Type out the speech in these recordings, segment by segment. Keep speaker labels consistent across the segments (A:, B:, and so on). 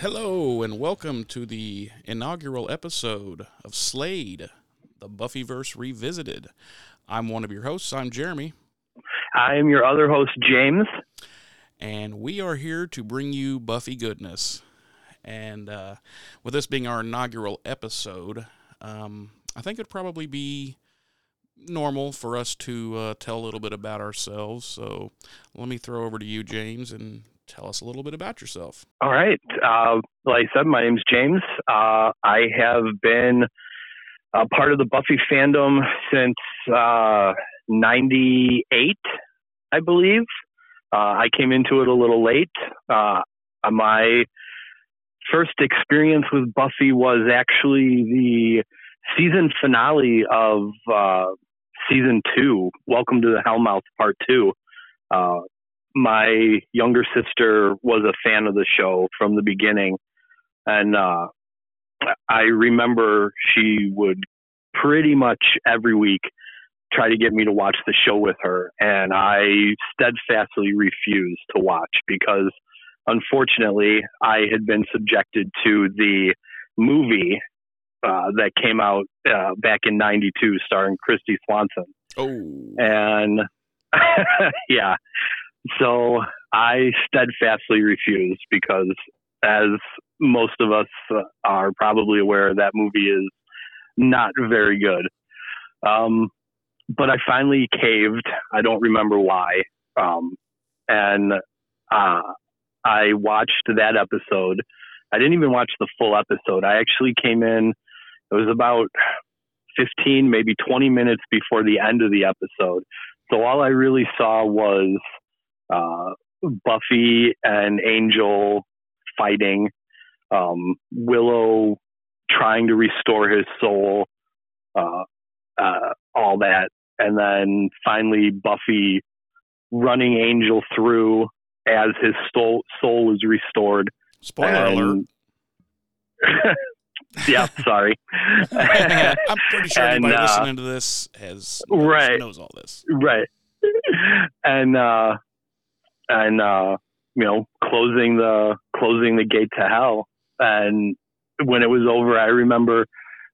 A: Hello, and welcome to the inaugural episode of Slade, the Buffyverse Revisited. I'm one of your hosts. I'm Jeremy.
B: I am your other host, James.
A: And we are here to bring you Buffy goodness. And uh, with this being our inaugural episode, um, I think it'd probably be normal for us to uh, tell a little bit about ourselves. So let me throw over to you, James, and tell us a little bit about yourself.
B: All right. Uh, like I said, my name's James. Uh, I have been a part of the Buffy fandom since '98, uh, I believe. Uh, I came into it a little late. Uh, my first experience with Buffy was actually the season finale of season two, Welcome to the Hellmouth Part Two. Uh, my younger sister was a fan of the show from the beginning, and uh, I remember she would pretty much every week try to get me to watch the show with her, and I steadfastly refused to watch because, unfortunately, I had been subjected to the movie uh, that came out uh, back in '92, starring Kristy Swanson.
A: Oh,
B: and yeah, so I steadfastly refused because, as most of us are probably aware, that movie is not very good. Um, but I finally caved. I don't remember why. Um, and uh, I watched that episode. I didn't even watch the full episode. I actually came in, it was about 15, maybe 20 minutes before the end of the episode. So all I really saw was uh, Buffy and Angel fighting, um, Willow trying to restore his soul, uh, uh, all that, and then finally Buffy running Angel through as his soul soul is restored.
A: Spoiler and, alert.
B: yeah, sorry.
A: I'm pretty sure and, anybody uh, listening to this has knows, right knows all this.
B: Right. And uh, and uh, you know closing the closing the gate to hell. And when it was over, I remember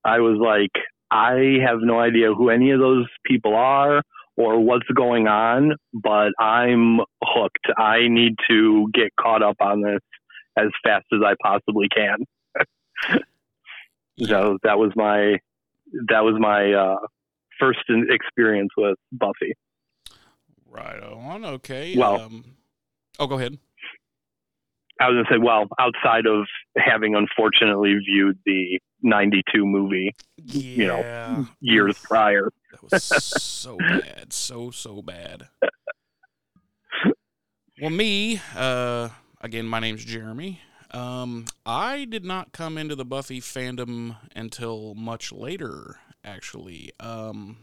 B: I was like, I have no idea who any of those people are or what's going on, but I'm hooked. I need to get caught up on this as fast as I possibly can. so that was my that was my uh, first experience with Buffy.
A: Right on. Okay.
B: Well,
A: um, Oh, go ahead.
B: I was going to say, well, outside of having unfortunately viewed the 92 movie,
A: yeah.
B: you know, years prior.
A: That was so bad. So, so bad. Well, me, uh, again, my name's Jeremy. Um, I did not come into the Buffy fandom until much later, actually. Um,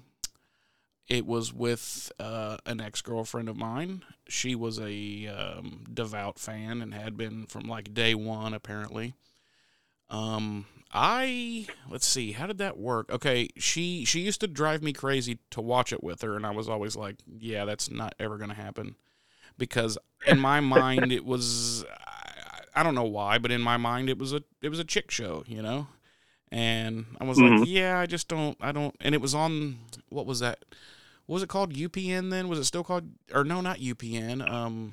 A: it was with uh, an ex girlfriend of mine. She was a um, devout fan and had been from like day one, apparently. Um, I let's see, how did that work? Okay, she she used to drive me crazy to watch it with her, and I was always like, yeah, that's not ever gonna happen, because in my mind it was, I, I don't know why, but in my mind it was a it was a chick show, you know, and I was mm-hmm. like, yeah, I just don't, I don't, and it was on what was that? Was it called UPN then? Was it still called or no, not UPN? Um,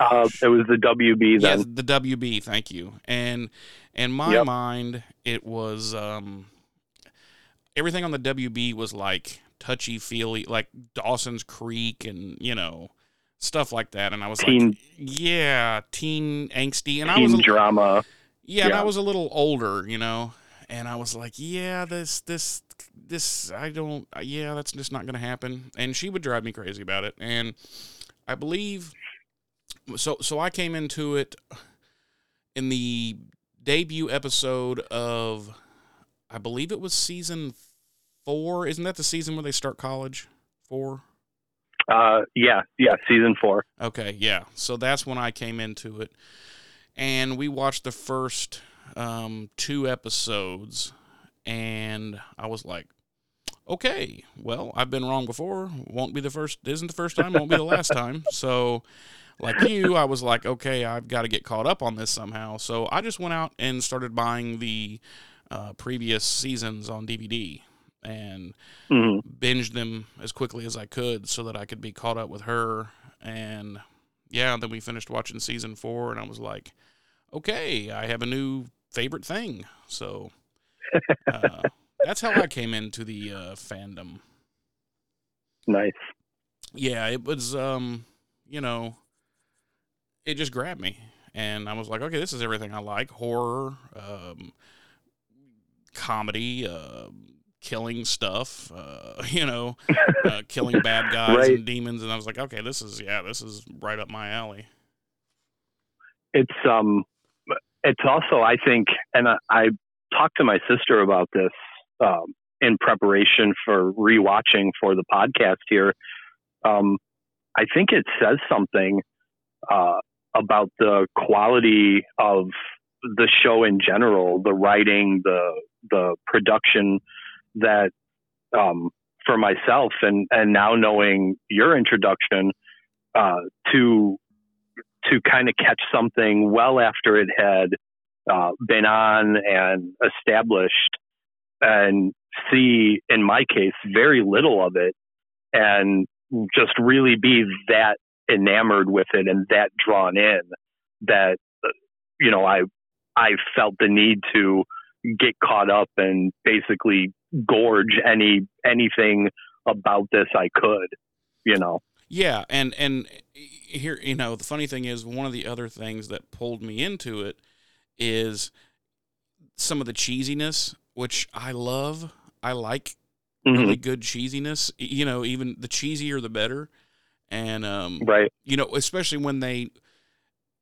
B: uh, it was the WB then.
A: Yeah, the WB. Thank you. And in my yep. mind, it was um, everything on the WB was like touchy feely, like Dawson's Creek, and you know stuff like that. And I was teen, like, yeah, teen angsty, and
B: teen
A: I was a,
B: drama.
A: Yeah, yeah, and I was a little older, you know, and I was like, yeah, this this this I don't yeah, that's just not going to happen. And she would drive me crazy about it. And I believe so so I came into it in the debut episode of I believe it was season 4. Isn't that the season where they start college? 4?
B: Uh yeah, yeah, season 4.
A: Okay, yeah. So that's when I came into it. And we watched the first um, two episodes and I was like, okay, well, I've been wrong before. Won't be the first. Isn't the first time. Won't be the last time. So, like you, I was like, okay, I've got to get caught up on this somehow. So I just went out and started buying the uh, previous seasons on DVD and
B: Mhm.
A: binged them as quickly as I could so that I could be caught up with her. And yeah, then we finished watching season four, and I was like, okay, I have a new favorite thing. So uh, that's how I came into the uh, fandom.
B: Nice.
A: Yeah, it was, um, you know, it just grabbed me. And I was like, okay, this is everything I like horror, um, comedy, uh, killing stuff, uh, you know, uh, killing bad guys
B: Right.
A: and demons. And I was like, okay, this is, yeah, this is right up my alley.
B: It's um, it's also I think, and I, I talked to my sister about this um, in preparation for rewatching for the podcast here. Um, I think it says something uh, about the quality of the show in general, the writing, the the production that um, for myself and and now knowing your introduction uh, to to kind of catch something well after it had uh, been on and established and see in my case very little of it and just really be that enamored with it and that drawn in that you know I I felt the need to get caught up and basically gorge any anything about this I could you know?
A: Yeah, and and here you know the funny thing is one of the other things that pulled me into it is some of the cheesiness, which I love. I like
B: Mhm.
A: really good cheesiness. You know, even the cheesier the better. And um,
B: right
A: you know, especially when they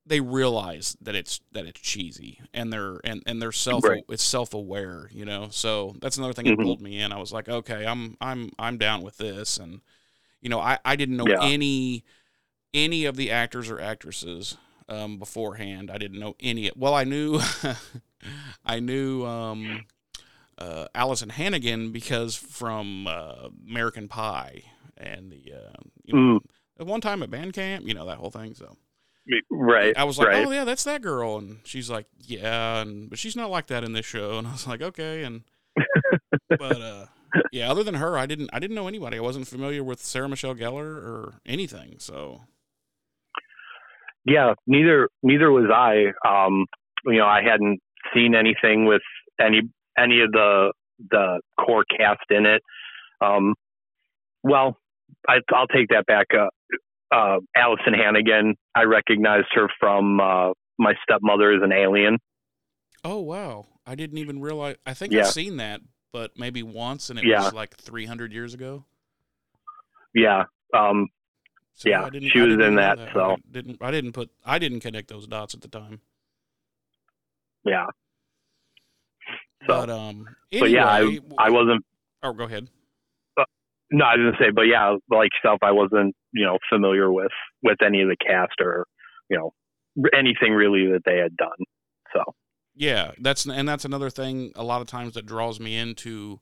A: they realize that it's that it's cheesy and they're and and they're self
B: Right.
A: it's self aware. You know, so that's another thing
B: Mhm.
A: that pulled me in. I was like, okay, I'm I'm I'm down with this, and you know, I I didn't know
B: Yeah.
A: any any of the actors or actresses um, beforehand. I didn't know any. Well, I knew I knew um, uh, Alyson Hannigan because from uh, American Pie and the uh, you know, at one time at band camp, you know that whole thing. So
B: right
A: I was like,
B: right
A: oh yeah, that's that girl, and she's like, yeah, and but she's not like that in this show, and I was like, okay, and but uh, yeah, other than her, I didn't I didn't know anybody. I wasn't familiar with Sarah Michelle Gellar or anything. So
B: yeah neither neither was i um you know i hadn't seen anything with any any of the the core cast in it um well I, i'll take that back uh uh alyson hannigan i recognized her from uh my stepmother is an alien
A: oh wow, I didn't even realize. I think
B: Yeah.
A: I've seen that, but maybe once, and it
B: Yeah.
A: was like three hundred years ago.
B: yeah um
A: So
B: Yeah,
A: I
B: she
A: I
B: was in that,
A: I
B: so.
A: didn't I didn't put I didn't connect those dots at the time.
B: yeah so
A: But um,
B: but yeah i i wasn't
A: Oh, go ahead.
B: no i gonna say but yeah like stuff i wasn't you know familiar with with any of the cast or you know anything really that they had done so
A: Yeah, that's and that's another thing. A lot of times that draws me into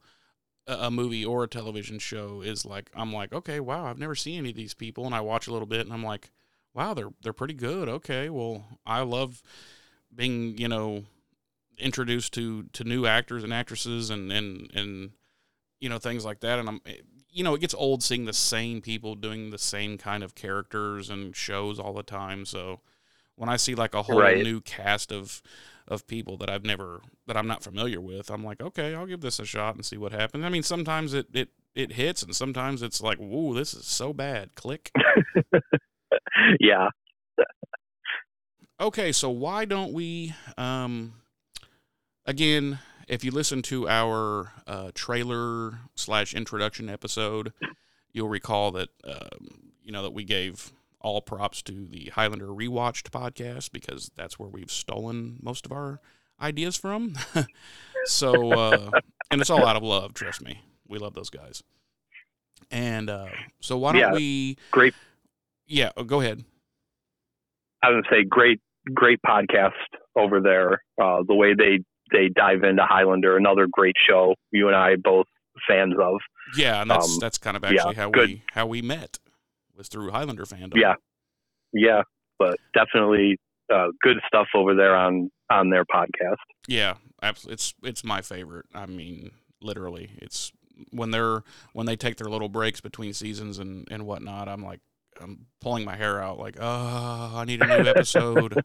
A: a, a movie or a television show is like I'm like, okay, wow, I've never seen any of these people, and I watch a little bit, and I'm like, wow, they're they're pretty good. Okay, well, I love being you know introduced to to new actors and actresses and and and you know things like that, and I'm you know it gets old seeing the same people doing the same kind of characters and shows all the time, so. When I see like a whole
B: Right.
A: new cast of of people that I've never that I'm not familiar with. I'm like, okay, I'll give this a shot and see what happens. I mean, sometimes it it it hits, and sometimes it's like, whoa, this is so bad. Click.
B: yeah
A: Okay, so why don't we? Um, again, if you listen to our uh, trailer slash introduction episode, you'll recall that um, you know that we gave all props to the Highlander Rewatched podcast because that's where we've stolen most of our ideas from. so, uh, and it's all out of love. Trust me, we love those guys. And uh, so, why don't
B: Yeah.
A: we?
B: Great.
A: Yeah, oh, go ahead.
B: I would say great, great podcast over there. Uh, the way they they dive into Highlander, another great show. You and I both fans of.
A: Yeah, and that's
B: Um,
A: that's kind of
B: yeah,
A: actually how
B: good.
A: we how we met was through Highlander fandom.
B: Yeah, yeah, but definitely uh, good stuff over there on on their podcast.
A: Yeah, absolutely. It's it's my favorite. I mean, literally, it's when they're when they take their little breaks between seasons and and whatnot. I'm like, I'm pulling my hair out. Like, oh, I need a new episode.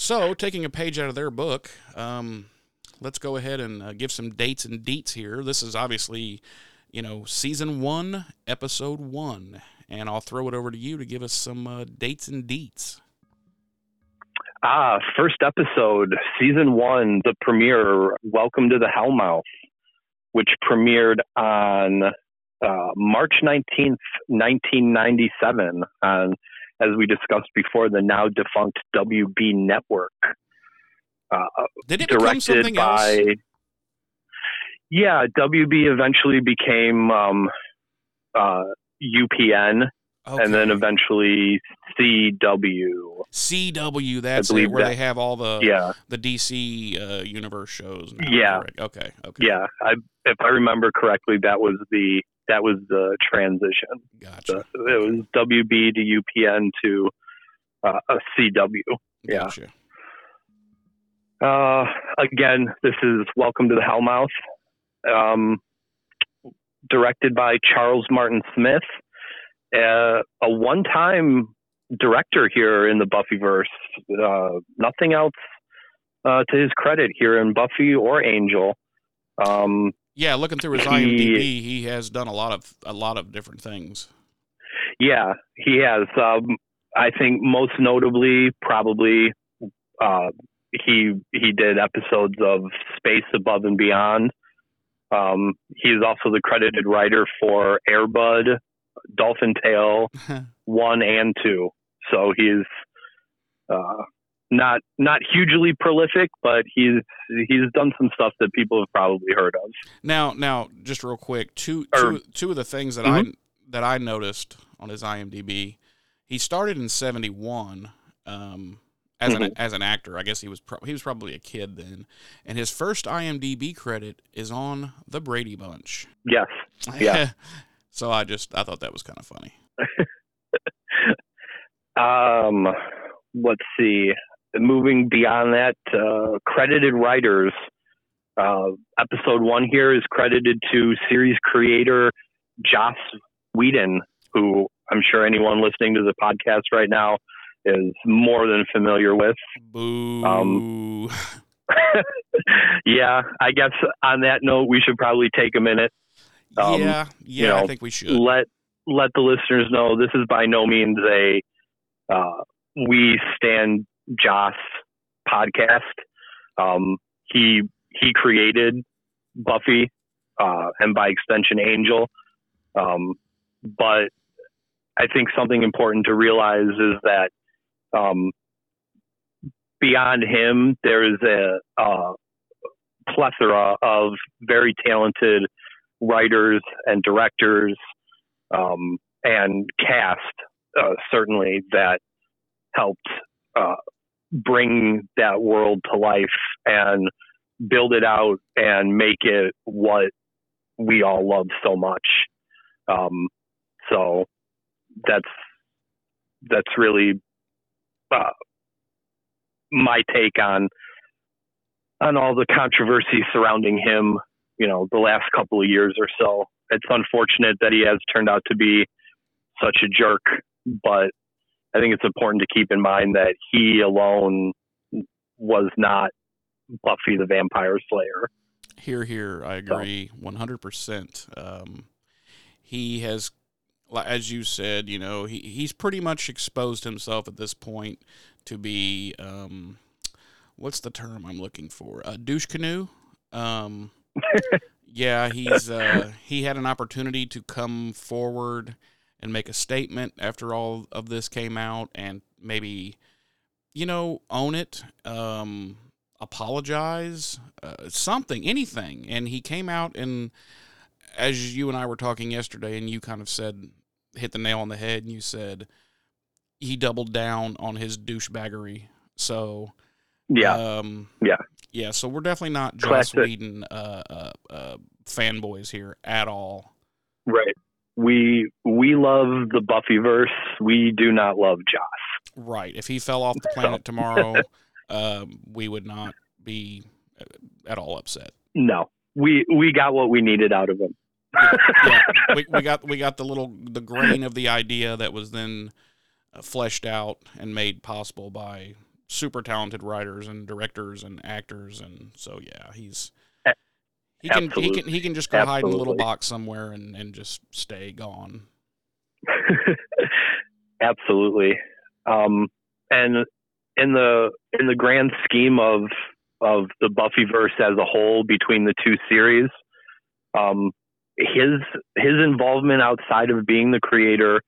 A: so, taking a page out of their book, um, let's go ahead and uh, give some dates and deets here. This is obviously, you know, season one, episode one, and I'll throw it over to you to give us some uh, dates and deets.
B: Ah, first episode, season one, the premiere, Welcome to the Hellmouth, which premiered on uh, March 19th, 1997, on, as we discussed before, the now defunct WB network. Uh,
A: Did it become
B: directed
A: something
B: by.
A: else?
B: Yeah, WB eventually became um, uh, UPN and then eventually CW.
A: CW, that's it, where
B: that-
A: they have all the
B: Yeah,
A: the DC uh, universe shows. Now,
B: Yeah.
A: correct. Okay. Okay.
B: yeah. I, if I remember correctly, that was the that was the transition.
A: Gotcha.
B: So it was WB to UPN to uh, a CW. yeah.
A: Gotcha.
B: Uh, again, this is Welcome to the Hellmouth, um, directed by Charles Martin Smith, uh, a one-time director here in the Buffyverse. Uh, nothing else uh, to his credit here in Buffy or Angel. Um,
A: Yeah, looking through his
B: He-
A: IMDb, he has done a lot of a lot of different things.
B: yeah, he has. Um, I think most notably, probably, uh, he he did episodes of Space Above and Beyond. Um, he's also the credited writer for Air Bud, Dolphin Tale one and two. So he's uh, not not hugely prolific, but he's he's done some stuff that people have probably heard of.
A: now, now, just real quick, two
B: Or-
A: two two of the things that
B: Mhm.
A: I that I noticed on his IMDb, he started in '71 um, as an
B: Mhm.
A: as an actor. I guess he was pro- he was probably a kid then, and his first IMDb credit is on The Brady Bunch.
B: Yes, Yeah.
A: so I just I thought that was kind of funny.
B: Um, let's see. Moving beyond that, uh, credited writers. Uh, episode one here is credited to series creator Joss Whedon, who I'm sure anyone listening to the podcast right now is more than familiar with.
A: Boo.
B: Um, yeah, I guess on that note, we should probably take a minute um,
A: yeah, yeah, I
B: know,
A: think we should.
B: let let the listeners know this is by no means a uh, we stand Joss podcast. Um, he he created Buffy uh, and by extension Angel, um, but I think something important to realize is that um, beyond him, there is a, a plethora of very talented writers and directors um, and cast uh, certainly that helped uh, bring that world to life and build it out and make it what we all love so much. Um, so that's that's really uh, my take on on all the controversy surrounding him. You know, the last couple of years or so. It's unfortunate that he has turned out to be such a jerk, but I think it's important to keep in mind that he alone was not Buffy the Vampire Slayer.
A: Here, here, I agree, one hundred percent. Um, he has, as you said, you know, he he's pretty much exposed himself at this point to be, um, what's the term I'm looking for? A douche canoe. Um, yeah, he's uh, he had an opportunity to come forward and make a statement after all of this came out, and maybe, you know, own it. Um, apologize, uh, something, anything. And he came out and, as you and I were talking yesterday, and you kind of said, hit the nail on the head, and you said he doubled down on his douchebaggery. So,
B: Yeah,
A: um,
B: Yeah.
A: Yeah, so we're definitely not Joss
B: Classic.
A: Whedon uh, uh, uh, fanboys here at all.
B: Right. We we love the Buffyverse. We do not love Joss.
A: Right. If he fell off the planet tomorrow, um, we would not be uh, at all upset.
B: No. We we got what we needed out of him.
A: Yeah, we, we got we got the little the grain of the idea that was then uh, fleshed out and made possible by super talented writers and directors and actors and so yeah he's he can he can he can just go hide in a little box somewhere and, and just stay gone.
B: Absolutely. Um, and in the in the grand scheme of of the Buffyverse as a whole between the two series, um, his his involvement outside of being the creator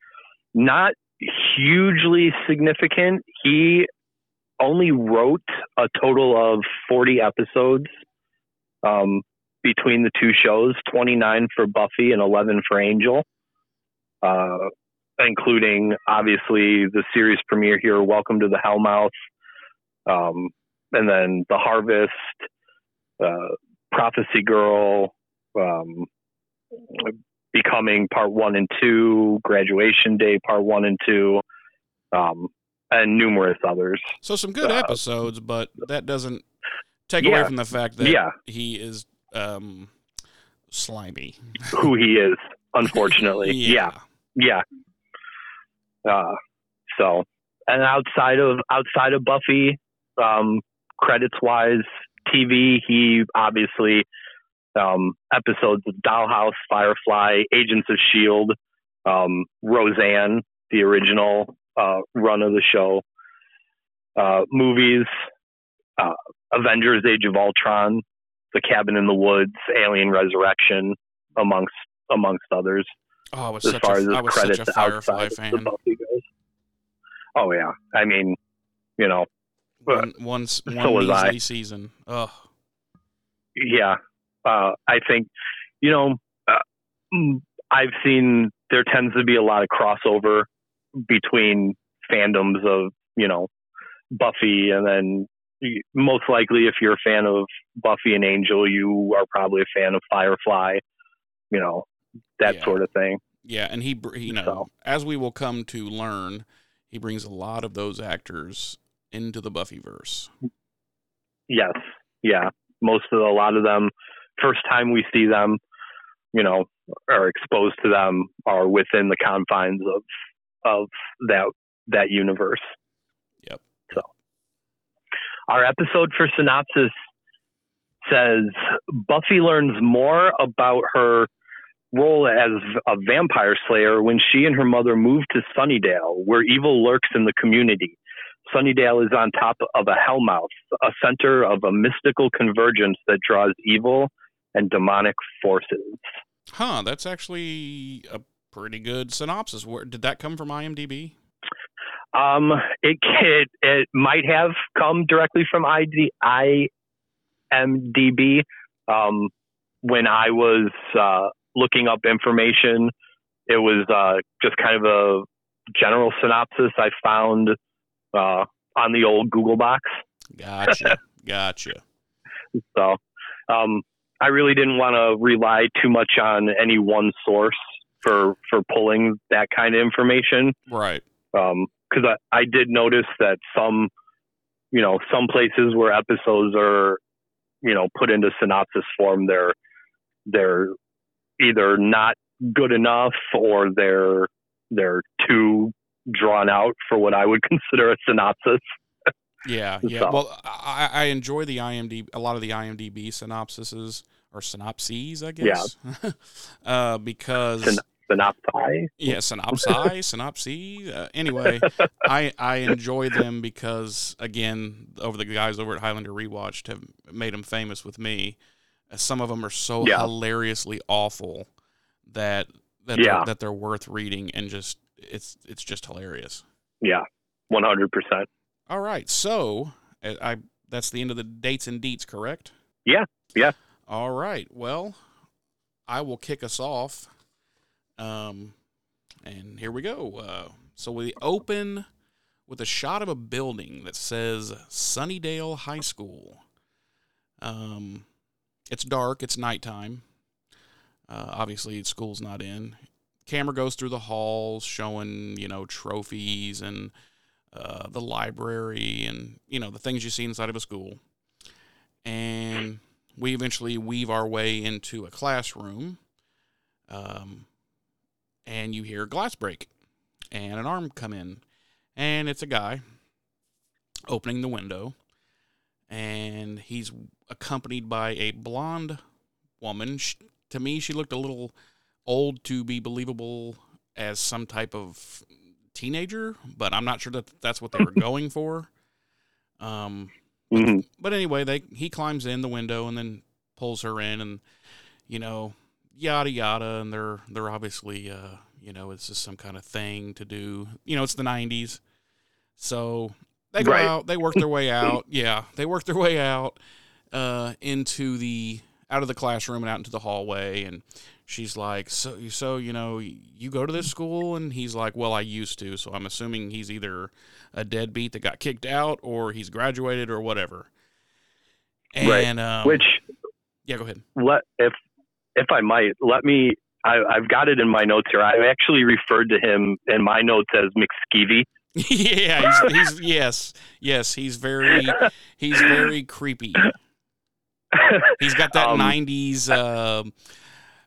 B: not hugely significant. He only wrote a total of 40 episodes um, between the two shows, 29 for Buffy and 11 for Angel. Uh, including obviously the series premiere here, Welcome to the Hellmouth, um, and then The Harvest, uh, Prophecy Girl, um, Becoming Part One and Two, Graduation Day Part One and Two, um, and numerous others.
A: So some good
B: Uh,
A: episodes, but that doesn't take away from the fact that
B: Yeah,
A: he is um, slimy.
B: who he is, unfortunately. yeah. yeah. Uh, so, and outside of outside of Buffy, um, credits wise, TV, he obviously um, episodes of Dollhouse, Firefly, Agents of Shield, um, Roseanne, the original uh, run of the show, uh, movies, uh, Avengers: Age of Ultron, The Cabin in the Woods, Alien Resurrection, amongst amongst others
A: Oh, I was
B: as
A: such
B: far
A: a,
B: as
A: I was
B: credits
A: such a Firefly fan.
B: Buffy goes. Oh yeah, I mean, you know,
A: One, s- one
B: so
A: measly season. Oh,
B: yeah. Uh, I think, you know, uh, mm, I've seen there tends to be a lot of crossover between fandoms of you know Buffy, and then most likely if you're a fan of Buffy and Angel, you are probably a fan of Firefly. You know, that
A: Yeah.
B: sort of thing.
A: yeah, and he, you know,
B: So.
A: as we will come to learn, he brings a lot of those actors into the Buffyverse.
B: Yes. Yeah. Most of the, a lot of them, first time we see them, you know, are exposed to them are within the confines of of that that universe.
A: Yep.
B: So our episode for synopsis says Buffy learns more about her role as a vampire slayer when she and her mother move to Sunnydale, where evil lurks in the community. Sunnydale is on top of a hellmouth, a center of a mystical convergence that draws evil and demonic forces.
A: Huh, that's actually a pretty good synopsis. Where did that come from IMDb?
B: Um, it it, it might have come directly from ID, IMDb. Um, when I was uh, looking up information, it was uh, just kind of a general synopsis I found uh, on the old Google box.
A: Gotcha, gotcha.
B: So um, I really didn't want to rely too much on any one source for for pulling that kind of information
A: Right.
B: because I, I did notice that some you know some places where episodes are you know put into synopsis form they're they're either not good enough or they're they're too drawn out for what I would consider a synopsis.
A: Yeah, yeah.
B: So-
A: Well, I, I enjoy the IMDb, a lot of the IMDb synopsises or synopses, I guess. uh, because
B: Syn- Synopsi.
A: yeah, synopsi, synopsis. Uh, anyway, I I enjoy them because again, over the guys over at Highlander Rewatched have made them famous with me. Uh, Some of them are so
B: Yeah.
A: hilariously awful that that
B: Yeah.
A: they're, that they're worth reading and just it's it's just hilarious.
B: Yeah, one hundred percent.
A: All right, so uh, I that's the end of the dates and deets, correct?
B: Yeah, yeah.
A: All right. Well, I will kick us off. Um, and here we go. Uh, so we open with a shot of a building that says Sunnydale High School. Um, it's dark. It's nighttime. Uh, obviously, school's not in. Camera goes through the halls, showing you know trophies and uh, the library and you know the things you see inside of a school. And we eventually weave our way into a classroom. Um, and you hear glass break and an arm come in, and it's a guy opening the window, and he's accompanied by a blonde woman. She, to me, she looked a little old to be believable as some type of teenager, but I'm not sure that that's what they were going for. Um,
B: hmm
A: but anyway, they he climbs in the window and then pulls her in, and you know, yada yada, and they're they're obviously uh, you know, it's just some kind of thing to do. You know, it's the '90s, so they go
B: Right.
A: out, they work their way out. Yeah, they work their way out uh, into the out of the classroom and out into the hallway, and she's like, "So, so you know, you go to this school?" And he's like, "Well, I used to." So I'm assuming he's either a deadbeat that got kicked out, or he's graduated, or whatever.
B: Right.
A: And um,
B: Which
A: yeah, go ahead.
B: let if if I might let me. I, I've got it in my notes here. I actually referred to him in my notes as McSkeevy.
A: yeah, he's, he's yes, yes, he's very he's very creepy. He's got that
B: Um,
A: '90s uh,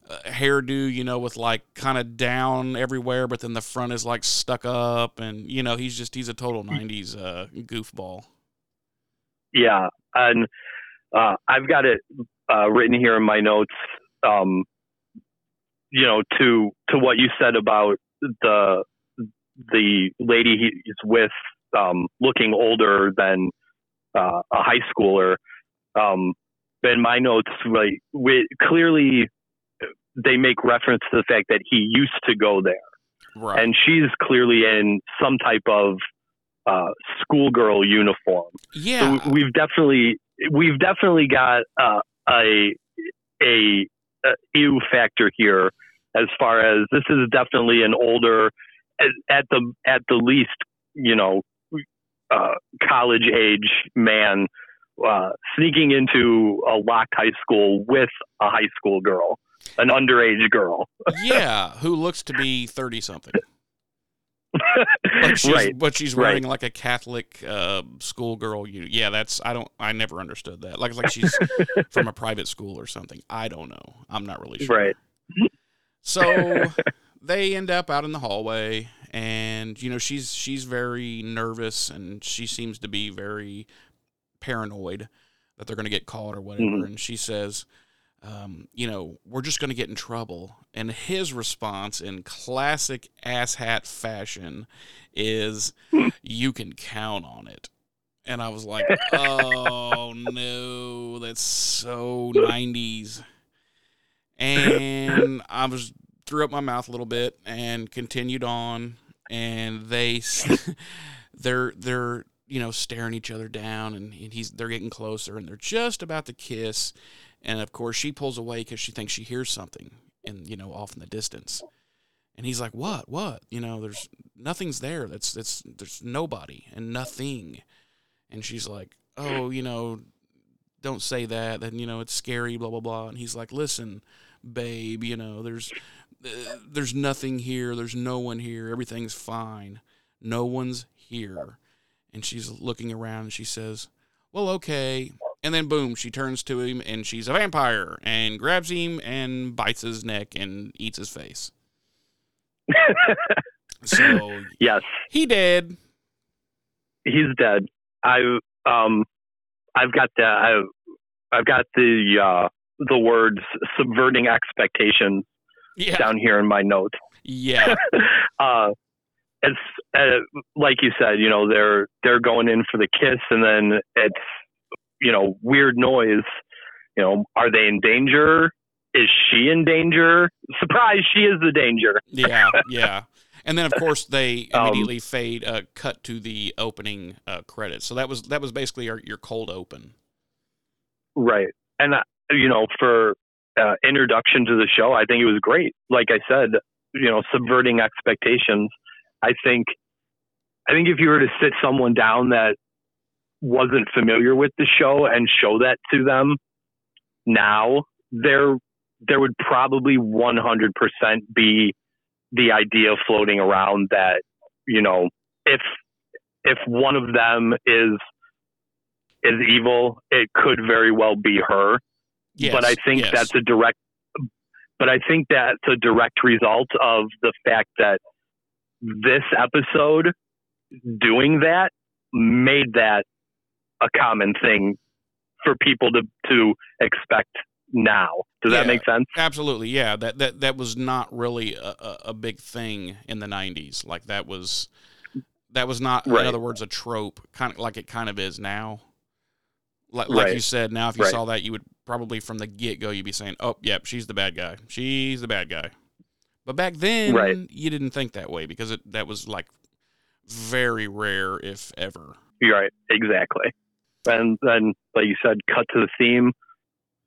A: uh, hairdo, you know, with like kind of down everywhere, but then the front is like stuck up, and you know, he's just he's a total '90s uh, goofball.
B: Yeah, and uh, I've got it uh, written here in my notes. Um, you know, to to what you said about the the lady he's with um, looking older than uh, a high schooler. Um, in my notes, like we, clearly they make reference to the fact that he used to go there
A: Right.
B: and she's clearly in some type of uh, schoolgirl uniform.
A: yeah.
B: So we've definitely we've definitely got uh, a a a ew factor here as far as this is definitely an older at, at the at the least you know uh, college age man uh, sneaking into a locked high school with a high school girl, an underage girl.
A: yeah, who looks to be thirty something. But she's,
B: right.
A: but she's
B: right.
A: wearing like a Catholic uh, schoolgirl. You, Yeah, that's I don't I never understood that. Like like she's from a private school or something. I don't know. I'm not really sure.
B: Right.
A: So they end up out in the hallway, and you know she's she's very nervous, and she seems to be very paranoid that they're going to get caught or whatever.
B: Mhm.
A: And she says, um, "You know, we're just going to get in trouble." And his response, in classic asshat fashion, is, "You can count on it." And I was like, "Oh no, that's so '90s." and I was threw up my mouth a little bit and continued on and they, they're, they're you know staring each other down and, and he's they're getting closer and they're just about to kiss and of course she pulls away because she thinks she hears something and you know off in the distance. And he's like what? What? You know there's nothing's there. That's that's there's nobody and nothing. And she's like oh you know don't say that. Then you know it's scary blah blah blah. And he's like listen babe you know there's uh, there's nothing here. There's no one here. Everything's fine. No one's here. And she's looking around and she says well okay and then boom she turns to him and she's a vampire and grabs him and bites his neck and eats his face. So
B: yes,
A: he dead.
B: He's dead. I um, I've got the I've, I've got the uh, the words subverting expectations
A: yeah.
B: down here in my notes.
A: yeah.
B: Uh, it's uh, like you said, you know, they're they're going in for the kiss, and then it's you know weird noise. You know, are they in danger? Is she in danger? Surprise, she is the danger.
A: yeah, yeah. And then of course they
B: Um,
A: immediately fade uh, cut to the opening uh, credits. So that was that was basically our, your cold open.
B: Right. And, uh, you know, for uh, introduction to the show, I think it was great. Like I said, you know, subverting expectations. I think, I think if you were to sit someone down that wasn't familiar with the show and show that to them now, there there would probably 100% be the idea floating around that you know if if one of them is is evil, it could very well be her.
A: Yes,
B: but I think
A: yes.
B: that's a direct but I think that's a direct result of the fact that this episode doing that made that a common thing for people to to expect now. Does
A: Yeah.
B: that make sense?
A: Absolutely, yeah. That that that was not really a, a, big thing in the '90s. Like that was that was not, in other words, a trope. Kind of like it kind of is now. Like, like
B: Right.
A: you said, now if you
B: Right.
A: saw that, you would probably from the get go, you'd be saying, "Oh, yep, she's the bad guy. She's the bad guy." But back then,
B: Right.
A: you didn't think that way because it that was like very rare, if ever.
B: Right, exactly. And then, like you said, cut to the theme.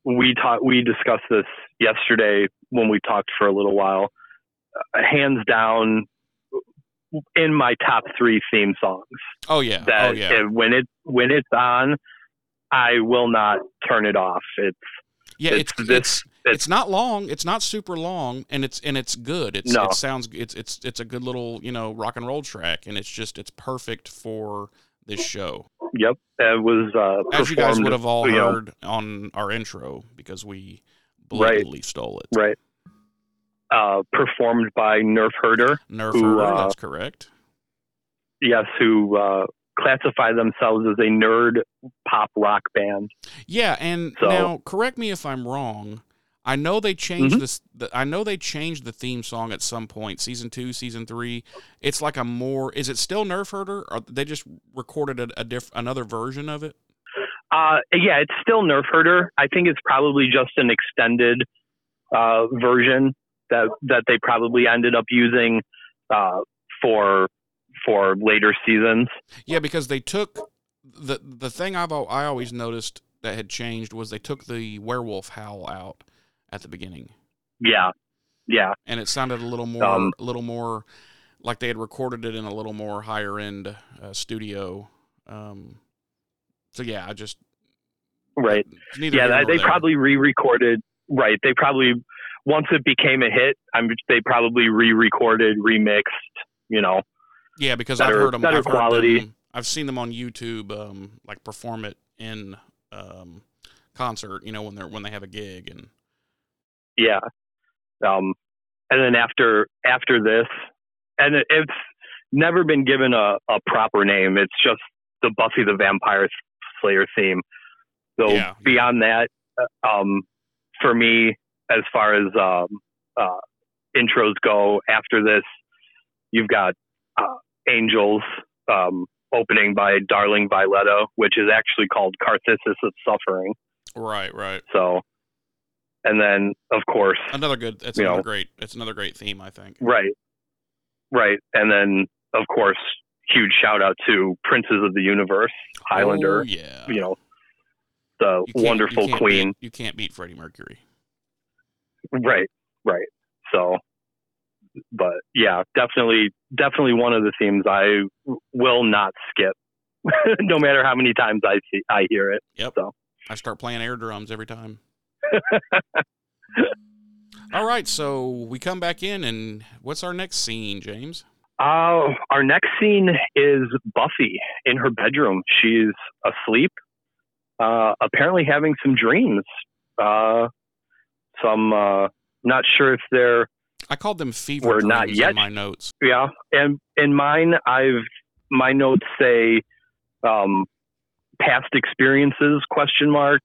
B: We talked. We discussed this yesterday when we talked for a little while. Uh, hands down, in my top three theme songs.
A: Oh yeah,
B: That
A: oh yeah.
B: uh, when it when it's on, I will not turn it off. It's
A: Yeah, it's
B: it's
A: it's, it's
B: it's-
A: not long. It's not super long, and it's and it's good. It's
B: No.
A: it sounds it's it's it's a good little you know rock and roll track, and it's just it's perfect for this show.
B: yep. It was uh,
A: As you guys would have all
B: you know,
A: heard on our intro because we
B: Right.
A: blatantly stole it.
B: right. Uh, performed by Nerf Herder.
A: Nerf
B: Who,
A: Herder,
B: uh,
A: that's correct.
B: Yes, who uh, classify themselves as a nerd pop rock band.
A: Yeah, and
B: so-
A: now correct me if I'm wrong. I know they changed
B: Mhm.
A: this. The, I know they changed the theme song at some point, season two, season three. It's like a more. Is it still Nerf Herder, or they just recorded a, a diff, another version of it?
B: Uh, yeah, it's still Nerf Herder. I think it's probably just an extended uh, version that that they probably ended up using uh, for for later seasons.
A: Yeah, because they took the the thing I've I always noticed that had changed was they took the werewolf howl out at the beginning,
B: Yeah, yeah,
A: and it sounded a little more
B: Um,
A: a little more like they had recorded it in a little more higher end uh, studio. Um, so yeah, I just
B: right.
A: neither
B: Yeah, they, probably re-recorded. Right, they probably once it became a hit, I'm they probably re-recorded, remixed. You know,
A: yeah because
B: better-
A: I've heard them.
B: better
A: I've
B: quality.
A: them- I've seen them on YouTube, um, like perform it in um, concert. You know when they're when they have a gig and
B: Yeah. Um, and then after after this, and it, it's never been given a, a proper name. It's just the Buffy the Vampire Slayer theme. So
A: Yeah.
B: beyond that, uh, um, for me, as far as um, uh, intros go, after this, you've got uh, Angels um, opening by Darling Violetta, which is actually called Carthissus of Suffering.
A: right, right.
B: So, and then of course
A: Another good. It's
B: You
A: another
B: know.
A: great. It's another great theme. I think.
B: Right. Right. And then, of course, huge shout out to Princes of the Universe, Highlander,
A: Oh, yeah.
B: you know, the
A: You
B: wonderful
A: you
B: queen.
A: Beat, you can't beat Freddie Mercury.
B: Right. Right. So, but yeah, definitely, definitely one of the themes I will not skip, no matter how many times I see, I hear it.
A: Yep.
B: So.
A: I start playing air drums every time. All right, so we come back in, and what's our next scene, James?
B: Uh, our next scene is Buffy in her bedroom. She's asleep, uh, apparently having some dreams. Uh, some, uh, not sure if they're,
A: I called them fever
B: We're
A: dreams
B: not yet.
A: in my notes.
B: yeah. And in mine, I've, my notes say, um, past experiences question mark,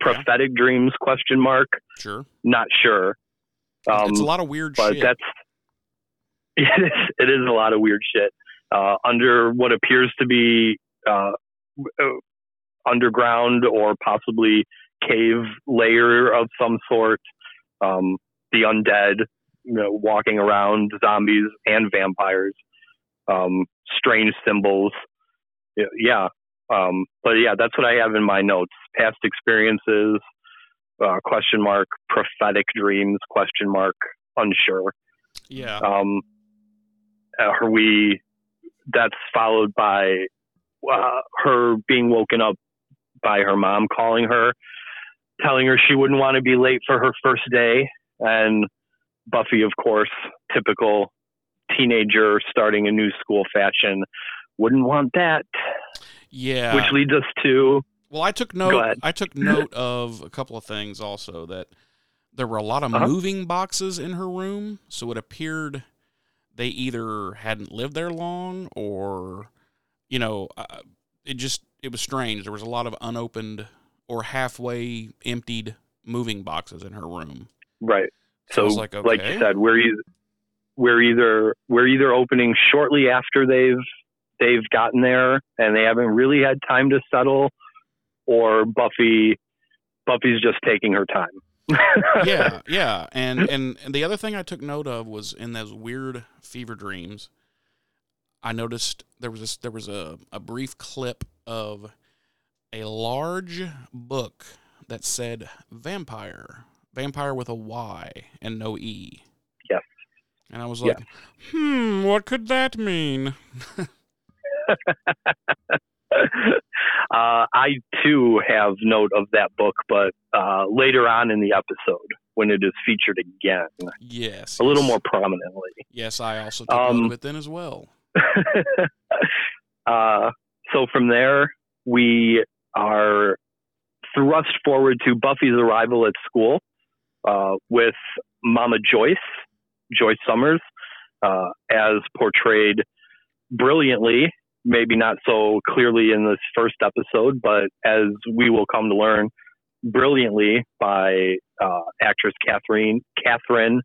B: prophetic dreams question mark.
A: Sure,
B: Not sure. Um,
A: it's a lot of weird
B: but
A: shit.
B: that's it is, it is a lot of weird shit uh, under what appears to be uh, uh, underground or possibly cave layer of some sort. Um, the undead, you know, walking around, zombies and vampires, um, strange symbols. Yeah, yeah. Um, but yeah, that's what I have in my notes. Past experiences, uh, question mark, prophetic dreams, question mark, unsure.
A: yeah,
B: Um, are we? That's followed by uh, her being woken up by her mom calling her, telling her she wouldn't want to be late for her first day, and Buffy, of course, typical teenager starting a new school fashion, wouldn't want that.
A: Yeah.
B: Which leads us to
A: well, I took note. I took note of a couple of things also that there were a lot of uh-huh. moving boxes in her room, so it appeared they either hadn't lived there long or, you know, uh, it just it was strange. There was a lot of unopened or halfway emptied moving boxes in her room.
B: Right. So, so like, okay. like you said, we're either, we're either we're either opening shortly after they've they've gotten there and they haven't really had time to settle, or Buffy Buffy's just taking her time.
A: yeah, yeah, and, and and the other thing I took note of was in those weird fever dreams. I noticed there was this, there was a, a brief clip of a large book that said vampire, vampire with a Y and no E.
B: Yes.
A: And I was like, yes. hmm, what could that mean?
B: Uh, I too have note of that book, but uh, later on in the episode when it is featured again.
A: Yes.
B: A little more prominently.
A: Yes, I also took um, note of it then as well.
B: uh, so from there, we are thrust forward to Buffy's arrival at school uh, with Mama Joyce, Joyce Summers, uh, as portrayed brilliantly maybe not so clearly in this first episode, but as we will come to learn, brilliantly by uh, actress Catherine Catherine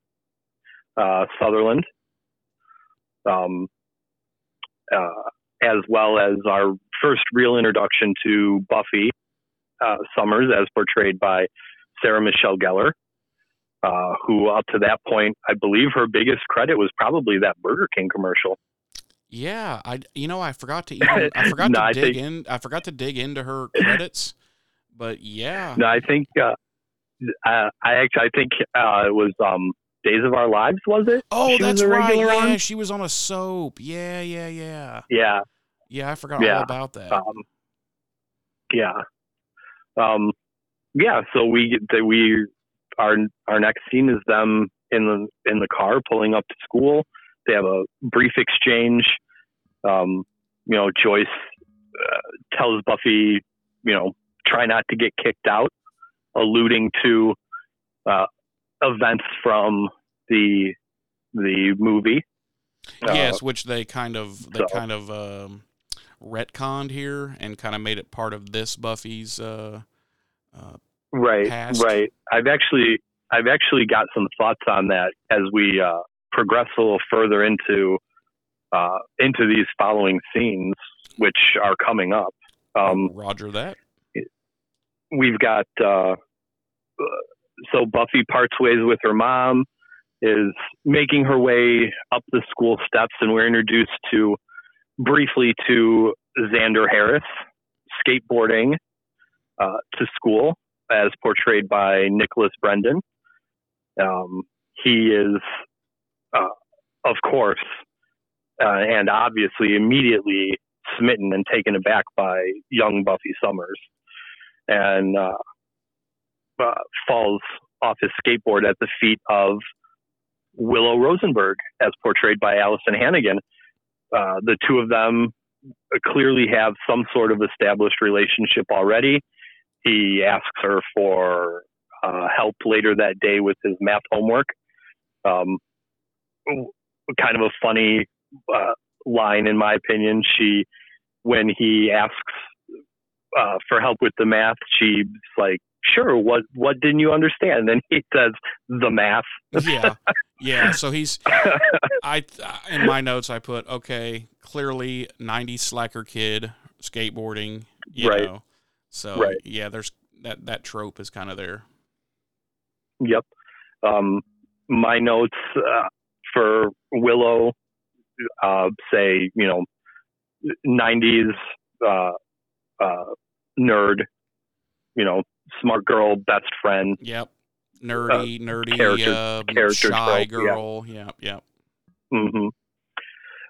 B: uh, Sutherland, um, uh, as well as our first real introduction to Buffy uh, Summers, as portrayed by Sarah Michelle Gellar. Uh, who up to that point, I believe her biggest credit was probably that Burger King commercial.
A: Yeah, I you know I forgot to even I forgot no, to I dig think, in I forgot to dig into her credits, but yeah.
B: No, I think uh, I, I actually I think uh, it was um, Days of Our Lives was it?
A: Oh, she that's right. Yeah, on? she was on a soap. Yeah, yeah, yeah.
B: Yeah.
A: Yeah, I forgot yeah. all about that. Um,
B: yeah. Um, yeah. So we we our our next scene is them in the in the car pulling up to school they have a brief exchange. Um, you know, Joyce uh, tells Buffy, you know, try not to get kicked out, alluding to uh, events from the the movie.
A: Yes, uh, which they kind of they so. kind of um, retconned here and kind of made it part of this Buffy's. Uh, uh,
B: right,
A: past.
B: right. I've actually I've actually got some thoughts on that as we uh, progress a little further into uh, into these following scenes, which are coming up. Um,
A: Roger that.
B: We've got uh, so Buffy parts ways with her mom, is making her way up the school steps, and we're introduced to briefly to Xander Harris skateboarding uh, to school, as portrayed by Nicholas Brendon. Um, he is uh, of course, uh, and obviously immediately smitten and taken aback by young Buffy Summers, and uh, uh, falls off his skateboard at the feet of Willow Rosenberg, as portrayed by Alyson Hannigan. Uh, the two of them clearly have some sort of established relationship already. He asks her for uh, help later that day with his math homework. Um, kind of a funny uh, line, in my opinion. She, when he asks uh, for help with the math, she's like, "Sure, what what didn't you understand?" And he says, "The math."
A: yeah, yeah. So he's, I in my notes I put, okay, clearly '90s slacker kid skateboarding, you right. know. So right. yeah, there's that that trope is kind of there.
B: Yep. Um, my notes. Uh, for Willow, uh, say, you know, 90s uh, uh, nerd, you know, smart girl, best friend.
A: Yep. Nerdy, uh, nerdy, character, uh, character shy trope, girl. Yeah. Yep. Yep.
B: Mm-hmm.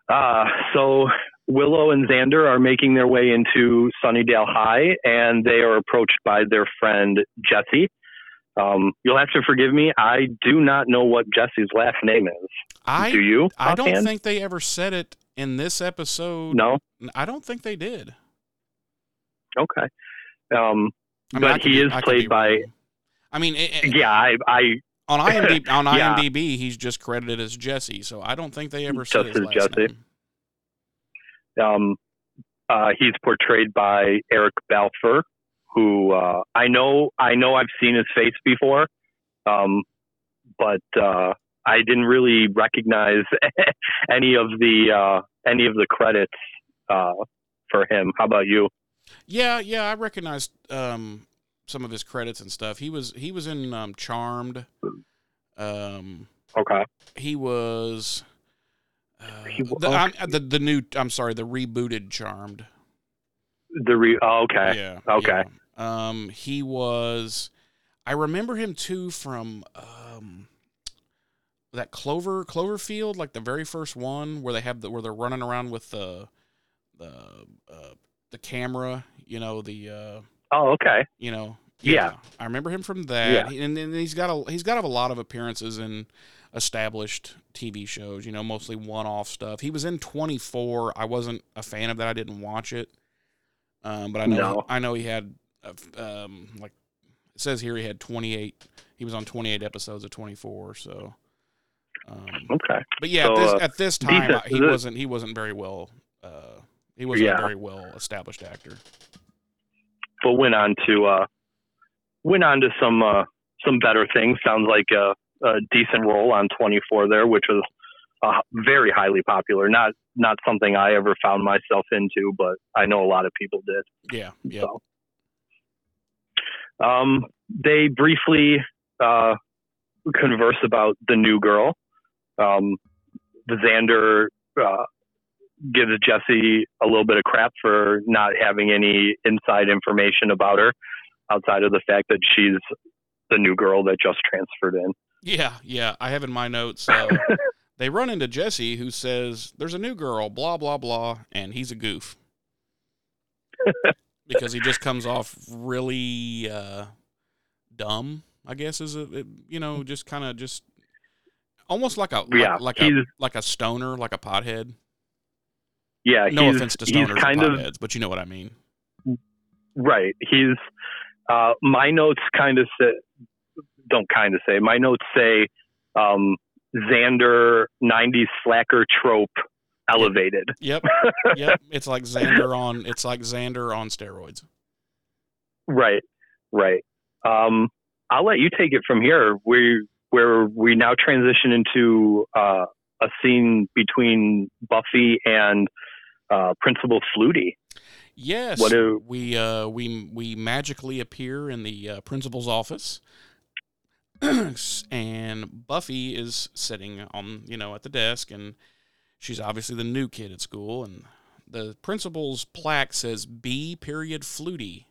B: Uh, so Willow and Xander are making their way into Sunnydale High, and they are approached by their friend Jesse. Um, you'll have to forgive me. I do not know what Jesse's last name is.
A: I
B: do you?
A: I don't
B: offhand?
A: think they ever said it in this episode.
B: No.
A: I don't think they did.
B: Okay. Um,
A: I mean,
B: But he
A: be-
B: is played by-
A: wrong. I mean, it, it-
B: yeah, I, I
A: on IMDb, on
B: Yeah.
A: IMDb, he's just credited as Jesse. So I don't think they ever said
B: Just
A: his last
B: Jesse.
A: name.
B: um, uh, he's portrayed by Eric Balfour, who uh, I know I know I've seen his face before, um, but uh, I didn't really recognize any of the uh, any of the credits uh, for him. How about you?
A: Yeah, yeah, I recognized um, some of his credits and stuff. He was he was in um, Charmed. Um,
B: Okay.
A: he was. Uh,
B: He wa-
A: the, I'm, the the new I'm sorry the rebooted Charmed.
B: The re- oh, okay.
A: Yeah.
B: Okay.
A: yeah. Um, he was. I remember him too from um, that Clover Cloverfield, like the very first one where they have the where they're running around with the the uh, the camera. You know the uh,
B: Oh, okay.
A: you know.
B: Yeah.
A: I remember him from that, and then he's got a he's got a lot of appearances in established TV shows. You know, mostly one off stuff. He was in Twenty Four. I wasn't a fan of that. I didn't watch it, um, but I know
B: No.
A: I know he had um, like it says here he had twenty eight. He was on twenty eight episodes of Twenty Four. So, um,
B: Okay.
A: but yeah,
B: So,
A: at, this,
B: uh,
A: at this time
B: decent.
A: He wasn't he wasn't very well. Uh, he wasn't
B: Yeah.
A: a very well established actor.
B: But went on to uh, went on to some uh, some better things. Sounds like a, a decent role on 24 there, which was uh, very highly popular. Not not something I ever found myself into, but I know a lot of people did.
A: Yeah, yeah.
B: So, um, they briefly uh, converse about the new girl. Um, Xander uh, gives Jesse a little bit of crap for not having any inside information about her, outside of the fact that she's the new girl that just transferred in.
A: Yeah, yeah. I have in my notes. Uh, they run into Jesse, who says, "There's a new girl." Blah blah blah, and he's a goof because he just comes off really uh, dumb. I guess is a it, you know just kind of just almost like a
B: Yeah,
A: like a
B: he's-
A: like a stoner, like a pothead.
B: Yeah,
A: No
B: he's,
A: offense to stoners
B: kind
A: and
B: of
A: potheads, but you know what I mean.
B: Right. He's uh, my notes kind of say don't kind of say my notes say um, Xander '90s slacker trope elevated.
A: Yep, yep. It's like Xander on. It's like Xander on steroids.
B: Right. Right. Um, I'll let you take it from here. We where we now transition into uh, a scene between Buffy and uh, Principal Flutie.
A: Yes,
B: What do-
A: we uh, we we magically appear in the uh, principal's office, and Buffy is sitting on you know at the desk, and she's obviously the new kid at school, and the principal's plaque says B period Flutie,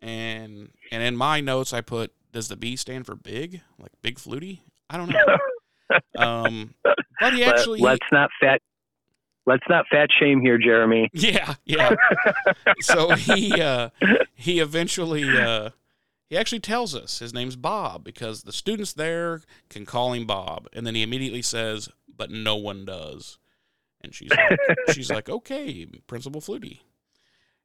A: and and in my notes I put does the B stand for big like big Flutie? I don't know. um, but he actually
B: Let, us not fat. Let's not fat shame here, Jeremy.
A: yeah yeah so he uh, he eventually uh, he actually tells us his name's Bob because the students there can call him Bob, and then he immediately says, "But no one does," and she's like, she's like, "Okay, Principal Flutie."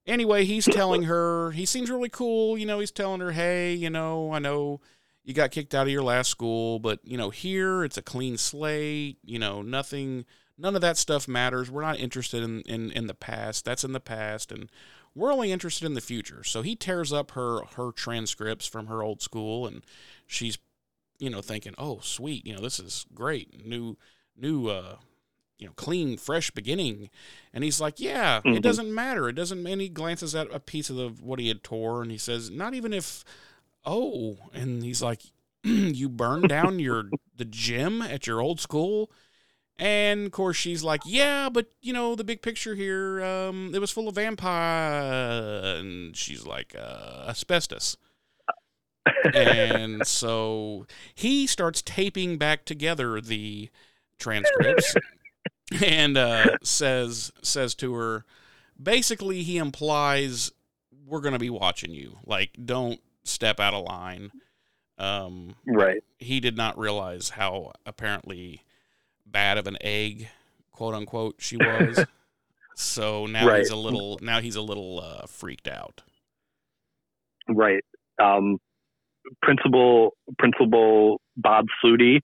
A: Anyway, he's telling her he seems really cool. You know, he's telling her, "Hey, you know, I know." You got kicked out of your last school, but you know, here it's a clean slate. You know, nothing none of that stuff matters. We're not interested in, in, in the past. That's in the past, and we're only interested in the future. So he tears up her her transcripts from her old school, and she's, you know, thinking, oh, sweet, you know, this is great, new new uh, you know, clean, fresh beginning. And he's like, yeah,
B: Mhm.
A: it doesn't matter. It doesn't. And he glances at a piece of the, what he had tore, and he says, not even if, oh, and he's like, you burned down your the gym at your old school. And of course, she's like, "Yeah, but you know the big picture here. Um, it was full of vampire." And she's like, uh, "Asbestos." and so he starts taping back together the transcripts. and uh, says says to her, basically he implies we're gonna be watching you. Like, don't step out of line. Um,
B: right.
A: he did not realize how apparently bad of an egg, quote unquote, she was. so now
B: Right.
A: he's a little now he's a little uh, freaked out.
B: Right. Um, Principal Principal Bob Flutie,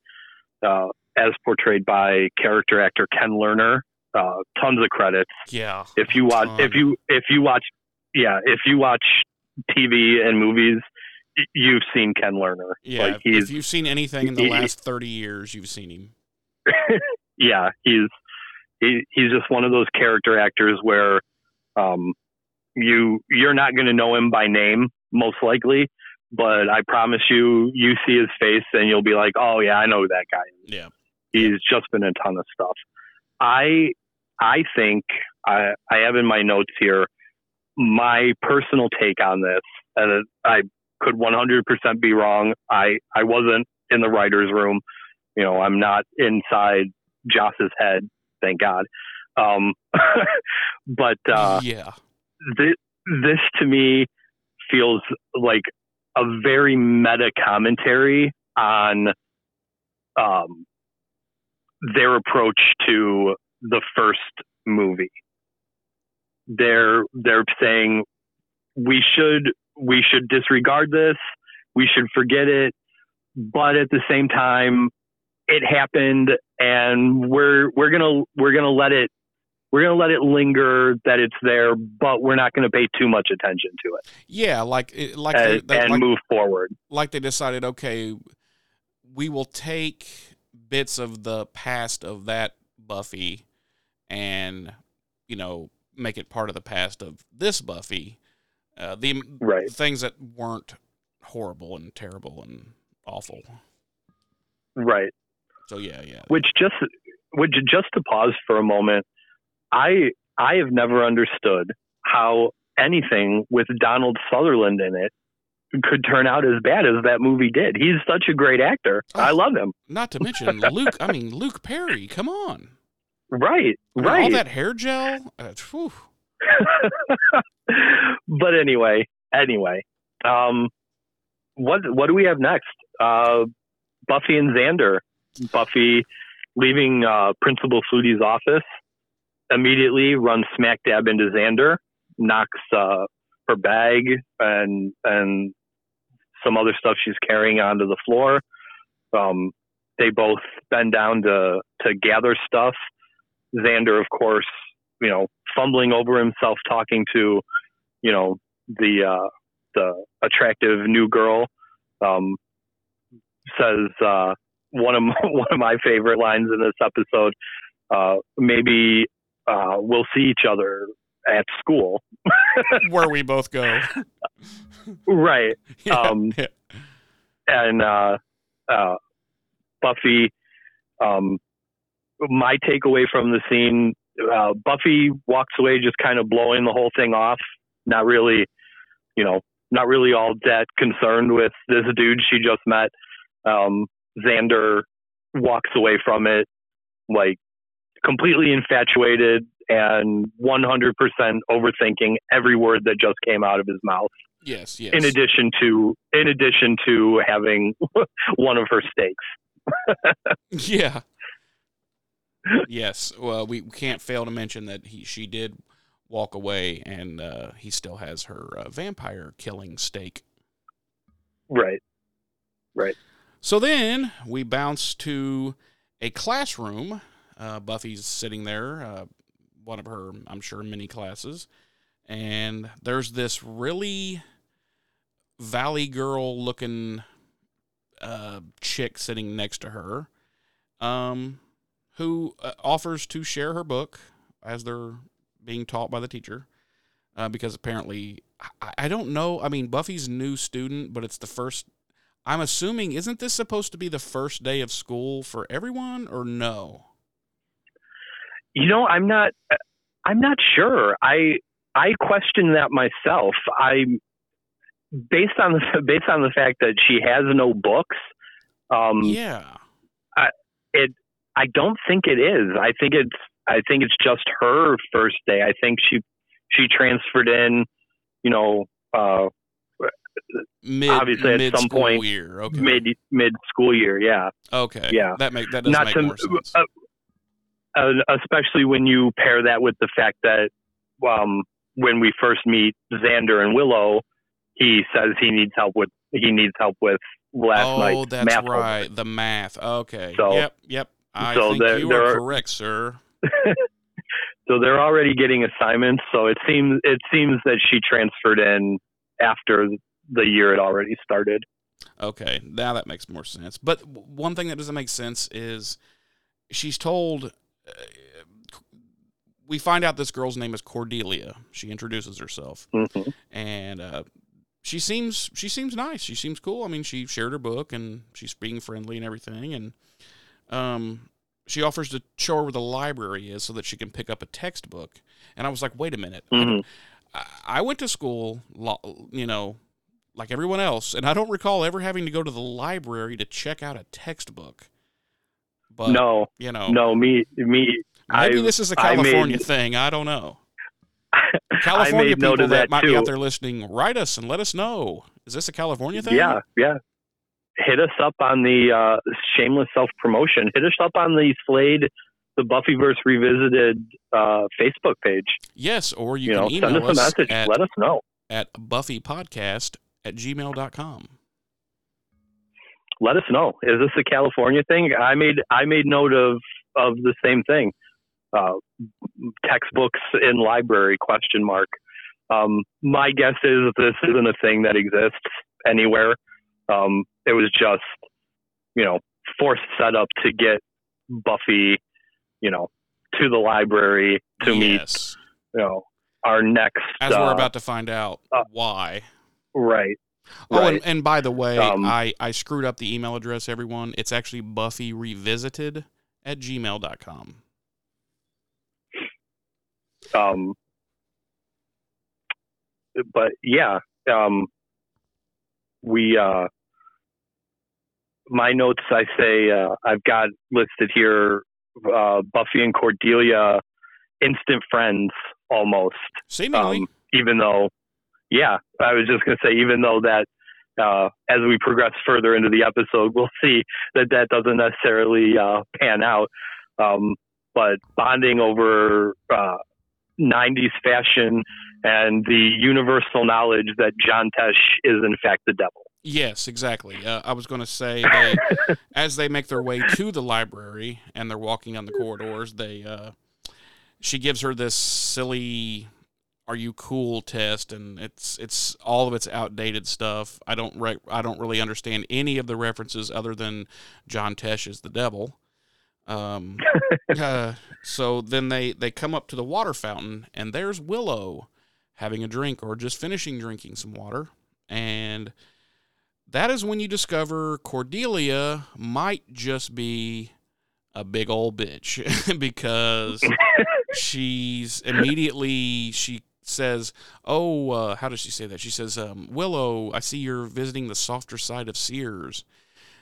B: uh, as portrayed by character actor Ken Lerner. Uh, tons of credits.
A: Yeah.
B: If you watch,
A: ton.
B: if you if you watch, yeah, if you watch TV and movies, you've seen Ken Lerner.
A: Yeah,
B: like
A: if you've seen anything in the
B: he-
A: last thirty years, you've seen him.
B: yeah, he's he, he's just one of those character actors where um, you you're not going to know him by name most likely, but I promise you, you see his face and you'll be like, oh yeah, I know who that guy is.
A: Yeah.
B: He's just been in a ton of stuff. I I think I I have in my notes here my personal take on this, and I could 100% be wrong. I I wasn't in the writers' room. You know, I'm not inside Joss's head, thank God. Um, but uh,
A: yeah.
B: this, this to me feels like a very meta commentary on um, their approach to the first movie. They're they're saying we should we should disregard this, we should forget it, but at the same time, it happened, and we're we're gonna we're gonna let it we're gonna let it linger that it's there, but we're not gonna pay too much attention to it
A: Yeah, like like
B: and,
A: they, they-
B: and
A: like,
B: move forward.
A: like they decided, okay, we will take bits of the past of that Buffy and you know make it part of the past of this Buffy. Uh, the
B: Right.
A: things that weren't horrible and terrible and awful.
B: Right.
A: So yeah, yeah.
B: Which just which just to pause for a moment, I I have never understood how anything with Donald Sutherland in it could turn out as bad as that movie did. He's such a great actor. I
A: Oh.
B: love him.
A: Not to mention Luke. I mean Luke Perry. Come on,
B: Right.
A: I mean,
B: Right.
A: All that hair gel. Uh,
B: but anyway, anyway, um, what what do we have next? Uh, Buffy and Xander. Buffy leaving uh, Principal Flutie's office immediately runs smack dab into Xander, knocks uh, her bag and and some other stuff she's carrying onto the floor. Um, they both bend down to to gather stuff. Xander, of course, you know, fumbling over himself, talking to, you know, the uh, the attractive new girl, um, says uh, one of my, one of my favorite lines in this episode. Uh, maybe uh, we'll see each other at school,
A: Where we both go.
B: right?
A: Yeah,
B: Um,
A: yeah.
B: and uh, uh, Buffy. Um, my takeaway from the scene: uh, Buffy walks away, just kind of blowing the whole thing off. Not really, you know, not really all that concerned with this dude she just met. Um, Xander walks away from it like completely infatuated and 100% overthinking every word that just came out of his mouth
A: Yes, yes.
B: in addition to in addition to having one of her stakes.
A: Yeah. yes. Well, we can't fail to mention that he she did walk away, and uh, he still has her uh, vampire killing stake.
B: Right. Right.
A: So then we bounce to a classroom. Uh, Buffy's sitting there, uh, one of her, I'm sure, mini classes, and there's this really Valley Girl looking uh, chick sitting next to her, um, who uh, offers to share her book as they're being taught by the teacher. Uh, because apparently, I, I don't know. I mean, Buffy's new student, but it's the first I'm assuming isn't this supposed to be the first day of school for everyone or no?
B: You know, I'm not I'm not sure. I I question that myself. I based on the based on the fact that she has no books. Um,
A: yeah.
B: I it. I don't think it is. I think it's I think it's just her first day. I think she she transferred in, you know, uh,
A: Mid,
B: Obviously at some point,
A: year. Okay.
B: mid mid school year. Yeah,
A: okay.
B: yeah.
A: That make that does
B: not
A: make
B: to,
A: more sense.
B: uh, uh, especially when you pair that with the fact that um, when we first meet Xander and Willow, he says he needs help with he needs help with last
A: oh,
B: night's
A: that's
B: math homework.
A: right. The math. Okay.
B: So-
A: yep. Yep. I
B: so
A: think
B: there-
A: you
B: there
A: are
B: are-
A: correct, sir.
B: So they're already getting assignments. So it seems it seems that she transferred in after the year had already started.
A: Okay, now that makes more sense. But one thing that doesn't make sense is she's told. We find out this girl's name is Cordelia. She introduces herself,
B: Mhm.
A: and uh, she seems she seems nice. She seems cool. I mean, she shared her book and she's being friendly and everything. And um, she offers to show her where the library is so that she can pick up a textbook. And I was like, wait a minute.
B: Mm-hmm.
A: I, I went to school, you know, like everyone else, and I don't recall ever having to go to the library to check out a textbook. But
B: no,
A: you know,
B: no, me me.
A: maybe
B: I-
A: this is a
B: I made-
A: California thing. I don't know. California people that,
B: that
A: might
B: too.
A: be out there listening, write us and let us know. Is this a California thing?
B: Yeah, yeah. Hit us up on the uh, shameless self promotion. Hit us up on the Slade, the Buffyverse Revisited uh, Facebook page.
A: Yes, or you,
B: You, know,
A: can
B: send
A: email
B: us a message.
A: at,
B: Let us know.
A: at buffypodcast at gmail.com.
B: Let us know. Is this a California thing? I made I made note of of the same thing. Uh, textbooks in library question mark. Um, my guess is this isn't a thing that exists anywhere. Um, it was just, you know, forced setup to get Buffy, you know, to the library to meet,
A: yes.
B: you know, our next.
A: As
B: uh,
A: we're about to find out
B: uh,
A: why.
B: right.
A: Oh, and, and by the way,
B: Um,
A: I, I screwed up the email address, everyone. It's actually Buffy Revisited at gmail.com.
B: um, but yeah, um, we uh, my notes. I say uh, I've got listed here uh, Buffy and Cordelia, instant friends almost.
A: Seemingly.
B: Um, even though, yeah, I was just gonna say even though that. Uh, as we progress further into the episode, we'll see that that doesn't necessarily uh, pan out. Um, but bonding over uh, 90s fashion and the universal knowledge that John Tesh is in fact the devil.
A: Yes, exactly. Uh, I was going to say they, as they make their way to the library and they're walking on the corridors, they uh, she gives her this silly "Are you cool?" test, and it's it's all of it's outdated stuff. I don't re- I don't really understand any of the references other than John Tesh is the devil. Um, uh, so then they they come up to the water fountain, and there's Willow having a drink or just finishing drinking some water, and that is when you discover Cordelia might just be a big old bitch because she's immediately she says, "Oh, uh, how does she say that?" She says, um, "Willow, I see you're visiting the softer side of Sears."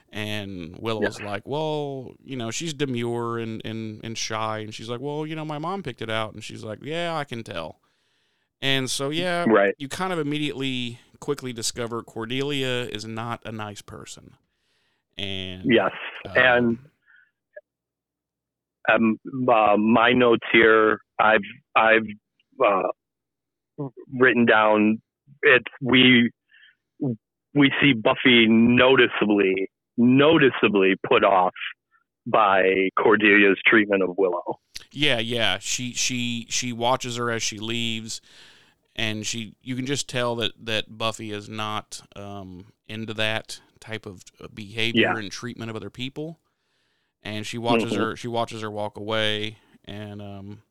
A: And Willow's like, well, you know, she's demure and, and, and shy. And she's like, well, you know, my mom picked it out. And she's like, yeah, I can tell. And so, yeah,
B: right.
A: you kind of immediately quickly discover Cordelia is not a nice person. And
B: Yes.
A: um,
B: and um, uh, my notes here, I've I've uh, written down. It's we we see Buffy noticeably noticeably put off by Cordelia's treatment of Willow.
A: yeah, yeah, she she she watches her as she leaves, and she you can just tell that that Buffy is not um, into that type of uh, behavior
B: Yeah.
A: and treatment of other people, and she watches
B: Mhm.
A: her she watches her walk away, and um,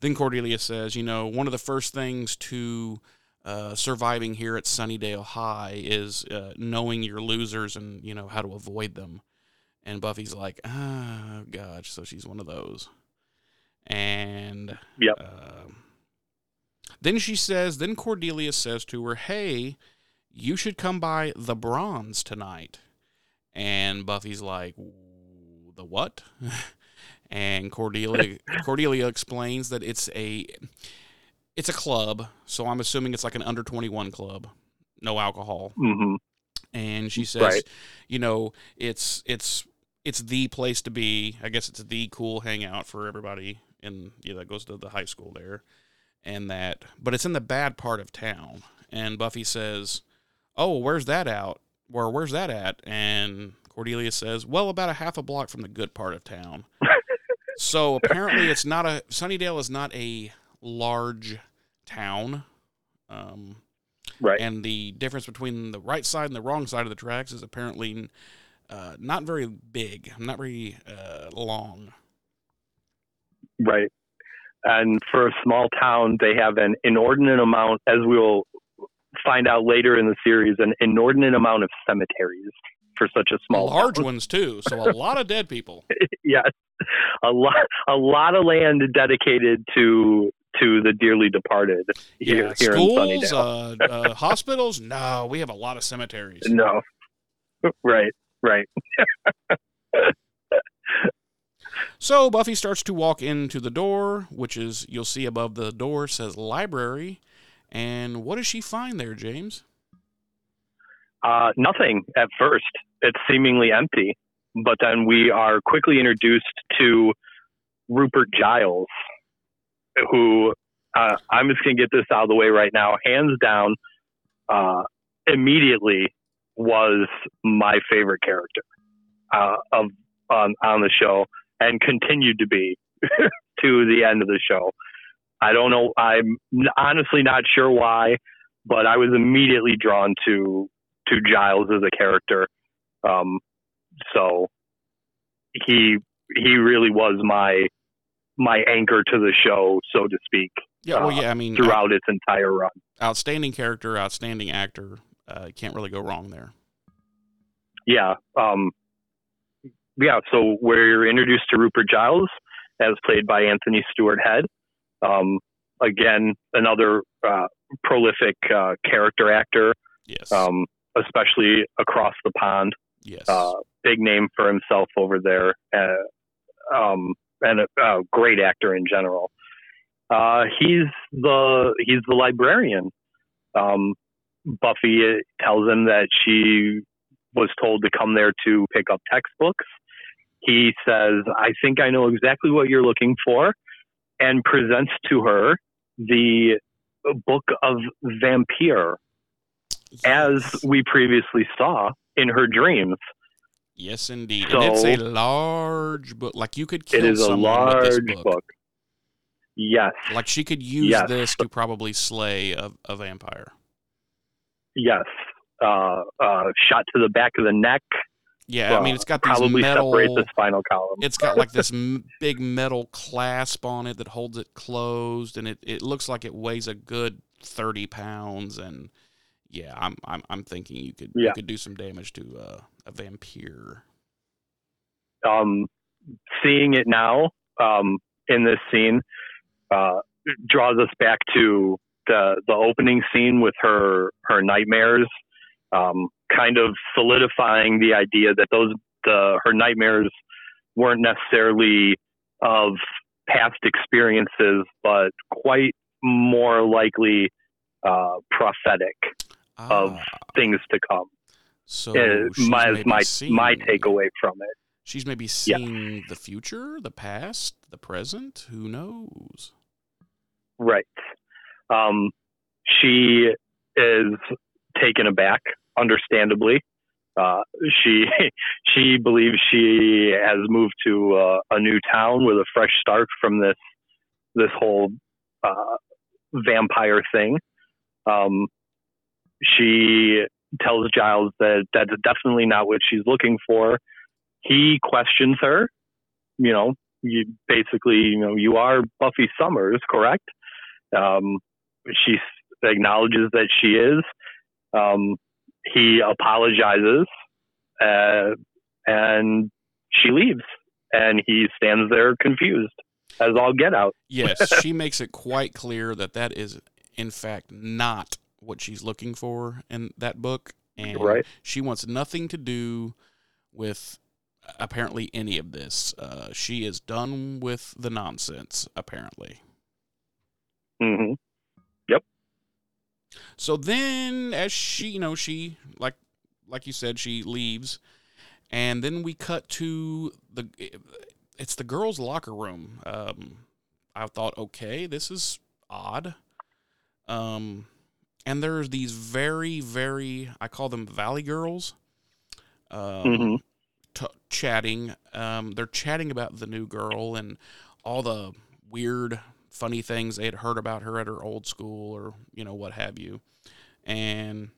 A: then Cordelia says, you know, one of the first things to uh, surviving here at Sunnydale High is uh, knowing your losers and you know how to avoid them. And Buffy's like, oh gosh, so she's one of those. And
B: Yep.
A: um, then she says, then Cordelia says to her, hey, you should come by the bronze tonight. And Buffy's like, the what? and Cordelia Cordelia explains that it's a it's a club, so I'm assuming it's like an under 21 club, no alcohol.
B: hmm
A: And she says,
B: Right.
A: you know, it's it's it's the place to be. I guess it's the cool hangout for everybody in you know, that goes to the high school there, and that, but it's in the bad part of town. And Buffy says, "Oh, where's that out? Where where's that at?" And Cordelia says, "Well, about a half a block from the good part of town." So apparently, it's not a Sunnydale is not a large town. Um,
B: Right.
A: and the difference between the right side and the wrong side of the tracks is apparently uh, not very big, not very uh, long.
B: Right. And for a small town, they have an inordinate amount, as we will find out later in the series, an inordinate amount of cemeteries for such a small
A: Large
B: town.
A: ones too, so a lot of dead people.
B: yes, a lot, a lot of land dedicated to to the dearly departed here,
A: Yeah,
B: here in
A: schools,
B: Sunnydale.
A: uh, uh, hospitals. No, we have a lot of cemeteries.
B: No, right, right.
A: So Buffy starts to walk into the door, which is you'll see above the door says library. And what does she find there, James?
B: Uh, nothing at first. It's seemingly empty, but then we are quickly introduced to Rupert Giles, who uh, I'm just going to get this out of the way right now. Hands down, uh, immediately was my favorite character uh, of on, on the show, and continued to be to the end of the show. I don't know. I'm honestly not sure why, but I was immediately drawn to to Giles as a character. Um, so he he really was my my anchor to the show, so to speak,
A: Yeah, well,
B: Uh,
A: yeah, I mean,
B: throughout its entire run.
A: outstanding character, outstanding actor. Uh, can't really go wrong there.
B: Yeah. Um, yeah. So we're introduced to Rupert Giles, as played by Anthony Stewart Head. Um, again, another uh, prolific uh, character actor,
A: Yes,
B: um, especially across the pond.
A: yes.
B: uh, big name for himself over there, uh, um, and a, a great actor in general. Uh, he's the he's the librarian. Um, Buffy tells him that she was told to come there to pick up textbooks. He says, "I think I know exactly what you're looking for," and presents to her the book of Vampire, as we previously saw in her dreams.
A: Yes, indeed. and it's a large book. Like you could kill
B: It is a
A: someone with this
B: large
A: book.
B: book. Yes,
A: Like she could use
B: Yes.
A: this to probably slay a, a vampire.
B: yes. Uh, uh, shot to the back of the neck.
A: Yeah, I mean it's got these
B: probably
A: metal.
B: separate the spinal column.
A: It's got like this m- big metal clasp on it that holds it closed, and it, it looks like it weighs a good thirty pounds. And yeah, I'm I'm I'm thinking you could you
B: Yeah.
A: could do some damage to uh, a vampire.
B: um, seeing it now um, in this scene uh, draws us back to the the opening scene with her her nightmares, um, kind of solidifying the idea that those the her nightmares weren't necessarily of past experiences, but quite more likely uh, prophetic of
A: Ah,
B: things to come.
A: so
B: Uh, my my my
A: seeing-
B: takeaway from it.
A: She's maybe seeing the future, the past, the present. Who knows?
B: Right. Um, she is taken aback, understandably. Uh, she she believes she has moved to uh, a new town with a fresh start from this this whole uh, vampire thing. Um, she tells Giles that that's definitely not what she's looking for. He questions her. You know, you basically, you know, you are Buffy Summers, correct? Um, she acknowledges that she is. Um, he apologizes, uh, and she leaves, and he stands there confused as all get out.
A: Yes, she makes it quite clear that that is, in fact, not what she's looking for in that book, and
B: Right.
A: she wants nothing to do with apparently any of this. Uh, she is done with the nonsense. Apparently.
B: hmm
A: So then, as she, you know, she like like you said, she leaves, and then we cut to the it's the girls' locker room. Um, I thought, okay, this is odd. Um, and there's these very, very, I call them Valley girls. Um,
B: hmm
A: t- chatting. Um, they're chatting about the new girl and all the weird, funny things they had heard about her at her old school or you know what have you. And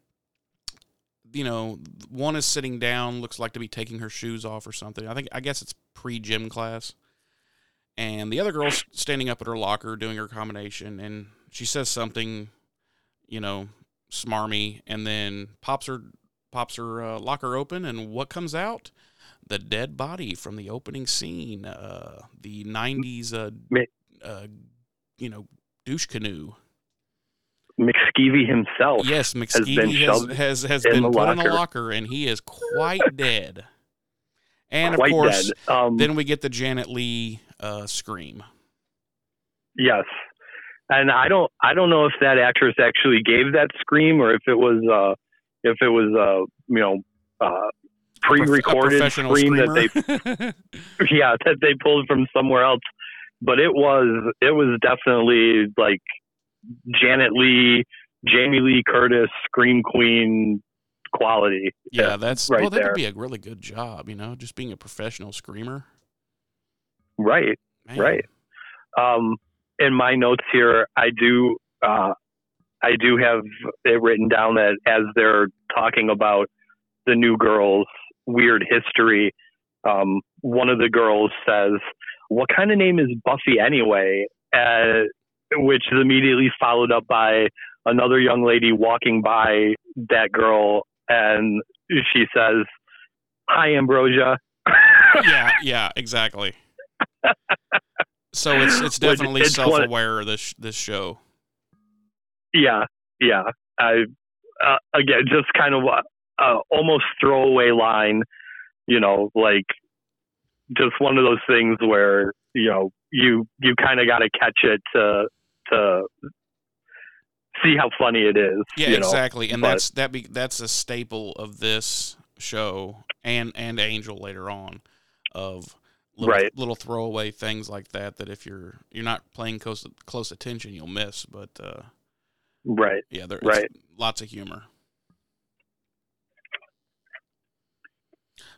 A: you know, one is sitting down, looks like to be taking her shoes off or something. I think I guess it's pre gym class. And the other girl's standing up at her locker doing her combination, and she says something, you know, smarmy, and then pops her pops her uh, locker open, and what comes out? The dead body from the opening scene, uh, the '90s, uh, uh, you know, douche canoe.
B: McSkeevy himself.
A: Yes,
B: been
A: McSkeevy has
B: shoved
A: has, has
B: in
A: been put in a
B: locker.
A: locker, and he is quite dead. And
B: quite
A: of course.
B: Um,
A: then we get the Janet Leigh uh, scream.
B: Yes. And I don't I don't know if that actress actually gave that scream or if it was uh if it was uh you know uh
A: A
B: pre-recorded scream that they yeah that they pulled from somewhere else but it was it was definitely like Janet Leigh Jamie Lee Curtis scream queen quality
A: yeah, that's
B: right
A: well, that would be a really good job, you know, just being a professional screamer.
B: right
A: Man.
B: Right. um in my notes here I do uh I do have it written down that as they're talking about the new girl's weird history, um, one of the girls says, "What kind of name is Buffy anyway?" Uh, which is immediately followed up by another young lady walking by that girl, and she says, "Hi, Ambrosia."
A: yeah, yeah, exactly. So it's it's definitely
B: it's
A: self-aware this this show.
B: Yeah, yeah. I uh, again just kind of a, a almost throwaway line, you know, like just one of those things where you know you you kind of got to catch it to to see how funny it is.
A: Yeah,
B: you know?
A: exactly, and
B: but-
A: that's that be that's a staple of this show and and Angel later on, of little,
B: Right.
A: little throwaway things like that. That if you're you're not playing close close attention, you'll miss. But uh,
B: Right.
A: yeah, there's
B: Right.
A: lots of humor.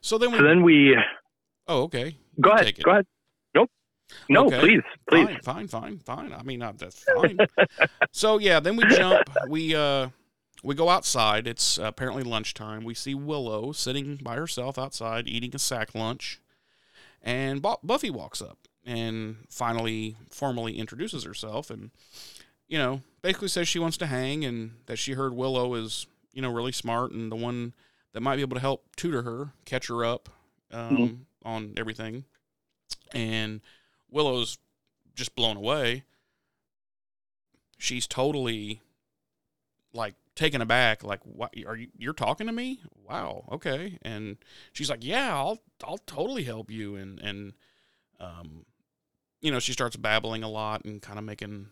A: So then we
B: So then we
A: oh okay
B: go
A: You
B: ahead. Go ahead. Nope. No,
A: Okay.
B: please, please.
A: Fine, fine, fine, fine. I mean, that's fine. so yeah, then we jump. We uh, we go outside. It's apparently lunchtime. We see Willow sitting by herself outside eating a sack lunch, and Bu- Buffy walks up and finally formally introduces herself, and you know, basically says she wants to hang and that she heard Willow is you know really smart and the one that might be able to help tutor her, catch her up um,
B: Mhm.
A: on everything, and Willow's just blown away. She's totally like taken aback. Like, what are you? You're talking to me? Wow. Okay. And she's like, Yeah, I'll I'll totally help you. And and um, you know, she starts babbling a lot and kind of making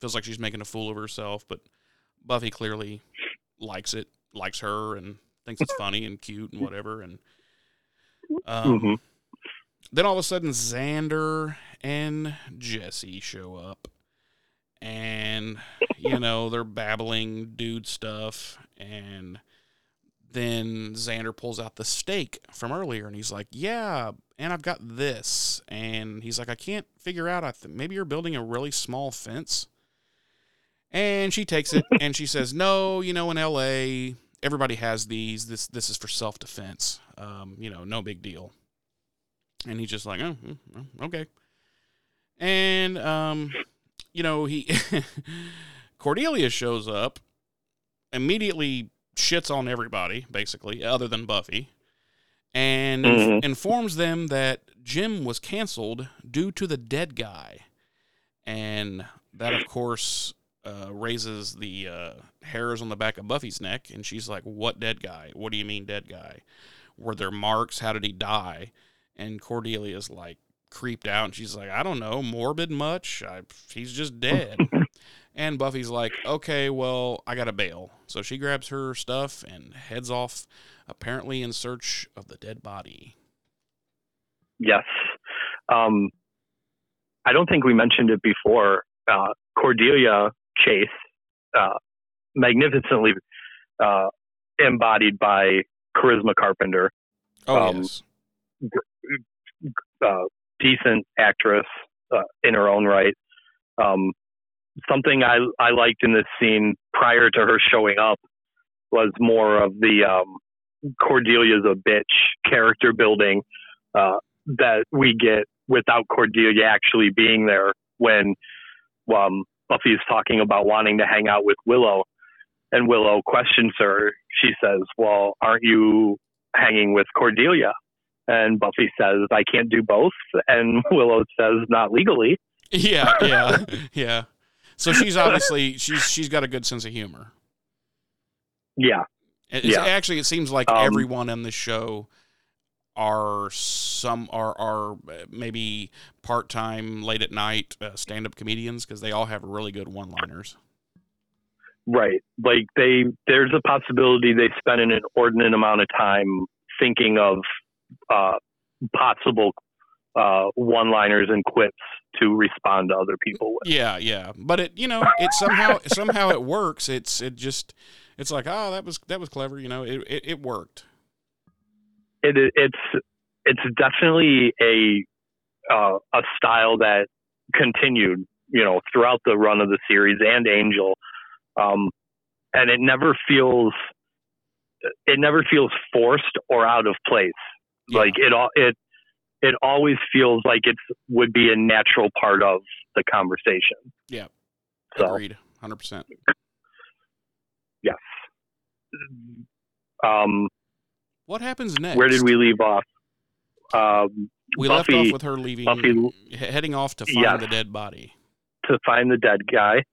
A: feels like she's making a fool of herself. But Buffy clearly likes it, likes her, and thinks it's funny and cute and whatever. And um,
B: Mhm.
A: then all of a sudden, Xander and Jesse show up. And, you know, they're babbling dude stuff. And then Xander pulls out the stake from earlier and he's like, Yeah, and I've got this. And he's like, I can't figure out. I th- maybe you're building a really small fence. And she takes it and she says, No, you know, in LA, everybody has these. This this is for self defense. Um, you know, no big deal. And he's just like, oh, mm, mm, okay. And um, you know, he Cordelia shows up, immediately shits on everybody, basically, other than Buffy, and inf-
B: Mhm.
A: informs them that gym was canceled due to the dead guy. And that, of course, uh, raises the uh, hairs on the back of Buffy's neck. And she's like, What dead guy? What do you mean, dead guy? Were there marks? How did he die? And Cordelia's like creeped out and she's like, I don't know, morbid much? I, he's just dead. and Buffy's like, okay, well, I got to bail. So she grabs her stuff and heads off, apparently in search of the dead body.
B: Yes. Um, I don't think we mentioned it before. Uh, Cordelia Chase, uh, magnificently uh, embodied by Charisma Carpenter.
A: Oh, um, yes.
B: Uh, decent actress uh, in her own right. Um, something I, I liked in this scene prior to her showing up was more of the um, Cordelia's a bitch character building uh, that we get without Cordelia actually being there when um, Buffy's talking about wanting to hang out with Willow. And Willow questions her. She says, Well, aren't you hanging with Cordelia? And Buffy says, I can't do both. And Willow says, Not legally.
A: Yeah, yeah, yeah. So she's obviously she's she's got a good sense of humor.
B: Yeah.
A: It's, yeah. Actually, it seems like um, everyone in the show are some are are maybe part time late at night uh, stand up comedians because they all have really good one liners.
B: Right, like they there's a possibility they spend an inordinate amount of time thinking of uh, possible uh, one liners and quips to respond to other people with.
A: Yeah, yeah, but it you know it somehow somehow it works. It's it just it's like oh that was that was clever. You know it it, it worked
B: it, it's it's definitely a uh, a style that continued, you know, throughout the run of the series and Angel, um, and it never feels it never feels forced or out of place. Yeah. Like it all it it always feels like it would be a natural part of the conversation.
A: Yeah, so, agreed, hundred percent.
B: Yes. Um,
A: what happens next?
B: Where did we leave off? Um,
A: we Buffy, left off with her leaving, Buffy, heading off to find yes, the dead body.
B: To find the dead guy,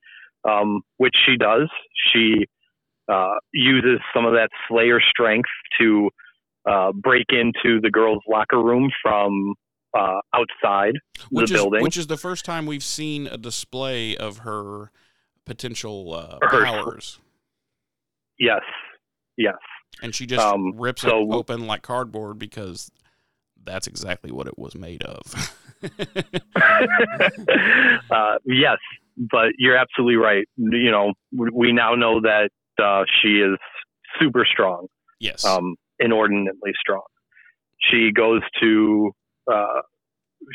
B: um, which she does. She uh, uses some of that Slayer strength to uh, break into the girls' locker room from uh, outside
A: which
B: the
A: is,
B: building.
A: Which is the first time we've seen a display of her potential uh, her, powers.
B: Yes, yes
A: and she just um, rips so, it open like cardboard because that's exactly what it was made of.
B: uh, yes, but you're absolutely right. You know, we now know that uh, she is super strong.
A: Yes.
B: Um, inordinately strong. She goes to, uh,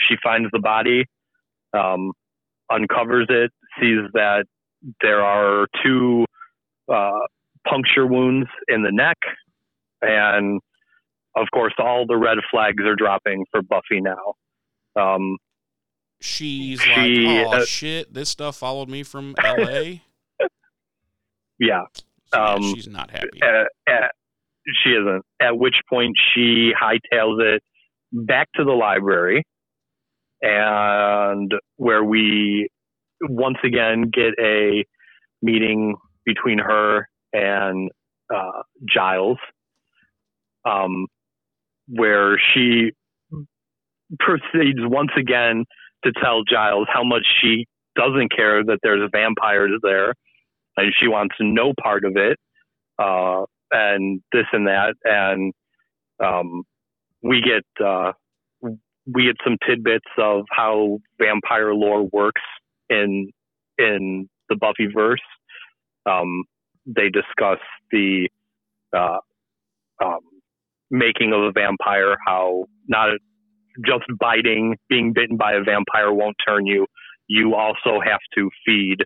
B: she finds the body, um, uncovers it, sees that there are two uh, puncture wounds in the neck, and of course, all the red flags are dropping for Buffy now. Um,
A: She's she, like, "Oh uh, shit! This stuff followed me from L.A."
B: yeah,
A: um, she's not happy.
B: She isn't. At which point, she hightails it back to the library, and where we once again get a meeting between her and uh, Giles, um, where she proceeds once again to tell Giles how much she doesn't care that there's vampires there, and she wants no part of it, uh, and this and that, and um, we get uh, we get some tidbits of how vampire lore works in in the Buffy verse. Um, they discuss the uh, um, making of a vampire, how not just biting, being bitten by a vampire won't turn you. You also have to feed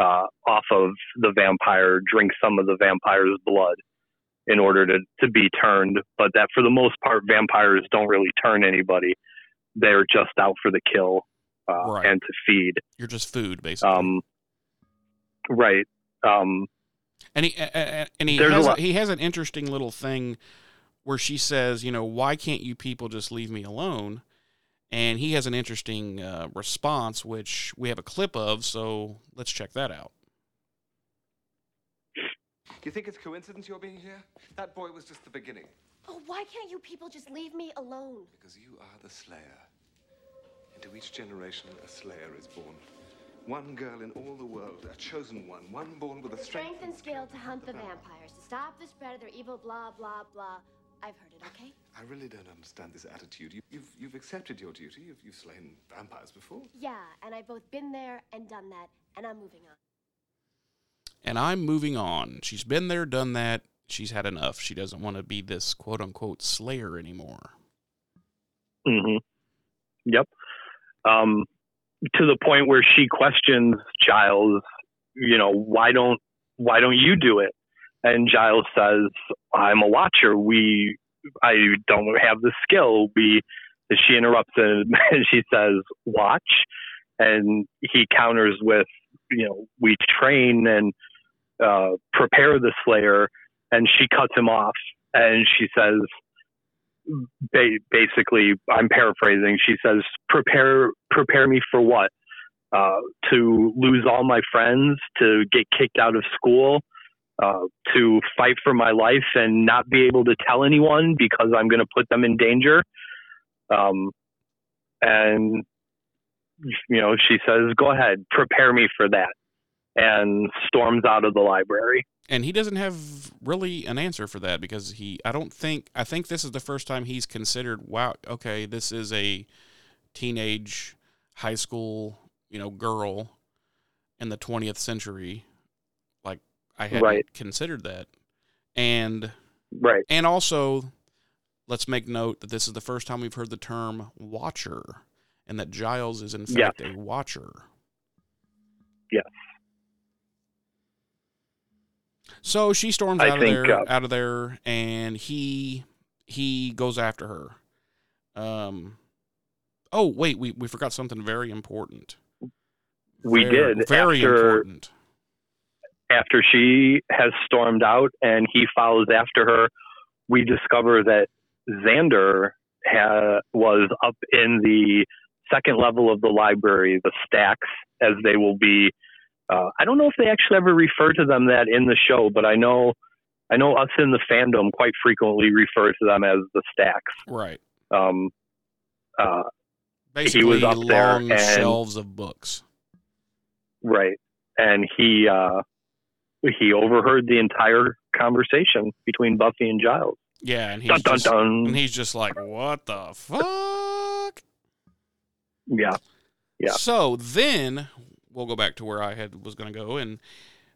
B: uh, off of the vampire, drink some of the vampire's blood in order to, to be turned. But that for the most part, vampires don't really turn anybody. They're just out for the kill uh, right. and to feed.
A: You're just food, basically.
B: Um, right. Um,
A: and he and he has a, he has an interesting little thing where she says, you know, why can't you people just leave me alone? And he has an interesting uh, response, which we have a clip of. So let's check that out.
C: You think it's coincidence you're being here? That boy was just the beginning. Oh, why can't you people just leave me alone?
D: Because you are the Slayer. Into each generation, a Slayer is born. One girl in all the world, a chosen one, one born with a
C: Strength and skill to hunt the vampires, to stop the spread of their evil blah, blah, blah. I've heard it, okay?
D: I really don't understand this attitude. You, you've, you've accepted your duty. You've, you've slain vampires before.
C: Yeah, and I've both been there and done that, and I'm moving on.
A: And I'm moving on. She's been there, done that. She's had enough. She doesn't want to be this quote unquote slayer anymore.
B: hmm Yep. Um, to the point where she questions Giles, you know, why don't why don't you do it? And Giles says, "I'm a watcher. We, I don't have the skill. We." She interrupts him and she says, "Watch," and he counters with, "You know, we train and uh, prepare the Slayer." And she cuts him off and she says, ba- basically, I'm paraphrasing. She says, "Prepare, prepare me for what? Uh, to lose all my friends, to get kicked out of school, uh, to fight for my life and not be able to tell anyone because I'm going to put them in danger." Um, and you know, she says, "Go ahead, prepare me for that," and storms out of the library.
A: And he doesn't have really an answer for that because he, I don't think, I think this is the first time he's considered, wow, okay, this is a teenage high school, you know, girl in the 20th century. Like, I hadn't
B: Right.
A: considered that. And,
B: Right.
A: and also, let's make note that this is the first time we've heard the term watcher and that Giles is in
B: Yes.
A: fact a watcher.
B: Yes.
A: So she storms
B: I
A: out of
B: think,
A: there,
B: uh,
A: out of there, and he he goes after her. Um. Oh wait, we we forgot something very important.
B: We
A: Very-
B: did
A: very
B: after
A: important.
B: after she has stormed out and he follows after her. We discover that Xander ha- was up in the second level of the library, the stacks, as they will be. Uh, I don't know if they actually ever refer to them that in the show, but I know, I know us in the fandom quite frequently refer to them as the stacks.
A: Right.
B: Um, uh,
A: Basically,
B: was up there
A: long
B: and-
A: shelves of books.
B: Right. And he uh he overheard the entire conversation between Buffy and Giles.
A: Yeah, and he's
B: Dun dun
A: just,
B: dun.
A: and he's just like, "What the fuck?"
B: yeah. Yeah.
A: So then we'll go back to where I had was going to go, and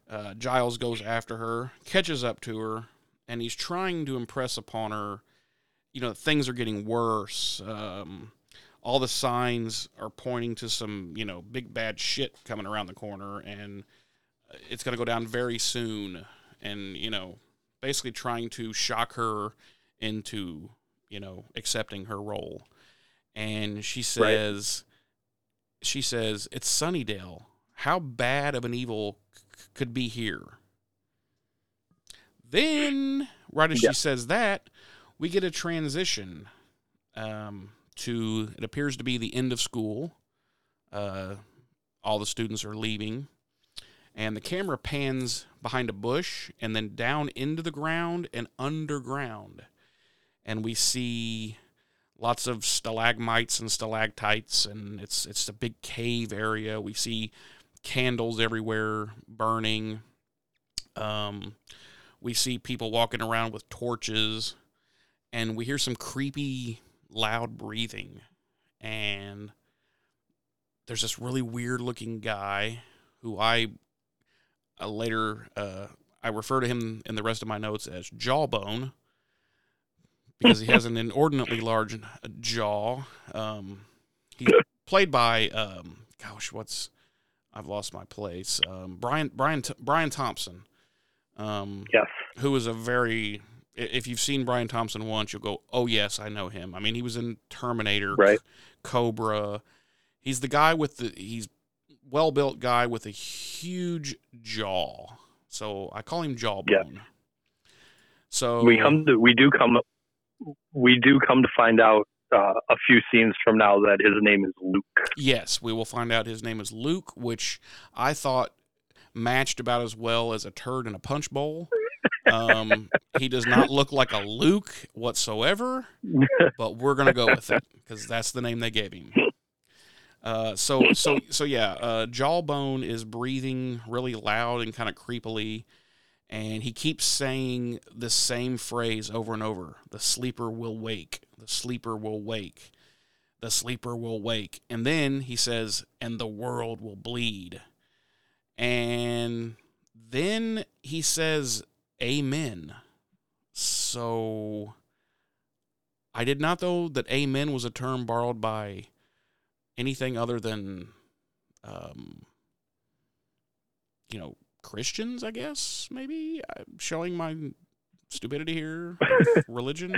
A: uh, Giles goes after her, catches up to her, and he's trying to impress upon her, you know, things are getting worse. Um, all the signs are pointing to some, you know, big bad shit coming around the corner, and it's going to go down very soon. And you know, basically trying to shock her into, you know, accepting her role. And she says, she says, "It's Sunnydale. How bad of an evil c- could be here?" Then, right as
B: Yeah.
A: she says that, we get a transition um, to it appears to be the end of school. Uh, all the students are leaving, and the camera pans behind a bush and then down into the ground and underground, and we see lots of stalagmites and stalactites, and it's it's a big cave area. We see candles everywhere burning. Um, we see people walking around with torches, and we hear some creepy, loud breathing, and there's this really weird looking guy who I uh, later uh, I refer to him in the rest of my notes as Jawbone because he has an inordinately large jaw. Um, he's played by um, gosh, what's I've lost my place. Um, Brian Brian Brian Thompson. Um,
B: Yes.
A: who is a very if you've seen Brian Thompson once, you'll go, "Oh yes, I know him." I mean, he was in Terminator,
B: Right.
A: Cobra. He's the guy with the he's well built guy with a huge jaw. So I call him Jawbone. So
B: We come to we do come we do come to find out uh, a few scenes from now that his name is Luke.
A: Yes, we will find out his name is Luke, which I thought matched about as well as a turd in a punch bowl. Um, he does not look like a Luke whatsoever, but we're gonna go with it because that's the name they gave him. Uh, so so so yeah, uh, Jawbone is breathing really loud and kind of creepily, and he keeps saying the same phrase over and over: "The sleeper will wake. The sleeper will wake. The sleeper will wake." And then he says, "And the world will bleed." And then he says, Amen. So I did not know that Amen was a term borrowed by anything other than, um, you know, Christians, I guess, maybe. I'm showing my stupidity here. Religion.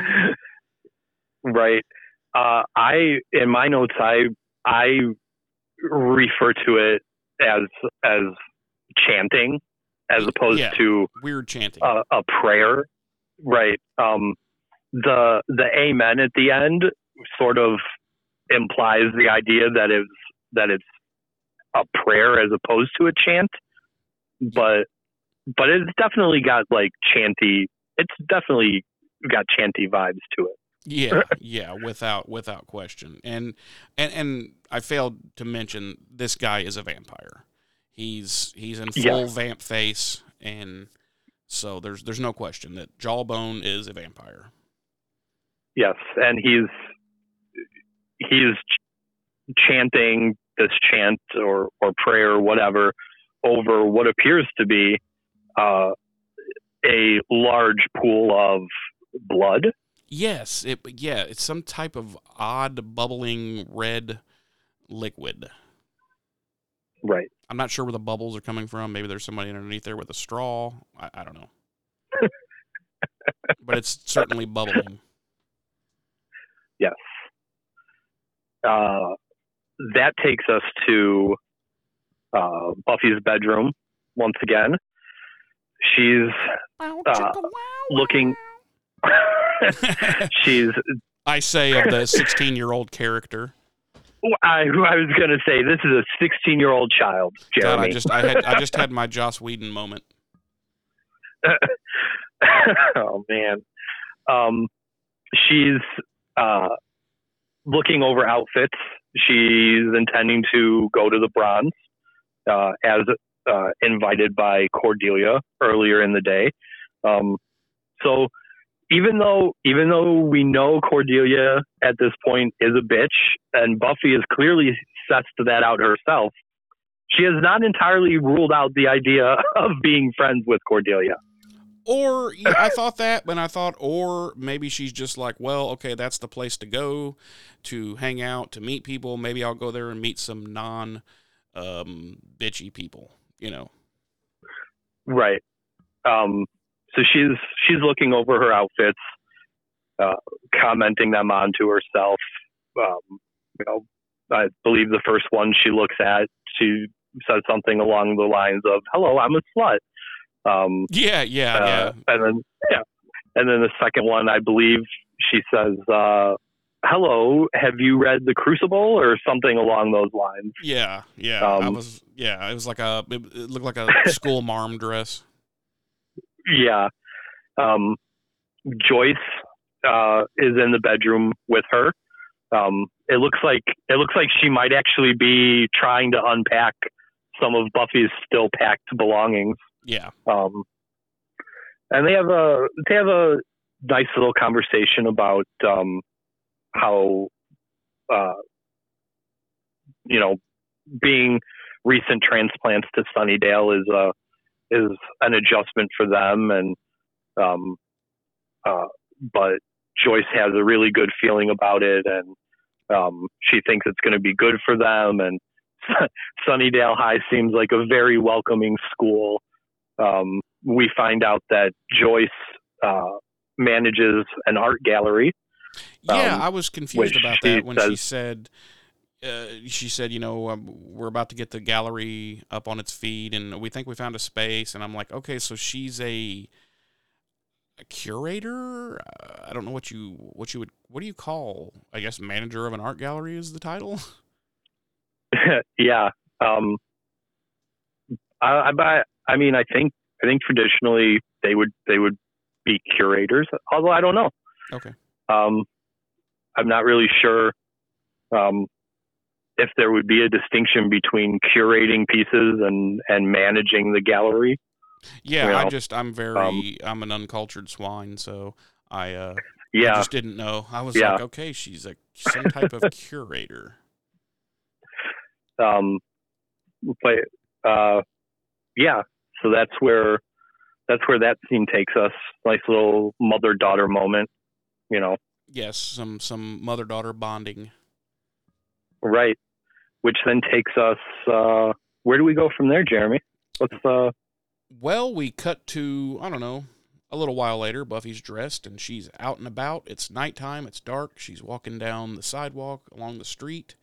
B: Right. Uh, I in my notes I I refer to it as as chanting as opposed
A: Yeah.
B: to
A: Weird chanting.
B: a, a prayer. Right. Um, the the amen at the end sort of implies the idea that it's that it's a prayer as opposed to a chant, but but it's definitely got like chanty. It's definitely got chanty vibes to it.
A: Yeah, yeah, without without question. And and and I failed to mention this guy is a vampire. He's he's in
B: Yeah.
A: full vamp face and so there's there's no question that Jawbone is a vampire.
B: Yes, and he's he's ch- chanting this chant or or prayer or whatever over what appears to be uh, a large pool of blood.
A: Yes, it yeah, it's some type of odd bubbling red liquid.
B: Right.
A: I'm not sure where the bubbles are coming from. Maybe there's somebody underneath there with a straw. I, I don't know. but it's certainly bubbling.
B: Yes. Uh, that takes us to uh, Buffy's bedroom once again. She's uh, looking. she's.
A: I say of the 16 year old character.
B: I, I was going to say this is a 16 year old child,
A: God,
B: Jeremy.
A: I just I had I just had my Joss Whedon moment.
B: oh man. Um, she's uh, looking over outfits. She's intending to go to the Bronze uh, as uh, invited by Cordelia earlier in the day. Um, so even though even though we know Cordelia at this point is a bitch, and Buffy has clearly sussed that out herself, she has not entirely ruled out the idea of being friends with Cordelia.
A: Or yeah, I thought that, but I thought, or maybe she's just like, well, okay, that's the place to go to hang out, to meet people. Maybe I'll go there and meet some non um, bitchy people, you know.
B: Right. Um, so she's she's looking over her outfits, uh, commenting them onto herself. Um, you know, I believe the first one she looks at, she says something along the lines of "Hello, I'm a slut." Um,
A: Yeah, yeah,
B: uh,
A: yeah.
B: and then yeah, and then the second one, I believe she says, uh, "Hello, have you read The Crucible?" or something along those lines.
A: Yeah, yeah. I
B: Um,
A: was, yeah, it was like a, it, it looked like a school marm dress.
B: Yeah. Um, Joyce uh, is in the bedroom with her. Um, it looks like it looks like she might actually be trying to unpack some of Buffy's still packed belongings.
A: Yeah,
B: Um, and they have a they have a nice little conversation about um, how uh, you know being recent transplants to Sunnydale is a is an adjustment for them, and um, uh, but Joyce has a really good feeling about it, and um, she thinks it's going to be good for them, and Sunnydale High seems like a very welcoming school. Um, we find out that Joyce uh, manages an art gallery.
A: Yeah.
B: Um,
A: I was confused about that when she said, uh, she said, you know, um, we're about to get the gallery up on its feet, and we think we found a space. And I'm like, okay, so she's a, a curator. Uh, I don't know what you what you would what do you call? I guess manager of an art gallery is the title.
B: yeah. Um, I, I, I mean, I think I think traditionally they would they would be curators. Although I don't know.
A: Okay.
B: Um, I'm not really sure um, if there would be a distinction between curating pieces and and managing the gallery.
A: Yeah,
B: You
A: I just I'm very I'm an uncultured swine, so I uh I
B: Yeah,
A: just didn't know. I was
B: Yeah.
A: like, okay, she's a some type of curator.
B: um, but uh, yeah. So that's where that's where that scene takes us. Nice little mother daughter moment. You know,
A: Yes, some some mother daughter bonding.
B: right? Which then takes us. Uh, where do we go from there, Jeremy? Let's. Uh,
A: Well, we cut to, I don't know, a little while later. Buffy's dressed and she's out and about. It's nighttime, it's dark. She's walking down the sidewalk along the street.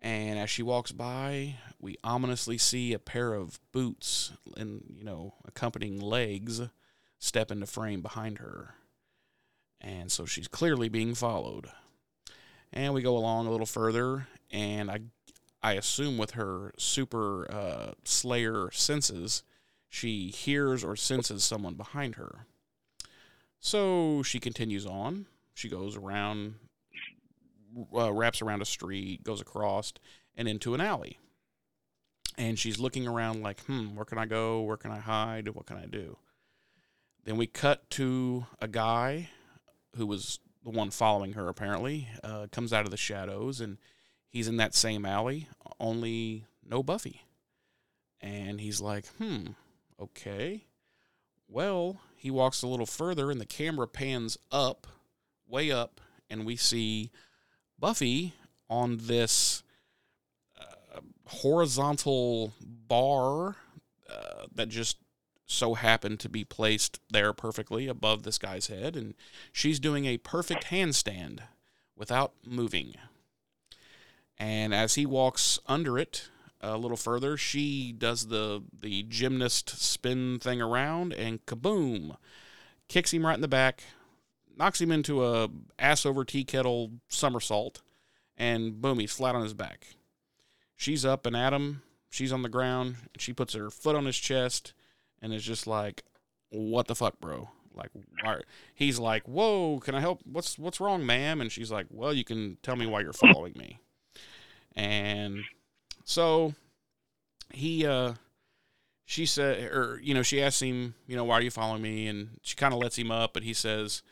A: And as she walks by, we ominously see a pair of boots and, you know, accompanying legs step into frame behind her. And so she's clearly being followed. And we go along a little further, and I, I assume with her super uh, Slayer senses, she hears or senses someone behind her. So she continues on. She goes around, uh, wraps around a street, goes across, and into an alley. And she's looking around like, hmm, where can I go? Where can I hide? What can I do? Then we cut to a guy who was the one following her, apparently, uh, comes out of the shadows, and he's in that same alley, only no Buffy. And he's like, hmm, okay. Well, he walks a little further, and the camera pans up, way up, and we see Buffy on this uh, horizontal bar uh, that just so happened to be placed there perfectly above this guy's head, and she's doing a perfect handstand without moving. And as he walks under it a little further, she does the the gymnast spin thing around, and kaboom, kicks him right in the back, knocks him into a ass over tea kettle somersault, and boom, he's flat on his back. She's up and at him. She's on the ground, and she puts her foot on his chest, and is just like, "What the fuck, bro?" Like, why? he's like, "Whoa, can I help? What's what's wrong, ma'am?" And she's like, "Well, you can tell me why you're following me." And so he, uh, she said, or you know, she asks him, you know, why are you following me? And she kind of lets him up, but he says,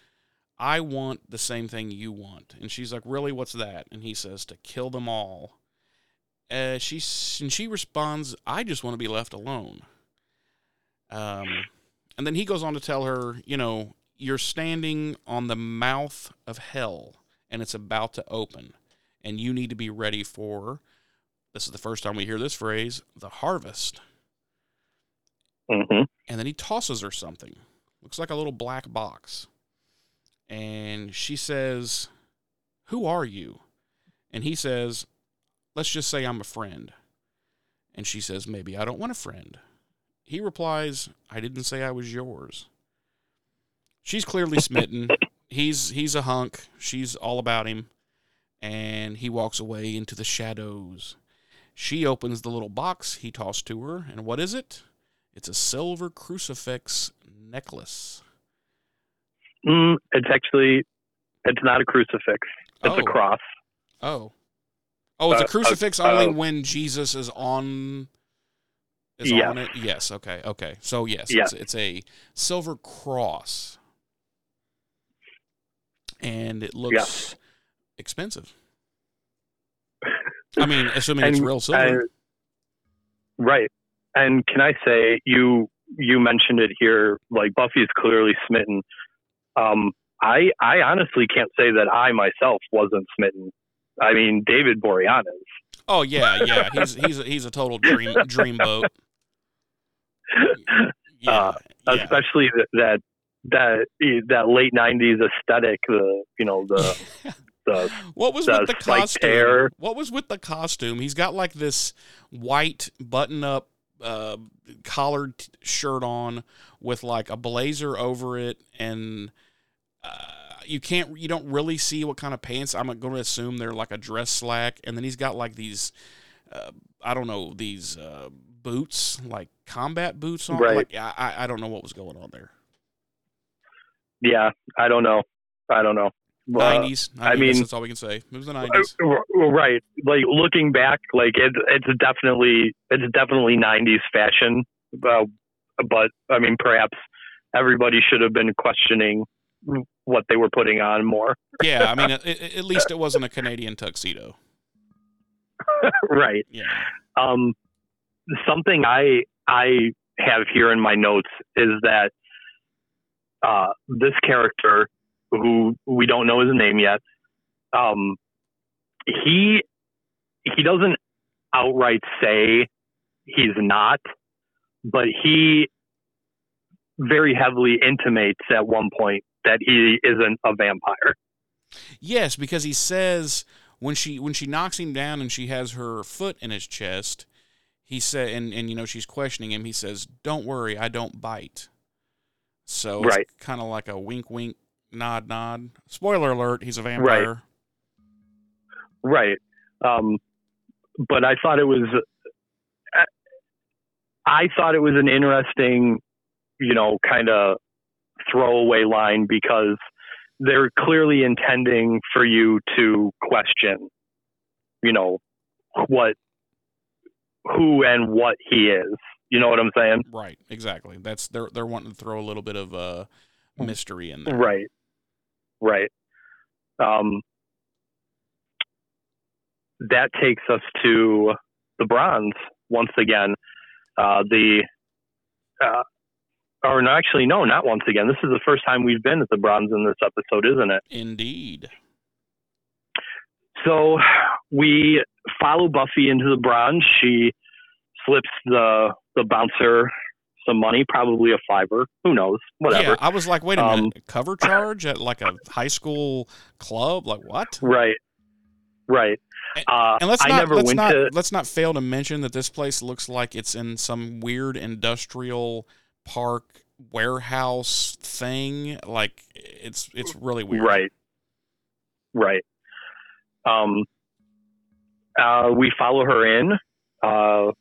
A: "I want the same thing you want." And she's like, "Really? What's that?" And he says, "To kill them all." Uh, she and she responds, "I just want to be left alone." Um, and then he goes on to tell her, you know, you're standing on the mouth of hell, and it's about to open, and you need to be ready for. This is the first time we hear this phrase, the harvest.
B: hmm
A: And then he tosses her something. Looks like a little black box. And she says, Who are you? And he says, Let's just say I'm a friend. And she says, Maybe I don't want a friend. He replies, I didn't say I was yours. She's clearly smitten. he's he's a hunk. She's all about him. And he walks away into the shadows. She opens the little box he tossed to her, and what is it? It's a silver crucifix necklace.
B: Mm, it's actually, it's not a crucifix. It's
A: Oh.
B: a cross.
A: Oh. Oh, it's
B: Uh,
A: a crucifix
B: uh,
A: only
B: uh,
A: when Jesus is on is
B: Yes.
A: on it. Yes, okay. Okay. So yes,
B: Yeah.
A: it's it's a silver cross. And it looks
B: Yes.
A: expensive. I mean, assuming it's real silver.
B: and- right. And can I say you you mentioned it here? Like Buffy is clearly smitten. Um, I I honestly can't say that I myself wasn't smitten. I mean, David Boreanaz.
A: Oh yeah, yeah. He's he's a, he's a total dream dreamboat. Yeah.
B: Uh,
A: yeah.
B: especially that that that late '90s aesthetic. The you know the the
A: What was
B: the
A: with the costume?
B: hair.
A: What was with the costume? He's got like this white button-up uh, collared shirt on with like a blazer over it, and uh, you can't, you don't really see what kind of pants. I'm going to assume they're like a dress slack, and then he's got like these, uh, I don't know, these uh, boots, like combat boots on.
B: Right.
A: Like I, I- don't know what was going on there.
B: Yeah, I don't know. I don't know. Uh,
A: Nineties.
B: I mean-
A: that's all we can say. It was the nineties.
B: Uh, right. Like looking back, like it's it's definitely it's definitely '90s fashion. Uh, but I mean, perhaps everybody should have been questioning what they were putting on more.
A: yeah, I mean, at, at least it wasn't a Canadian tuxedo.
B: right.
A: Yeah.
B: Um, something I I have here in my notes is that uh, this character, who we don't know his name yet, um, he he doesn't outright say he's not, but he very heavily intimates at one point that he isn't a vampire.
A: Yes, because he says when she when she knocks him down and she has her foot in his chest, he said, and and you know she's questioning him. He says, "Don't worry, I don't bite." So
B: Right.
A: it's kind of like a wink, wink, nod, nod. Spoiler alert: he's a vampire.
B: Right. Um, but I thought it was, I thought it was an interesting, you know, kind of throwaway line because they're clearly intending for you to question, you know, what, who and what he is. You know what I'm saying?
A: Right, exactly. That's they're they're wanting to throw a little bit of uh, mystery in there.
B: Right. Right. Um, that takes us to the bronze once again. Uh, the, uh, or no, actually, no, not once again. This is the first time we've been at the bronze in this episode, isn't it?
A: Indeed.
B: So we follow Buffy into the bronze. She slips the the bouncer some money, probably a fiver. Who knows? Whatever.
A: Yeah, I was like, wait a
B: Um,
A: minute, cover charge at like a high school club? Like what?
B: Right. Right. Uh,
A: And let's
B: I
A: not
B: never
A: let's
B: went
A: not
B: to.
A: let's not fail to mention that this place looks like it's in some weird industrial park warehouse thing. Like it's it's really weird.
B: Right. Right. Um, uh, we follow her in. Uh,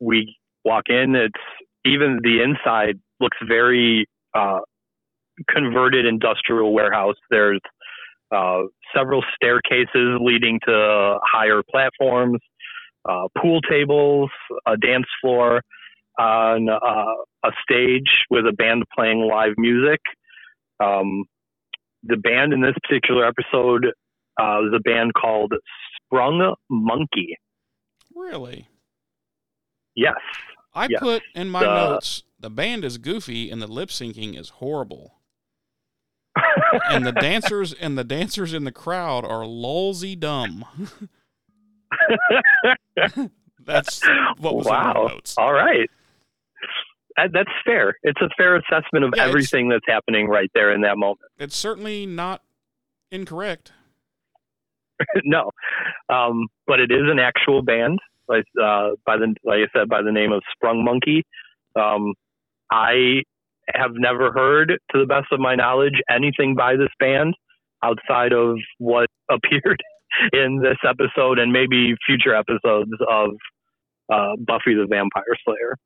B: we walk in. It's even the inside looks very uh, converted industrial warehouse. There's uh, several staircases leading to higher platforms, uh, pool tables, a dance floor, on uh, a stage with a band playing live music. Um, the band in this particular episode uh, was a band called Sprung Monkey.
A: Really.
B: Yes.
A: I
B: Yes.
A: put in my
B: The-
A: notes the band is goofy and the lip syncing is horrible. and the dancers and the dancers in the crowd are lolsy dumb. That's what was in my notes.
B: All right. That- That's fair. It's a fair assessment of
A: Yeah,
B: everything that's happening right there in that moment.
A: It's certainly not incorrect.
B: no, um, but it is an actual band, like uh, by the like I said, by the name of Sprung Monkey. Um, I have never heard, to the best of my knowledge, anything by this band outside of what appeared in this episode and maybe future episodes of uh, Buffy the Vampire Slayer.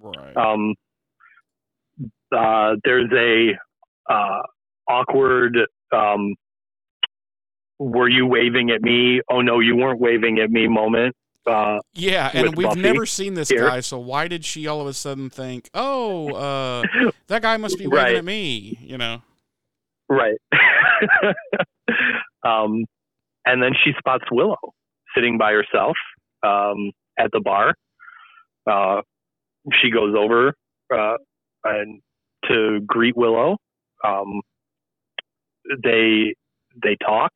A: Right.
B: Um, uh, there's a uh, awkward. Um, were you waving at me? Oh no, you weren't waving at me. Moment. Uh,
A: yeah, and we've
B: Buffy
A: never seen this
B: here.
A: guy, so why did she all of a sudden think, "Oh, uh, that guy must be waving
B: Right.
A: at me," you know?
B: right. um, and then she spots Willow sitting by herself um, at the bar. Uh, she goes over uh, and to greet Willow. Um, they they talk.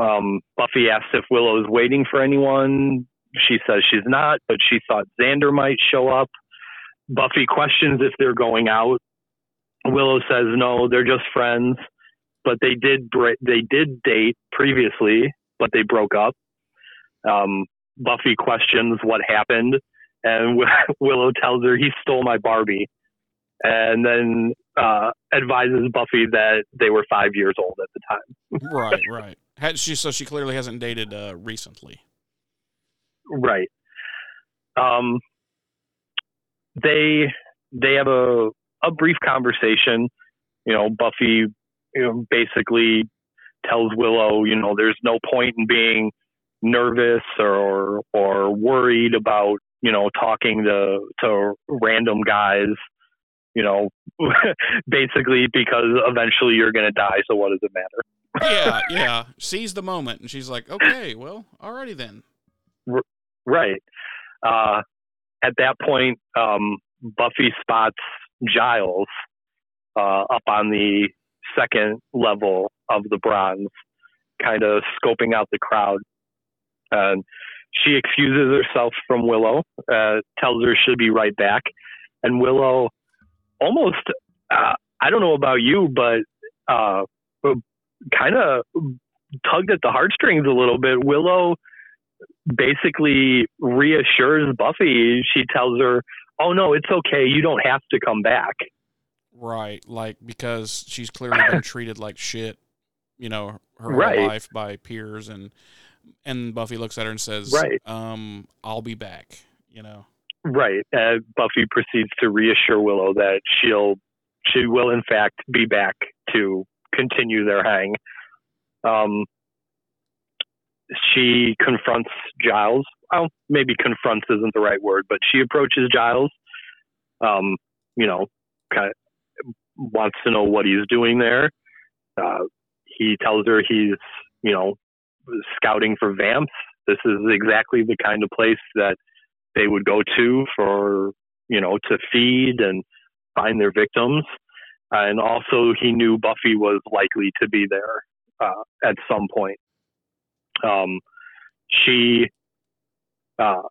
B: Um, Buffy asks if Willow is waiting for anyone. She says she's not, but she thought Xander might show up. Buffy questions if they're going out. Willow says no, they're just friends. But they did they did date previously, but they broke up. Um, Buffy questions what happened, and Willow tells her he stole my Barbie, and then uh, advises Buffy that they were five years old at the time.
A: right, right. Had she so she clearly hasn't dated uh, recently.
B: Right. Um, they they have a a brief conversation. You know, Buffy, you know, basically tells Willow, you know, there's no point in being nervous or or worried about you know talking to to random guys you know basically because eventually you're going to die so what does it matter?
A: Yeah yeah. Seize the moment. And she's like okay well alrighty then.
B: Right. Uh at that point um buffy spots giles uh up on the second level of the bronze kind of scoping out the crowd. And she excuses herself from Willow, uh, tells her she'll be right back, and Willow almost uh, I don't know about you, but uh, kind of tugged at the heartstrings a little bit. Willow basically reassures Buffy. She tells her, "Oh no, it's okay. You don't have to come back."
A: Right, like because she's clearly been treated like shit, you know, her
B: Right.
A: whole life by peers and and Buffy looks at her and says,
B: Right.
A: um, I'll be back, you know.
B: Right. Uh, Buffy proceeds to reassure Willow that she'll she will in fact be back to continue their hang. Um, she confronts Giles. Well, maybe confronts isn't the right word, but she approaches Giles. Um, you know, kind of wants to know what he's doing there. Uh, he tells her he's, you know, scouting for vamps. This is exactly the kind of place that they would go to for you know to feed and find their victims and also he knew buffy was likely to be there uh, at some point um, she uh,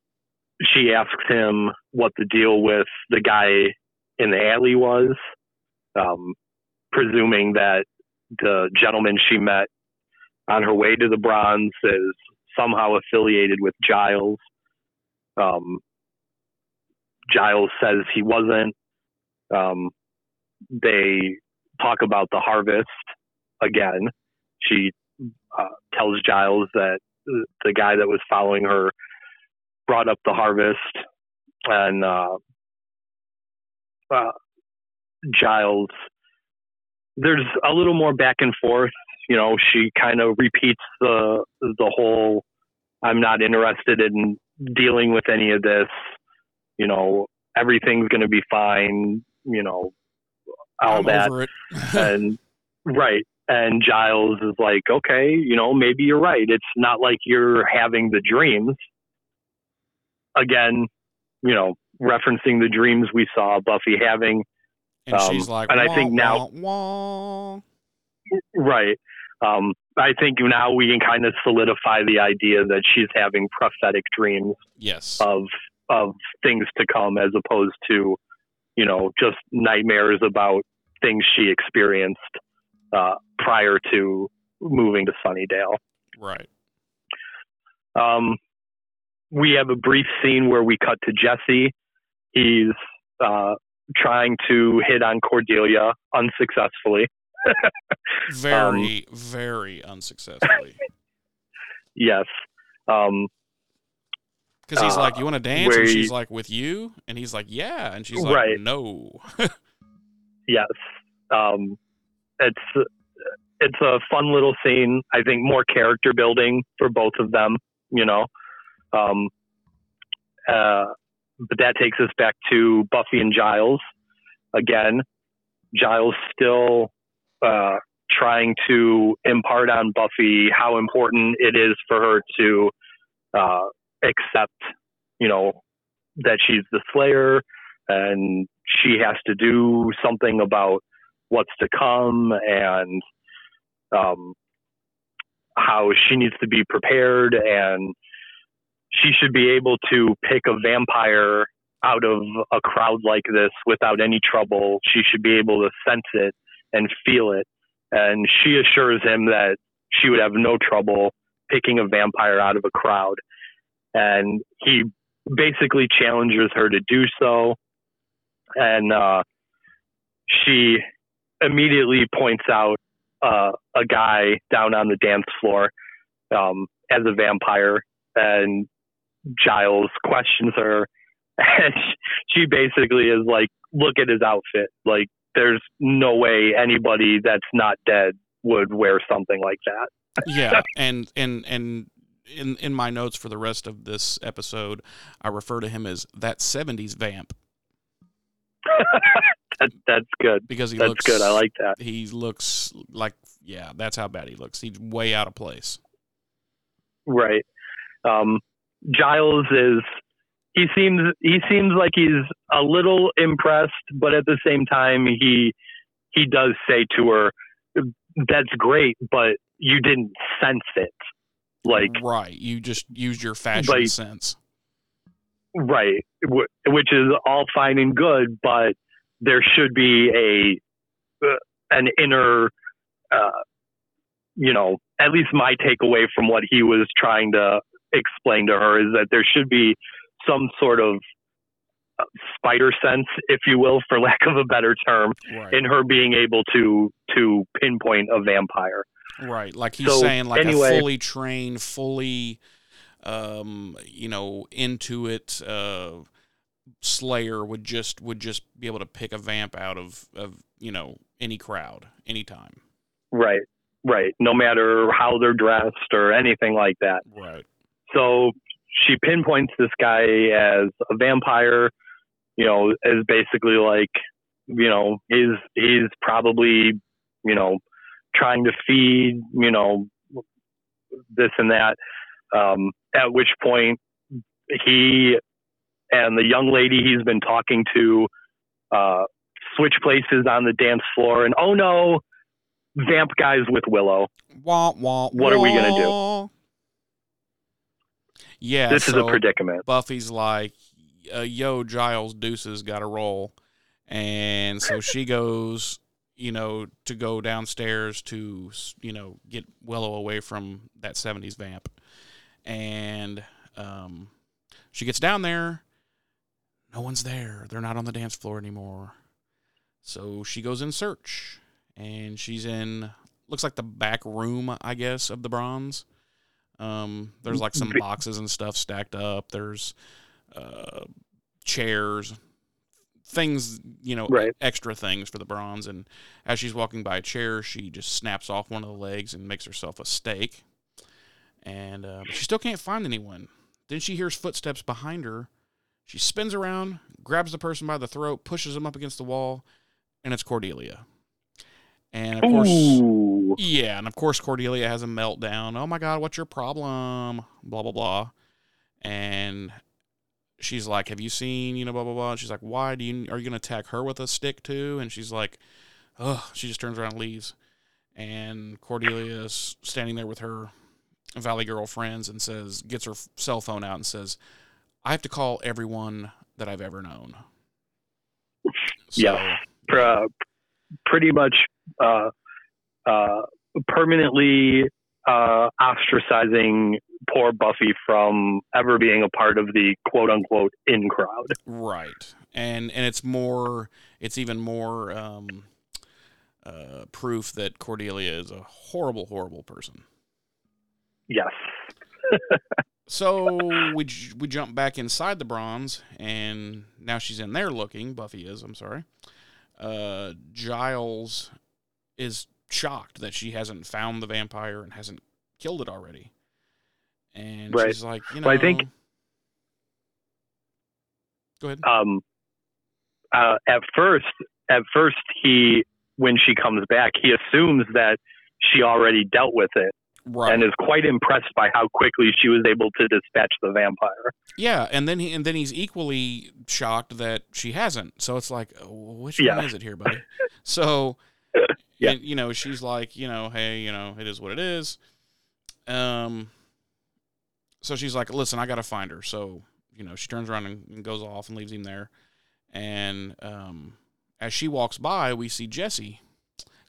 B: she asks him what the deal with the guy in the alley was um, presuming that the gentleman she met on her way to the bronze is somehow affiliated with giles um, Giles says he wasn't. Um, they talk about the harvest again. She uh, tells Giles that the guy that was following her brought up the harvest, and uh, uh, Giles. There's a little more back and forth. You know, she kind of repeats the the whole I'm not interested in dealing with any of this. You know, everything's going to be fine. You know, all
A: I'm
B: that. and right. And Giles is like, okay, you know, maybe you're right. It's not like you're having the dreams. Again, you know, referencing the dreams we saw Buffy having.
A: and
B: um,
A: she's like,
B: and I think now-
A: wah, wah."
B: Right. Um, I think now we can kind of solidify the idea that she's having prophetic dreams
A: yes,
B: of of things to come as opposed to you know just nightmares about things she experienced uh, prior to moving to Sunnydale.
A: right.
B: Um, we have a brief scene where we cut to Jesse. He's uh, trying to hit on Cordelia unsuccessfully.
A: Very, very unsuccessfully.
B: Yes. Um,
A: Because he's
B: Uh,
A: like, "You want to dance?" And
B: he-
A: she's like, "With you?" And he's like, "Yeah." And she's like,
B: Right.
A: "No."
B: yes. Um, it's it's a fun little scene. I think more character building for both of them. You know, um, uh, but that takes us back to Buffy and Giles again. Giles still uh, trying to impart on Buffy how important it is for her to uh, accept, you know, that she's the Slayer and she has to do something about what's to come and um, how she needs to be prepared and she should be able to pick a vampire out of a crowd like this without any trouble. She should be able to sense it and feel it. And she assures him that she would have no trouble picking a vampire out of a crowd. And he basically challenges her to do so. And uh, she immediately points out uh, a guy down on the dance floor um, as a vampire. And Giles questions her and she basically is like, look at his outfit. Like, there's no way anybody that's not dead would wear something like that.
A: yeah, and and and in in my notes for the rest of this episode, I refer to him as that '70s vamp
B: that, that's good.
A: because he
B: That's
A: looks
B: good. I like that.
A: He looks like yeah, that's how bad he looks. He's way out of place.
B: Right. Um, Giles is. He seems he seems like he's a little impressed, but at the same time, he he does say to her, "That's great, but you didn't sense it." Like
A: right, you just used your fashion
B: Like-
A: sense.
B: right, which is all fine and good, but there should be a uh, an inner, uh, you know, at least my takeaway from what he was trying to explain to her is that there should be some sort of spider sense, if you will, for lack of a better term,
A: Right,
B: in her being able to to pinpoint a vampire.
A: right. Like he's
B: So,
A: saying, like
B: anyway-
A: a fully trained, fully, um, you know, into it. Uh, Slayer would just would just be able to pick a vamp out of of you know any crowd anytime.
B: Right, right. No matter how they're dressed or anything like that.
A: Right.
B: So she pinpoints this guy as a vampire, you know, is basically like, you know, he's he's probably, you know, trying to feed, you know, this and that. Um, at which point he and the young lady he's been talking to uh, switch places on the dance floor, and oh no, vamp guys with Willow.
A: Wah, wah,
B: What are we gonna do?
A: Yeah,
B: This is a predicament.
A: Buffy's like, uh, "Yo, Giles Deuces got a roll," and so she goes, you know, to go downstairs to, you know, get Willow away from that '70s vamp, and um, she gets down there. No one's there. They're not on the dance floor anymore. So she goes in search, and she's in looks like the back room, I guess, of the bronze. Um, there's like some boxes and stuff stacked up. There's uh, chairs, things, you know,
B: Right.
A: extra things for the bronze. And as she's walking by a chair, she just snaps off one of the legs and makes herself a stake. And uh, she still can't find anyone. Then she hears footsteps behind her. She spins around, grabs the person by the throat, pushes him up against the wall, and it's Cordelia. And of course,
B: Ooh.
A: yeah, and of course Cordelia has a meltdown. Oh my god, what's your problem? Blah blah blah. And she's like, "Have you seen, you know, blah blah blah." And she's like, "Why do you are you to attack her with a stick too?" And she's like, "Ugh." She just turns around and leaves. And Cordelia is standing there with her Valley Girl friends and says, gets her cell phone out and says, "I have to call everyone that I've ever known." So,
B: uh, pretty much uh, uh, permanently uh, ostracizing poor Buffy from ever being a part of the quote unquote in crowd.
A: Right. And and it's more it's even more um uh proof that Cordelia is a horrible horrible person.
B: Yes.
A: So we j- we jump back inside the bronze and now she's in there looking, Buffy is, I'm sorry. Uh Giles is shocked that she hasn't found the vampire and hasn't killed it already. And
B: Right.
A: she's like, you know
B: Well, I think-
A: Go ahead.
B: Um, uh, at first, at first, he when she comes back, he assumes that she already dealt with it
A: Right.
B: and is quite impressed by how quickly she was able to dispatch the vampire.
A: Yeah, and then he and then he's equally shocked that she hasn't. So it's like, oh, which
B: Yeah.
A: one is it here, buddy? So,
B: Yeah.
A: and, you know, she's like, you know, hey, you know, it is what it is. Um, so she's like, listen, I gotta find her. So you know, she turns around and, and goes off and leaves him there. And um, as she walks by, we see Jesse,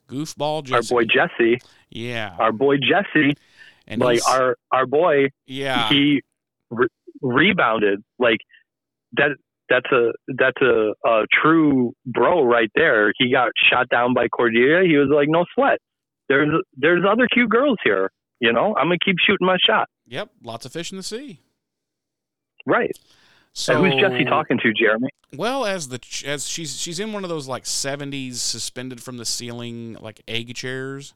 A: goofball Jesse.
B: Our boy Jesse,
A: yeah,
B: our boy Jesse,
A: and
B: like our our boy,
A: yeah,
B: he re- rebounded like that. That's a that's a, a true bro right there. He got shot down by Cordelia. He was like, no sweat. There's there's other cute girls here. You know, I'm gonna keep shooting my shot.
A: Yep, lots of fish in the sea.
B: Right.
A: So
B: and who's Jesse talking to, Jeremy?
A: Well, as the as she's she's in one of those like '70s suspended from the ceiling like egg chairs,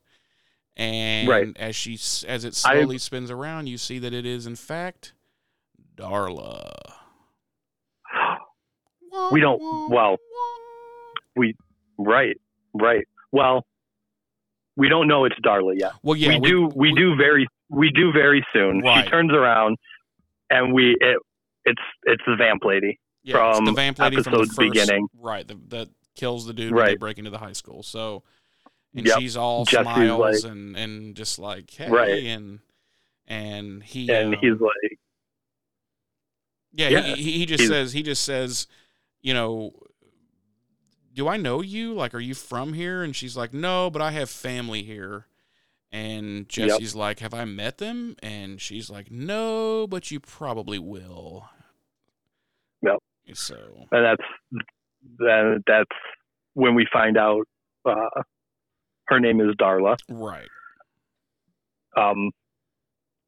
A: and
B: Right.
A: as she as it
B: I-
A: slowly spins around, you see that it is in fact Darla.
B: We don't- well, we Right, right. Well, we don't know it's Darla yet.
A: Well, yeah,
B: we, do. We, do very. We do very soon.
A: Right.
B: She turns around, and we. It, it's it's the vamp lady.
A: Yeah, it's the
B: from
A: vamp lady from the first,
B: beginning.
A: right? The, that kills the dude when they
B: Right.
A: break into the high school. So, and
B: Yep.
A: she's all
B: Jesse's
A: smiles
B: like-
A: and and just like hey,
B: Right.
A: and and he
B: And
A: um,
B: he's like,
A: yeah,
B: yeah,
A: he he just says he just says, you know, do I know you? Like, are you from here? And she's like, no, but I have family here. And
B: Yep.
A: Jesse's like, have I met them? And she's like, no, but you probably will.
B: Yep.
A: So
B: and that's then that's when we find out uh, her name is Darla.
A: right.
B: Um,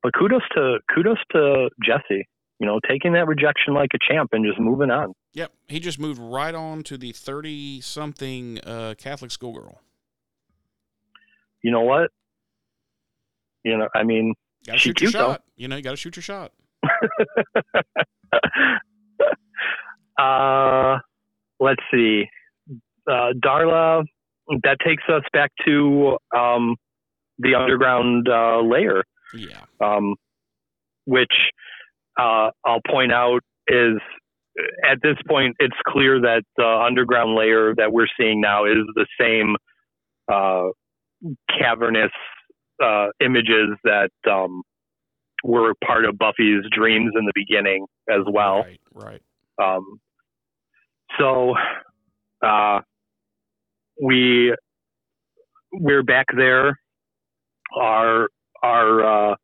B: but kudos to kudos to Jesse. You know, taking that rejection like a champ and just moving on.
A: Yep, he just moved right on to the thirty-something uh, Catholic schoolgirl.
B: You know what? You know, I mean,
A: Got to shoot your
B: cute, though.
A: shot. You know, you got to shoot your shot.
B: uh, let's see. Uh, Darla, that takes us back to um, the underground uh, layer,
A: Yeah,
B: um, which uh, I'll point out is at this point it's clear that the underground layer that we're seeing now is the same uh, cavernous uh, images that um, were part of Buffy's dreams in the beginning as well.
A: right, right.
B: Um, so uh, we we're back there. Our our uh,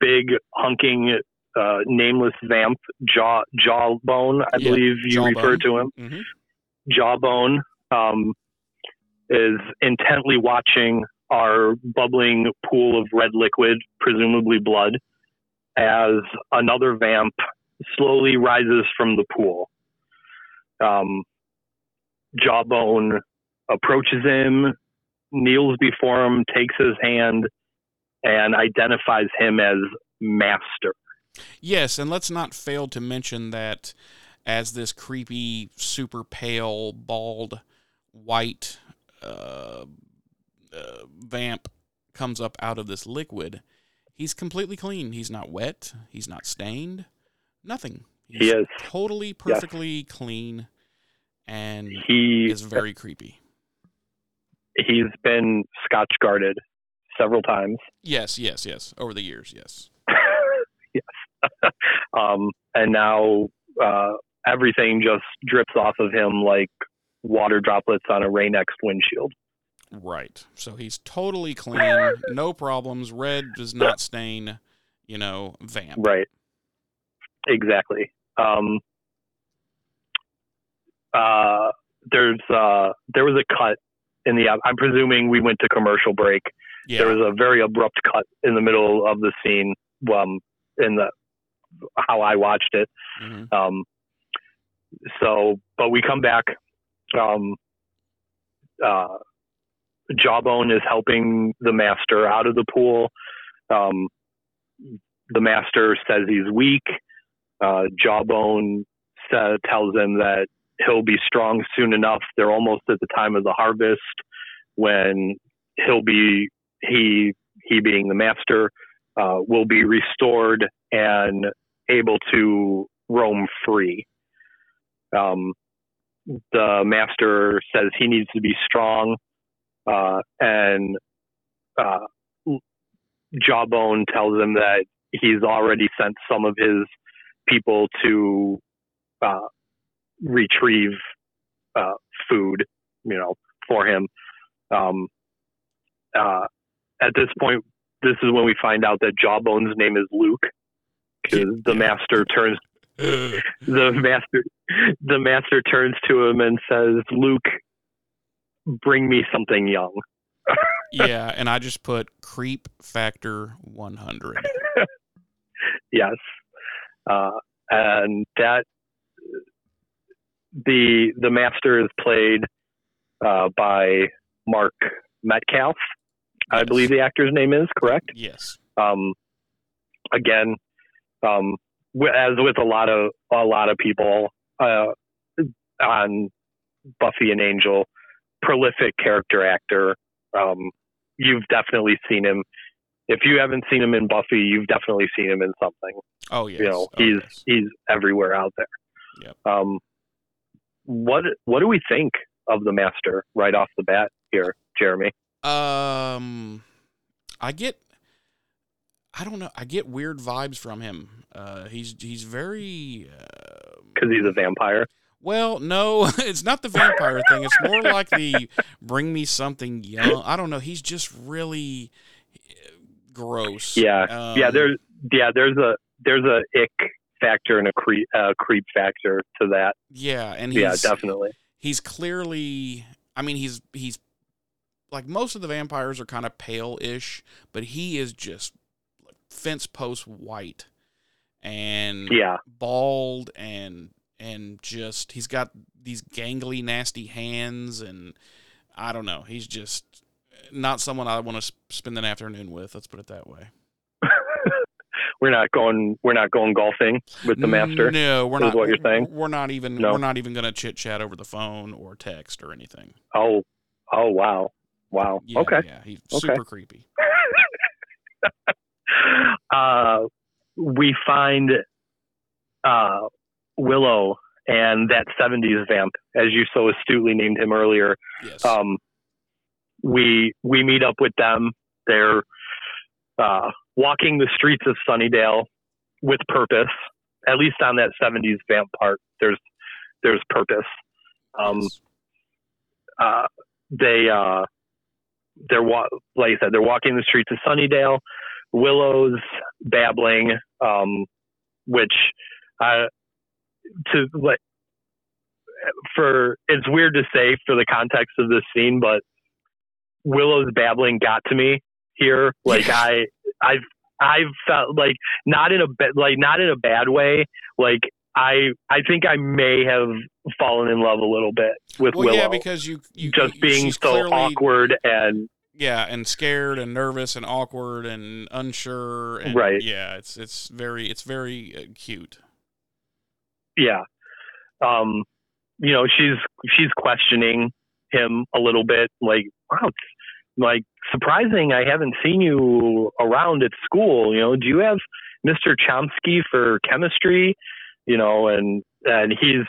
B: big hunking uh, nameless vamp jaw jawbone, I
A: Yeah,
B: believe you
A: Jawbone.
B: refer to him.
A: hmm
B: Jawbone um, is intently watching our bubbling pool of red liquid, presumably blood, as another vamp slowly rises from the pool. Um, Jawbone approaches him, kneels before him, takes his hand, and identifies him as Master.
A: Yes, and let's not fail to mention that as this creepy, super pale, bald, white uh, vamp comes up out of this liquid, he's completely clean. He's not wet. He's not stained. Nothing. He's
B: He is.
A: totally perfectly clean, and
B: He
A: is very creepy.
B: he's been scotch guarded several times.
A: Yes, yes, yes. Over the years, yes.
B: yes. um, and now uh, everything just drips off of him like water droplets on a Rain-X windshield.
A: Right. So he's totally clean, no problems. Red does not stain, you know, vamp.
B: Right. Exactly. Um, uh, there's uh, there was a cut in the. I'm presuming we went to commercial break.
A: Yeah.
B: There was a very abrupt cut in the middle of the scene. Um, in the how I watched it.
A: Mhm.
B: Um, so, but we come back. Um, uh, Jawbone is helping the master out of the pool. Um, the master says he's weak. Uh, Jawbone sa tells him that he'll be strong soon enough. They're almost at the time of the harvest when he'll be he he being the master uh, will be restored and able to roam free. Um, the master says he needs to be strong, uh, and uh, Jawbone tells him that he's already sent some of his people to uh, retrieve uh, food, you know, for him. Um, uh, at this point, this is when we find out that Jawbone's name is Luke, because the master turns the master the master turns to him and says, "Luke, bring me something young."
A: yeah, and I just put creep factor 100.
B: Yes. Uh, and that the the master is played uh, by Mark Metcalf. I believe the actor's name is correct.
A: Yes.
B: Um, again, um, as with a lot of a lot of people uh, on Buffy and Angel, prolific character actor. Um, you've definitely seen him. If you haven't seen him in Buffy, you've definitely seen him in something.
A: Oh yes.
B: You know,
A: Oh,
B: he's
A: yes.
B: he's everywhere out there.
A: Yep.
B: Um, what what do we think of the master right off the bat here, Jeremy?
A: Um, I get. I don't know. I get weird vibes from him. Uh, he's he's very. Uh,
B: Because he's a vampire.
A: Well, no, it's not the vampire thing. It's more like the bring me something young. I don't know. He's just really uh, gross.
B: Yeah,
A: Um,
B: yeah. There's yeah. There's a there's a ick factor and a creep uh, creep factor to that.
A: Yeah, and he's
B: yeah, definitely.
A: he's clearly I mean he's he's like most of the vampires are kind of pale-ish, but he is just fence post white and
B: Yeah,
A: bald and and just he's got these gangly nasty hands and I don't know, he's just not someone I want to spend an afternoon with, let's put it that way.
B: we're not going we're not going golfing with the master.
A: No, we're not
B: what you're saying?
A: We're not even
B: No.
A: we're not even going to chit-chat over the phone or text or anything.
B: Oh, oh wow, wow.
A: Yeah,
B: okay.
A: Yeah, he's
B: Okay.
A: super creepy.
B: uh, we find uh, Willow and that 70s vamp, as you so astutely named him earlier.
A: Yes.
B: Um, we we meet up with them. They're uh, walking the streets of Sunnydale with purpose. At least on that 70s vamp part, there's there's purpose. Um,
A: Yes.
B: uh, they uh, they're wa- like I said, they're walking the streets of Sunnydale. Willow's babbling, um, which uh, to like for it's weird to say for the context of this scene, but Willow's babbling got to me here. Like I, I've I've felt like not in a like not in a bad way. Like I I think I may have fallen in love a little bit with
A: well,
B: Willow.
A: yeah, because you, you
B: just
A: you-
B: being so
A: clearly-
B: awkward and
A: Yeah, and scared and nervous and awkward and unsure. And
B: Right.
A: Yeah, it's it's very it's very uh, cute.
B: Yeah um you know she's she's questioning him a little bit like wow it's like surprising i haven't seen you around at school you know do you have mr chomsky for chemistry you know and and he's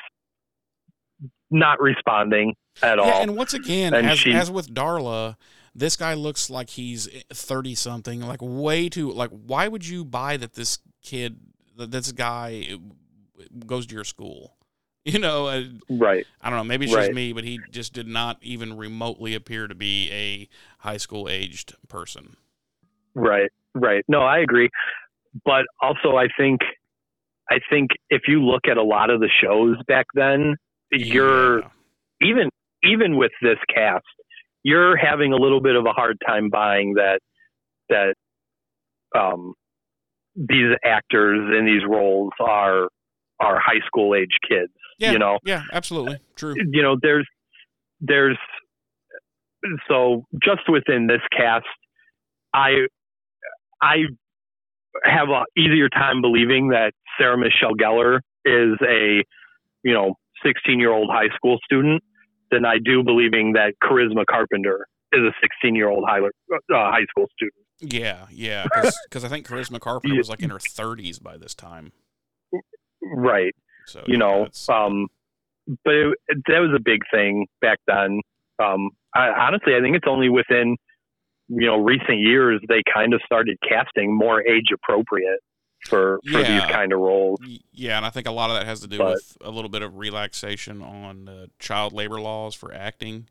B: not responding at
A: Yeah,
B: all
A: and once again,
B: And
A: as
B: she-
A: as with Darla, this guy looks like he's thirty something, like way too like. Why would you buy that this kid, that this guy, goes to your school? You know, uh,
B: right
A: I don't know. Maybe it's just me, but he just did not even remotely appear to be a high school aged person.
B: Right, right. No, I agree. But also I think I think if you look at a lot of the shows back then, you're even even with this cast, you're having a little bit of a hard time buying that that um these actors in these roles are are high school age kids.
A: Yeah,
B: You know,
A: yeah, absolutely true.
B: you know, there's there's so just within this cast, I I have a easier time believing that Sarah Michelle Gellar is a you know 16 year old high school student than I do believing that Charisma Carpenter is a 16 year old high uh, high school student.
A: Yeah, yeah, because I think Charisma Carpenter was like in her thirties by this time.
B: Right.
A: So
B: you
A: yeah,
B: know, um, but it, that was a big thing back then. Um, I, honestly, I think it's only within you know recent years they kind of started casting more age appropriate for for these kind of roles.
A: Yeah, and I think a lot of that has to do
B: But-
A: with a little bit of relaxation on uh, child labor laws for acting.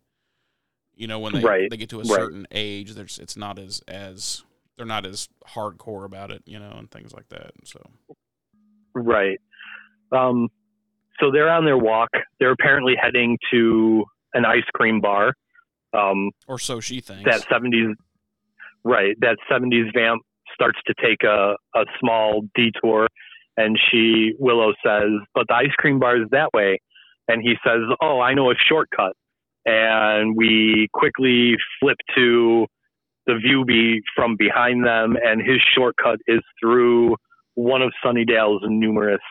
A: You know, when they
B: Right,
A: they get to a
B: right.
A: certain age, there's it's not as as they're not as hardcore about it, you know, and things like that. So
B: Right. Um, so they're on their walk. They're apparently heading to an ice cream bar. Um,
A: or so she thinks.
B: that 70s right that 70s vamp starts to take a, a small detour And she Willow says, "But the ice cream bar is that way." And he says, "Oh, I know a shortcut." And we quickly flip to the view be from behind them, and his shortcut is through one of Sunnydale's numerous.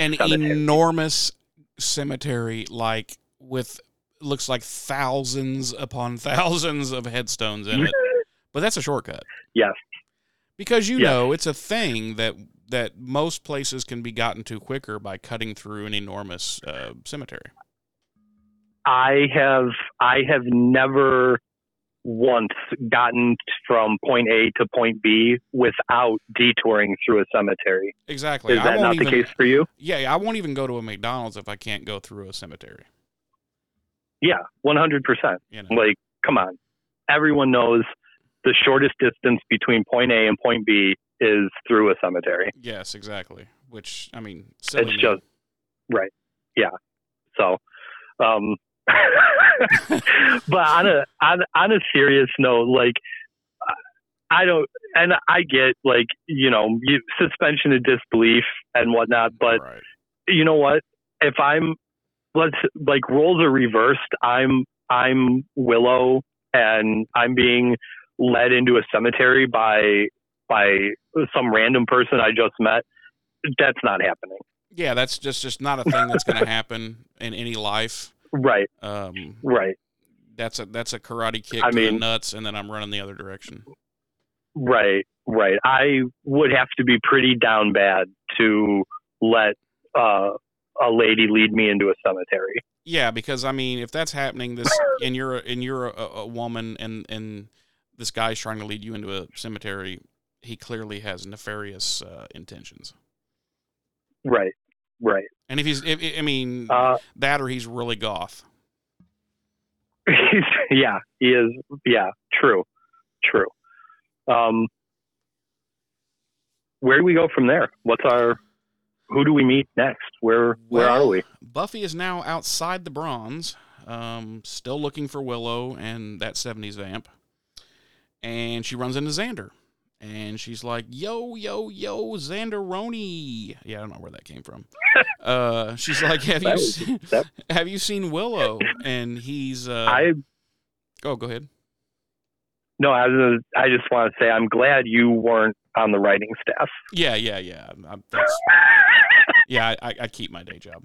A: An
B: Cemetery.
A: enormous cemetery, like with looks like thousands upon thousands of headstones in it. But that's a shortcut.
B: Yes.
A: Because you
B: Yes.
A: know it's a thing that that most places can be gotten to quicker by cutting through an enormous uh, cemetery.
B: I have I have never once gotten from point A to point B without detouring through a cemetery.
A: Exactly.
B: Is that
A: won't even,
B: the case for you?
A: Yeah, I won't even go to a McDonald's if I can't go through a cemetery.
B: Yeah, one hundred percent.
A: You know.
B: Like, come on. Everyone knows the shortest distance between point A and point B is through a cemetery.
A: Yes, exactly. Which I mean,
B: It's
A: me.
B: just right. Yeah. So, um, but on a on on a serious note, like I don't, and I get like you know you, suspension of disbelief and whatnot, but
A: right.
B: you know what? If I'm let's like roles are reversed. I'm I'm Willow, and I'm being led into a cemetery by by some random person I just met. That's not happening.
A: Yeah, that's just just not a thing that's going to happen in any life.
B: Right.
A: Um,
B: Right.
A: that's a that's a karate kick
B: I
A: to the
B: mean-
A: nuts, and then I'm running the other direction.
B: Right, right. I would have to be pretty down bad to let uh, a lady lead me into a cemetery.
A: Yeah, because I mean, if that's happening, this and you're and you're a, a woman, and and this guy's trying to lead you into a cemetery, he clearly has nefarious uh, intentions.
B: Right, right.
A: And if he's, if, I mean,
B: Uh,
A: that or he's really goth.
B: yeah, he is. Yeah, true, true. Um, where do we go from there? What's our? Who do we meet next? Where Where are we?
A: Buffy is now outside the bronze, um, still looking for Willow and that 70s vamp. And she runs into Xander. And she's like, yo, yo, yo, Xanderoni. Yeah, I don't know where that came from. uh, she's like, have you,
B: was-
A: seen,
B: that-
A: have you seen Willow? And he's, uh,
B: I
A: oh, go ahead.
B: no. I was. I just want to say I'm glad you weren't on the writing staff.
A: Yeah, yeah, yeah. Yeah, I, I, keep my day job.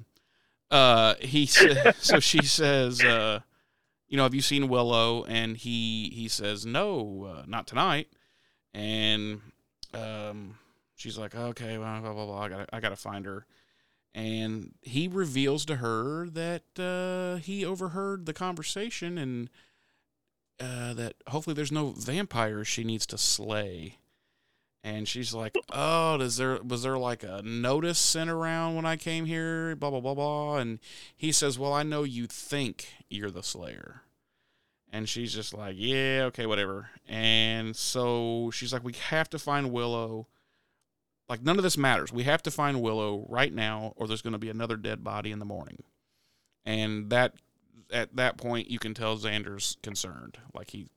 A: Uh, he so she says, uh, you know, have you seen Willow? And he he says, no, uh, not tonight. And um, she's like, okay, well, blah blah. blah. I gotta I gotta find her. And he reveals to her that uh, he overheard the conversation and uh, that hopefully there's no vampires she needs to slay. And she's like, "Oh, does there was there like a notice sent around when I came here? Blah blah blah blah." And he says, "Well, I know you think you're the Slayer." And she's just like, "Yeah, okay, whatever." And so she's like, "We have to find Willow. Like none of this matters. We have to find Willow right now, or there's going to be another dead body in the morning." And that at that point, you can tell Xander's concerned, like he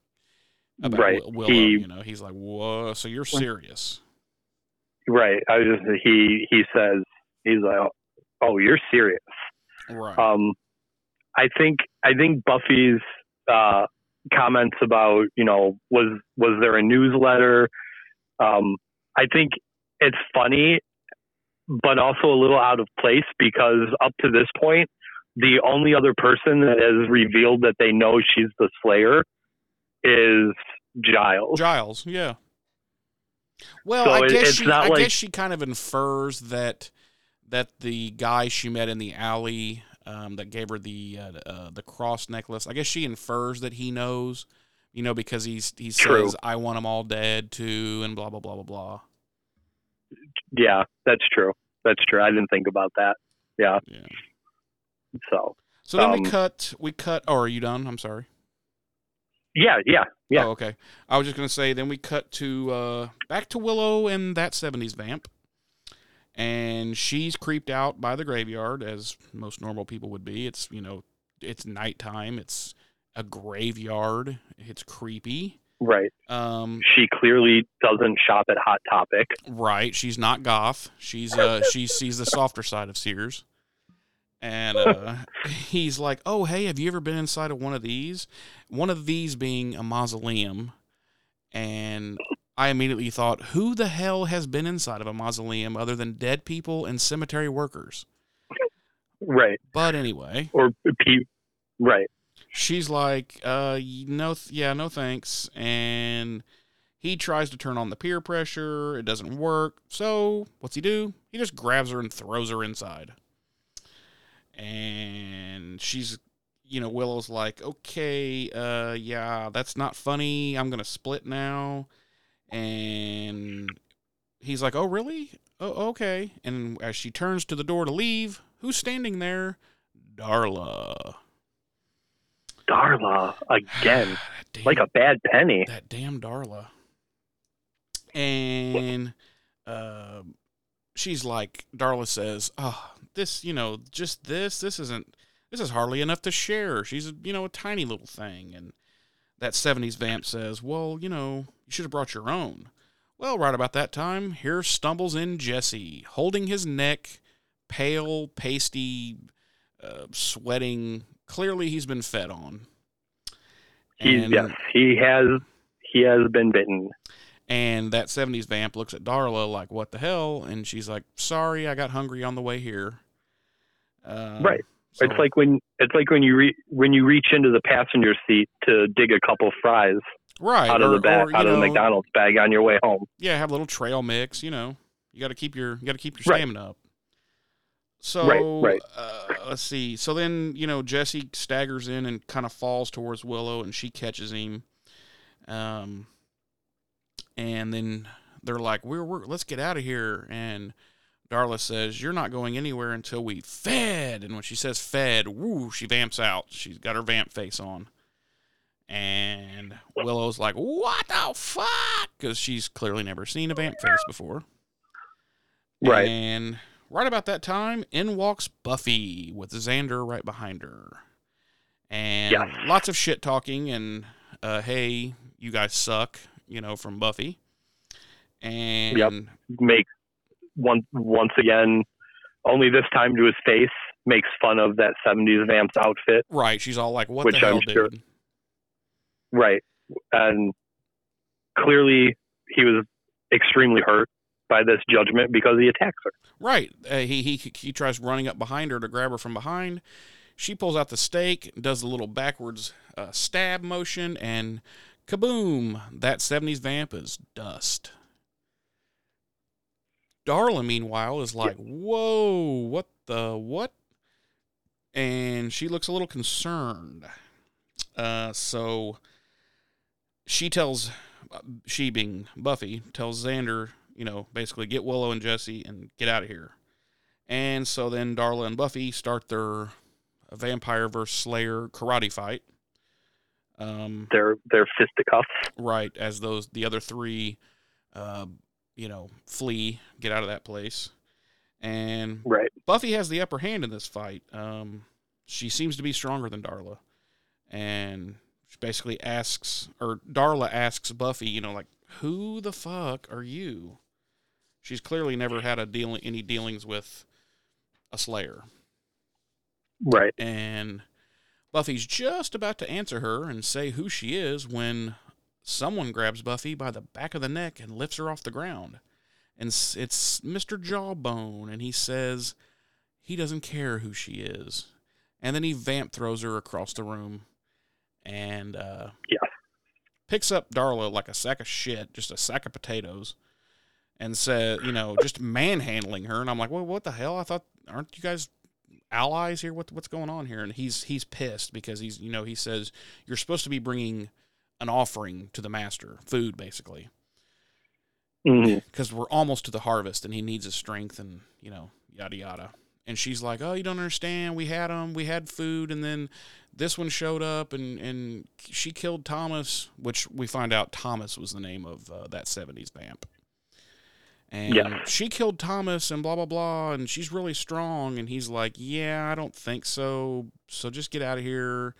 A: about
B: Right.
A: Willow.
B: He-
A: you know, he's like, "Whoa!" So you're serious?
B: Right. I was just. He he says he's like, oh, you're serious.
A: Right.
B: Um, I think I think Buffy's uh, comments about you know was was there a newsletter? Um, I think it's funny, but also a little out of place because up to this point, the only other person that has revealed that they know she's the Slayer is Giles.
A: Giles, yeah. Well,
B: So
A: I
B: it-
A: guess she, I
B: like-
A: guess she kind of infers that that the guy she met in the alley um, that gave her the uh, uh, the cross necklace. I guess she infers that he knows, you know, because he's he
B: True.
A: says, "I want them all dead too," and blah blah blah blah blah.
B: Yeah, that's true. That's true. I didn't think about that. Yeah.
A: Yeah.
B: So
A: So then
B: Um,
A: we cut. We cut. Oh, are you done? I'm sorry.
B: yeah, yeah, yeah.
A: Oh, okay. I was just gonna say. Then we cut to uh, back to Willow and that '70s vamp, and she's creeped out by the graveyard as most normal people would be. It's you know, it's nighttime. It's a graveyard. It's creepy.
B: Right.
A: Um,
B: She clearly doesn't shop at Hot Topic.
A: right. She's not goth. She's uh, she sees the softer side of Sears. And uh, he's like, "Oh, hey, have you ever been inside of one of these? One of these being a mausoleum." And I immediately thought, "Who the hell has been inside of a mausoleum other than dead people and cemetery workers?"
B: Right.
A: But anyway,
B: Or P. Right.
A: she's like, uh, no, th- yeah, no thanks. And he tries to turn on the peer pressure. It doesn't work. So what's he do? He just grabs her and throws her inside. And she's, you know, Willow's like, okay, uh, yeah, that's not funny. I'm going to split now. And he's like, oh, really? Oh, okay. And as she turns to the door to leave, who's standing there? Darla.
B: Darla again,
A: Damn,
B: like a bad penny.
A: that damn Darla. And uh, she's like, Darla says, "Oh, this, you know, just this. This isn't. This is hardly enough to share. She's, you know, a tiny little thing." And that '70s vamp says, "Well, you know, you should have brought your own." Well, right about that time, here stumbles in Jesse, holding his neck, pale, pasty, uh, sweating. Clearly, he's been fed on.
B: He's
A: And-
B: yes, he has he has been bitten.
A: And that 70s vamp looks at Darla like, what the hell? And she's like, sorry, I got hungry on the way here. Uh,
B: Right.
A: So-
B: It's like when it's like when you re, when you reach into the passenger seat to dig a couple fries
A: right,
B: out of
A: or-
B: the bag
A: or,
B: out of the McDonald's bag on your way home.
A: Yeah, have a little trail mix, you know. You got to keep your you got to keep your
B: Right.
A: stamina up. So,
B: right.
A: Uh, let's see. So then, you know, Jesse staggers in and kind of falls towards Willow and she catches him. Um and then they're like, "We're, we're let's get out of here." And Darla says, "You're not going anywhere until we fed." And when she says "fed," woo, she vamps out. She's got her vamp face on. And Willow's like, "What the fuck?" Because she's clearly never seen a vamp face before.
B: Right.
A: And right about that time, in walks Buffy with Xander right behind her. And
B: Yes.
A: lots of shit talking and uh, hey, you guys suck, you know, from Buffy. And
B: Yep. Makes once once again, only this time to his face, makes fun of that '70s Vamps outfit.
A: right, she's all like, "What
B: Which
A: the hell,
B: I'm sure-
A: dude?"
B: Right. And clearly, he was extremely hurt by this judgment because he attacks her.
A: Right. Uh, he he he tries running up behind her to grab her from behind. She pulls out the stake, does the little backwards uh, stab motion, and kaboom! That '70s vamp is dust. Darla, meanwhile, is like, "Whoa, what the what?" And she looks a little concerned. Uh, so she tells, uh, she being Buffy, tells Xander, you know, basically get Willow and Jesse and get out of here. And so then Darla and Buffy start their vampire versus Slayer karate fight. Um,
B: Their their fisticuffs.
A: right as those the other three, uh, you know, flee, get out of that place, and
B: Right.
A: Buffy has the upper hand in this fight. Um, she seems to be stronger than Darla, and she basically asks, or Darla asks Buffy, you know, like, "Who the fuck are you?" She's clearly never had a deal any dealings with a Slayer,
B: Right.
A: and Buffy's just about to answer her and say who she is when someone grabs Buffy by the back of the neck and lifts her off the ground. And it's Mr. Jawbone, and he says he doesn't care who she is. And then he vamp throws her across the room and uh,
B: Yeah.
A: picks up Darla like a sack of shit, just a sack of potatoes, and said, you know, just manhandling her. And I'm like, well, what the hell? I thought, aren't you guys allies here? What what's going on here? And he's he's pissed because he's you know he says you're supposed to be bringing an offering to the master, food basically, because we're almost to the harvest and he needs his strength and you know yada yada. And she's like, "Oh, you don't understand. We had them. We had food, and then this one showed up, and and she killed Thomas, which we find out Thomas was the name of uh, that '70s vamp. And
B: Yes.
A: she killed Thomas, and blah blah blah, and she's really strong. And he's like, "Yeah, I don't think so. So just get out of here.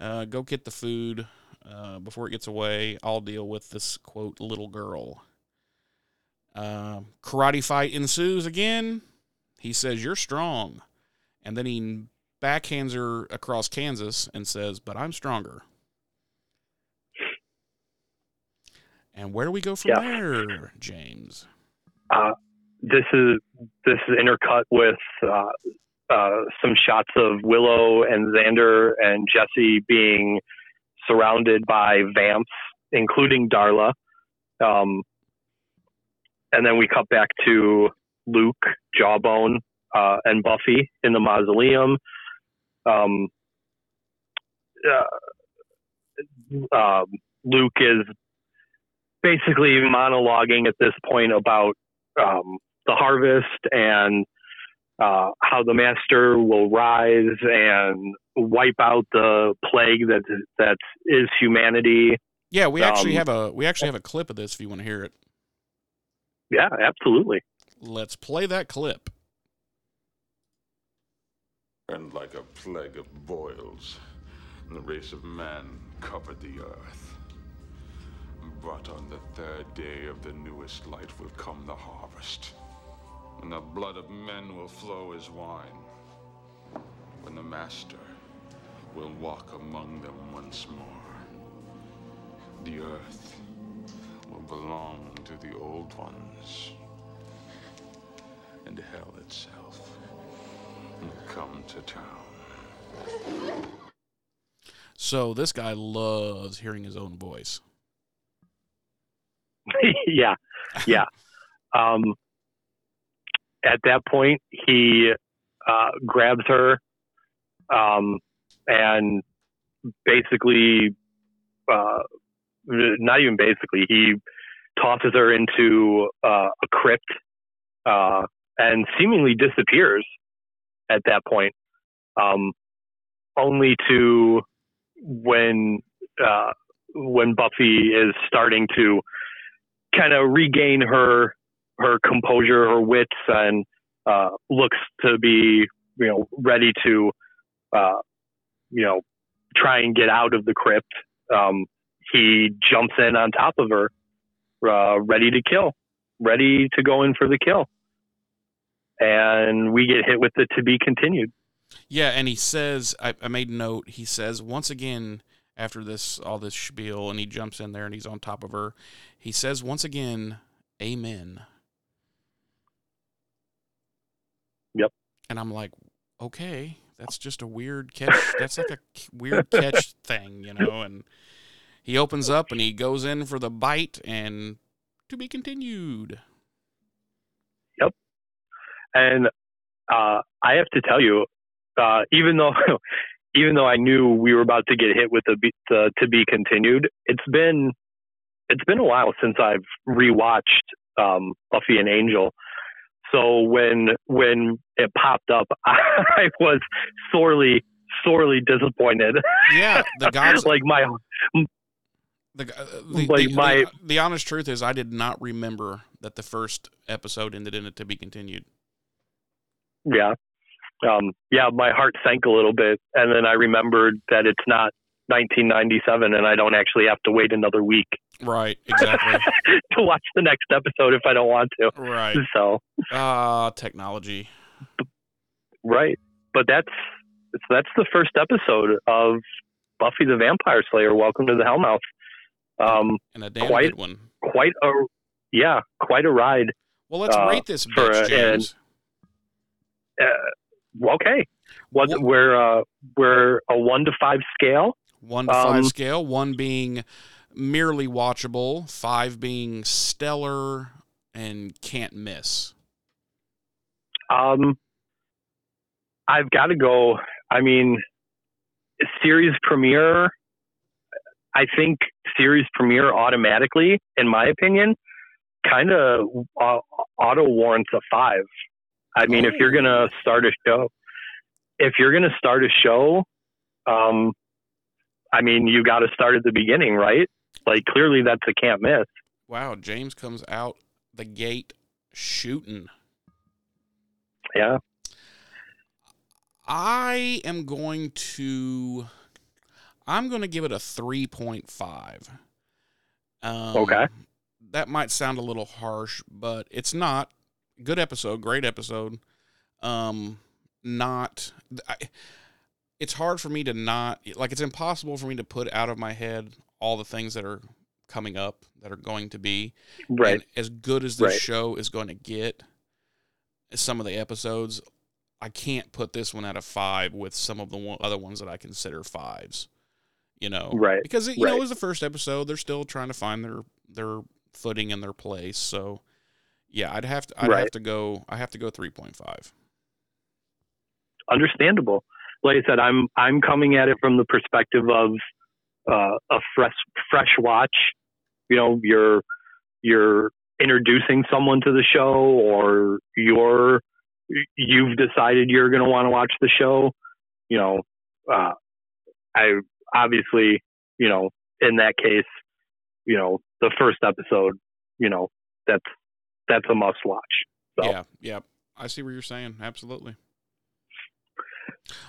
A: Uh, go get the food. Uh, before it gets away, I'll deal with this quote little girl. Uh, karate fight ensues again. He says, You're strong. And then he backhands her across Kansas and says, But I'm stronger. And where do we go from
B: Yeah.
A: there, James?
B: Uh, this is this is intercut with uh, uh, some shots of Willow and Xander and Jesse being surrounded by vamps, including Darla. Um, and then we cut back to Luke, Jawbone, uh, and Buffy in the mausoleum. Um, uh, um, Luke is basically monologuing at this point about um, the harvest and uh, how the master will rise and wipe out the plague that that is humanity.
A: Yeah, we actually
B: Um,
A: have a we actually have a clip of this if you want to hear it.
B: Yeah, absolutely.
A: Let's play that clip.
E: And like a plague of boils, the race of man covered the earth. But on the third day of the newest light will come the harvest, and the blood of men will flow as wine. When the Master will walk among them once more, the earth will belong to the old ones, and hell itself will come to town.
A: So this guy loves hearing his own voice.
B: yeah, yeah. Um, at that point, he uh, grabs her um, and basically, uh, not even basically, he tosses her into uh, a crypt uh, and seemingly disappears at that point. Um, only to when uh, when Buffy is starting to kind of regain her her composure, her wits, and uh, looks to be you know ready to uh, you know try and get out of the crypt. Um, he jumps in on top of her, uh, ready to kill, ready to go in for the kill, and we get hit with the to be continued.
A: Yeah, and he says I, I made note. He says once again after this all this spiel, and he jumps in there and he's on top of her. He says once again, "Amen."
B: Yep.
A: And I'm like, okay, that's just a weird catch. That's like a weird catch thing, you know. And he opens up and he goes in for the bite, and to be continued. Yep.
B: And uh, I have to tell you, uh, even though even though I knew we were about to get hit with the, the to be continued, it's been it's been a while since I've rewatched um, Buffy and Angel. So when when it popped up, I was sorely sorely disappointed.
A: Yeah, the gods
B: like my
A: The, uh, the,
B: Like
A: the,
B: my-
A: the, the honest truth is, I did not remember that the first episode ended in it to be continued.
B: yeah um, yeah my heart sank a little bit, and then I remembered that it's not 1997, and I don't actually have to wait another week.
A: Right, exactly.
B: to watch the next episode if I don't want to.
A: right.
B: So
A: Ah, technology.
B: right, but that's that's the first episode of Buffy the Vampire Slayer. Welcome to the Hellmouth. Um,
A: And a damn
B: Quite-
A: good one.
B: quite a yeah, quite a ride.
A: Well, let's
B: uh,
A: rate this bitch,
B: uh,
A: James.
B: Uh, okay, what,
A: What-
B: we're uh, we're a one to five scale.
A: One to five
B: um,
A: scale. One being merely watchable. Five being stellar and can't miss.
B: Um, I've got to go. I mean, series premiere. I think series premiere automatically, in my opinion, kind of uh, auto warrants a five. I mean, if you're
A: Oh.
B: gonna start a show, if you're gonna start a show, um, I mean, you got to start at the beginning, right? Like clearly, that's a can't miss.
A: Wow, James comes out the gate shooting.
B: Yeah.
A: I am going to. I'm going to give it a 3.5. Um,
B: Okay.
A: That might sound a little harsh, but it's not. Good episode, great episode. Um, not. I, it's hard for me to not like. It's impossible for me to put out of my head all the things that are coming up that are going to be.
B: Right.
A: And as good as this
B: Right.
A: show is going to get, some of the episodes, I can't put this one out of five with some of the one, other ones that I consider fives. You know,
B: Right.
A: Because you know it was the first episode; they're still trying to find their their footing and their place. So, yeah, I'd have to I'd
B: Right.
A: have to go I have to go three point five.
B: understandable. Like I said, I'm I'm coming at it from the perspective of uh, a fresh fresh watch. You know, you're you're introducing someone to the show, or you're you've decided you're going to want to watch the show. You know, uh, I obviously, you know, in that case, you know, the first episode, you know, that's that's a must watch. So
A: Yeah, yeah. I see what you're saying. Absolutely.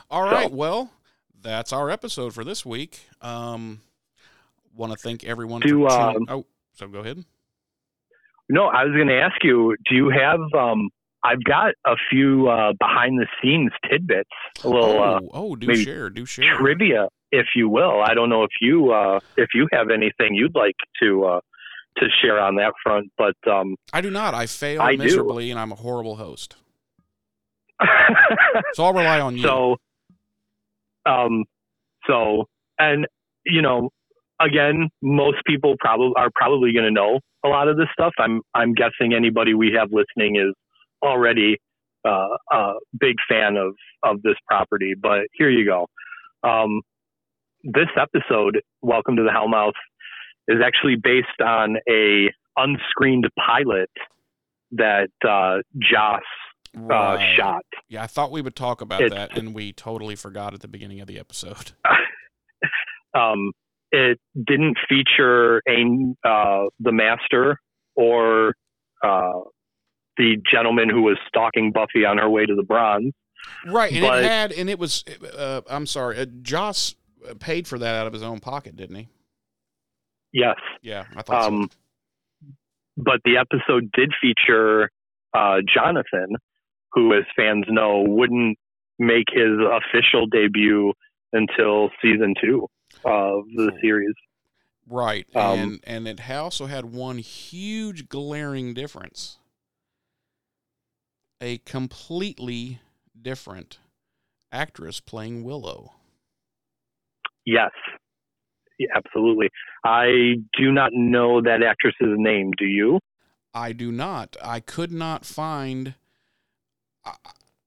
A: All
B: So-
A: right. Well, that's our episode for this week. Um, want to thank everyone
B: Do, um.
A: Oh, so go ahead.
B: No, I was going to ask you, do you have, um, I've got a few uh, behind the scenes tidbits, a little
A: oh,
B: uh,
A: oh, do
B: maybe
A: share, do share.
B: trivia, if you will. I don't know if you, uh, if you have anything you'd like to, uh, to share on that front, but, um,
A: I do not. I fail
B: I do.
A: miserably, and I'm a horrible host. So I'll rely on you.
B: so, um, so, and, you know, again, most people probably are probably going to know a lot of this stuff. I'm, I'm guessing anybody we have listening is already uh, a big fan of of this property. But here you go. Um, this episode, Welcome to the Hellmouth, is actually based on a unscreened pilot that uh, Joss uh, shot.
A: Yeah, I thought we would talk about
B: It's-
A: that, and we totally forgot at the beginning of the episode.
B: um, it didn't feature a uh, the master or uh, the gentleman who was stalking Buffy on her way to the bronze.
A: Right, and
B: But-
A: it had, and it was. Uh, I'm sorry, uh, Joss paid for that out of his own pocket, didn't he?
B: Yes,
A: Yeah, I thought
B: um, but the episode did feature uh, Jonathan, who, as fans know, wouldn't make his official debut until season two of the series.
A: Right,
B: um,
A: and and it also had one huge glaring difference. A completely different actress playing Willow.
B: Yes, yeah, absolutely. I do not know that actress's name. Do you?
A: I do not. I could not find. I,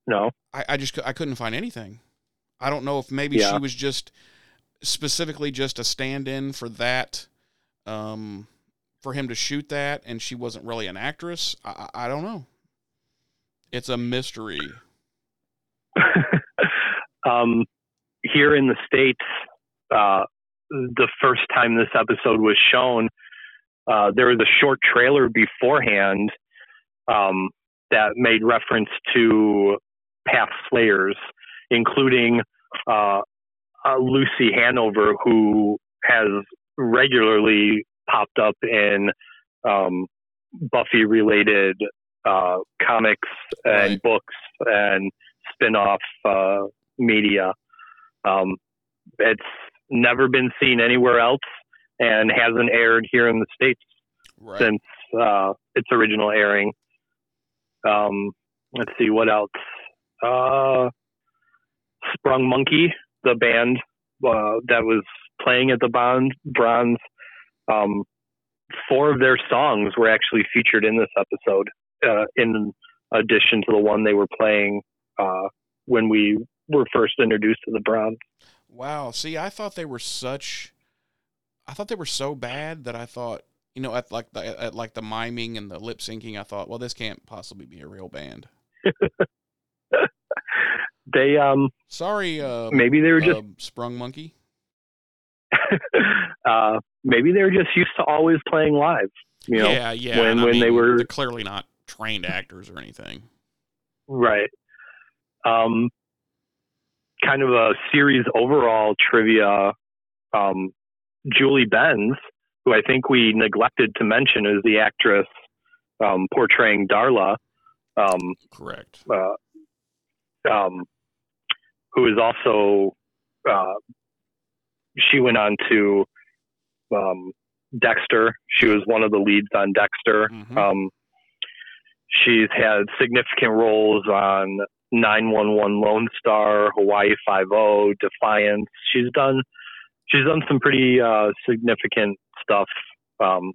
B: No.
A: I, I just I couldn't find anything. I don't know if maybe
B: Yeah.
A: she was just specifically just a stand-in for that, um, for him to shoot that, and she wasn't really an actress. I, I I don't know. It's a mystery.
B: um, here in the states, uh, the first time this episode was shown, uh, there was a short trailer beforehand um, that made reference to past Slayers, including uh, uh, Lucy Hanover, who has regularly popped up in um, Buffy-related uh, comics and
A: Right.
B: books and spin-off uh, media. Um, it's never been seen anywhere else and hasn't aired here in the states
A: Right.
B: since uh, its original airing. Um, let's see what else. Uh, Sprung Monkey, the band uh, that was playing at the Bond Bronze. Um, four of their songs were actually featured in this episode, uh, in addition to the one they were playing uh, when we were first introduced to the Bronze.
A: Wow. See, I thought they were such. I thought they were so bad that I thought, you know, at like the at like the miming and the lip syncing, I thought, well, this can't possibly be a real band.
B: They um,
A: Sorry, uh,
B: maybe they were just
A: uh, Sprung Monkey.
B: uh, maybe they were just used to always playing live. You know,
A: yeah, yeah.
B: when-
A: and I
B: when they
A: mean,
B: were-
A: they're clearly not trained actors or anything.
B: right? Um, kind of a series overall trivia um, Julie Benz, who I think we neglected to mention is the actress um, portraying Darla, um,
A: Correct.
B: uh, um, who is also uh, she went on to um, Dexter. She was one of the leads on Dexter.
A: Mhm.
B: Um, she's had significant roles on 911 Lone Star, Hawaii Five O, Defiance. She's done she's done some pretty uh, significant stuff um,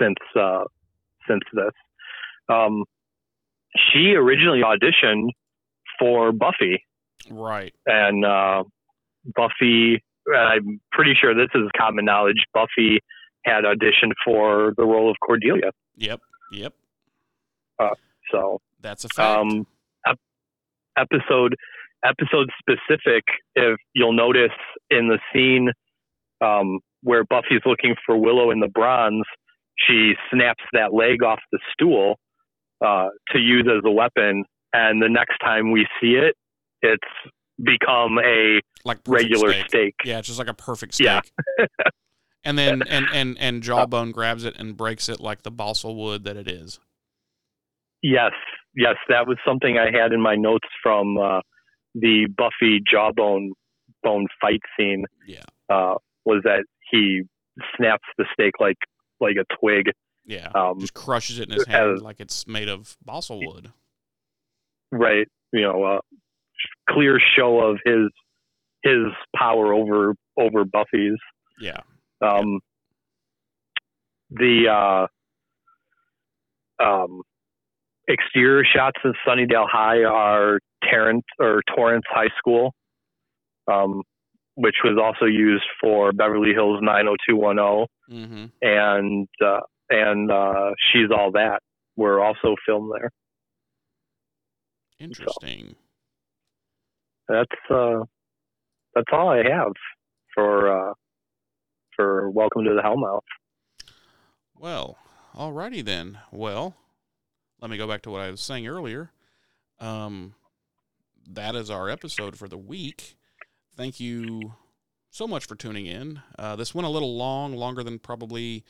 B: since uh, since this. Um, she originally auditioned for Buffy,
A: Right.
B: and uh, Buffy. I'm pretty sure this is common knowledge. Buffy had auditioned for the role of Cordelia.
A: Yep. Yep.
B: So
A: That's a fact.
B: um, ep- episode episode specific. If you'll notice in the scene um, where Buffy's looking for Willow in the bronze, she snaps that leg off the stool uh, to use as a weapon, and the next time we see it, it's become a
A: like
B: regular
A: stake.
B: stake.
A: Yeah, it's just like a perfect stake.
B: Yeah.
A: and then and and and Jawbone grabs it and breaks it like the balsa wood that it is.
B: Yes, yes, that was something I had in my notes from uh, the Buffy jawbone bone fight scene.
A: Yeah.
B: Uh, was that he snaps the stake like like a twig?
A: Yeah.
B: Um,
A: just crushes it in his
B: as-
A: hand like it's made of balsa wood.
B: right. You know, uh, clear show of his his power over over Buffy's.
A: Yeah.
B: Um, the uh, um, exterior shots of Sunnydale High are Tarrant or Torrance High School, um, which was also used for Beverly Hills 90210
A: Mm-hmm.
B: and uh, and uh, She's All That were also filmed there.
A: Interesting.
B: That's uh, that's all I have for uh, for Welcome to the Hellmouth.
A: Well, alrighty then. Well, let me go back to what I was saying earlier. Um, that is our episode for the week. Thank you so much for tuning in. Uh, this went a little long, longer than probably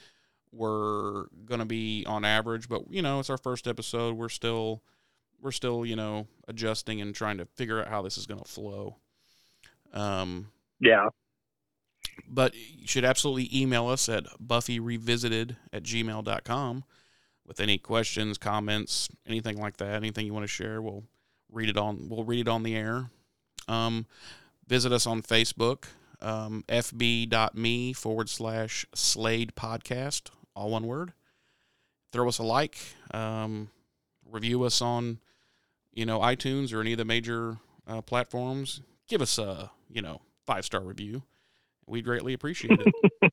A: we're going to be on average, but you know, it's our first episode. We're still we're still, you know, adjusting and trying to figure out how this is going to flow. Um,
B: Yeah,
A: but you should absolutely email us at buffyrevisited at gmail.com with any questions, comments, anything like that, anything you want to share. We'll read it on we'll read it on the air. Um, visit us on Facebook, um, fb.me forward slash Slade podcast, all one word. Throw us a like, um, review us on, you know, iTunes or any of the major uh, platforms. Give us a, you know, five star review. We greatly appreciate it.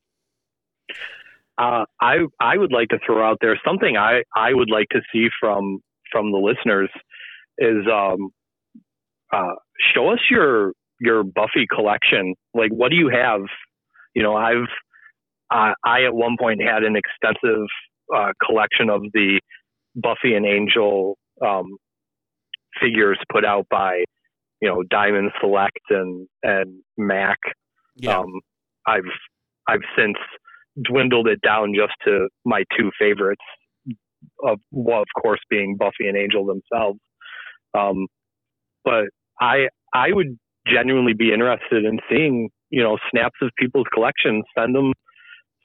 B: uh, I I would like to throw out there something I, I would like to see from from the listeners is um, uh, show us your your Buffy collection. Like, what do you have? You know, I've uh, I at one point had an extensive uh, collection of the Buffy and Angel um, figures put out by you know Diamond Select and and Mac.
A: Yeah.
B: Um, I've I've since dwindled it down just to my two favorites, of well, of course, being Buffy and Angel themselves. Um, but I I would genuinely be interested in seeing you know snaps of people's collections. Send them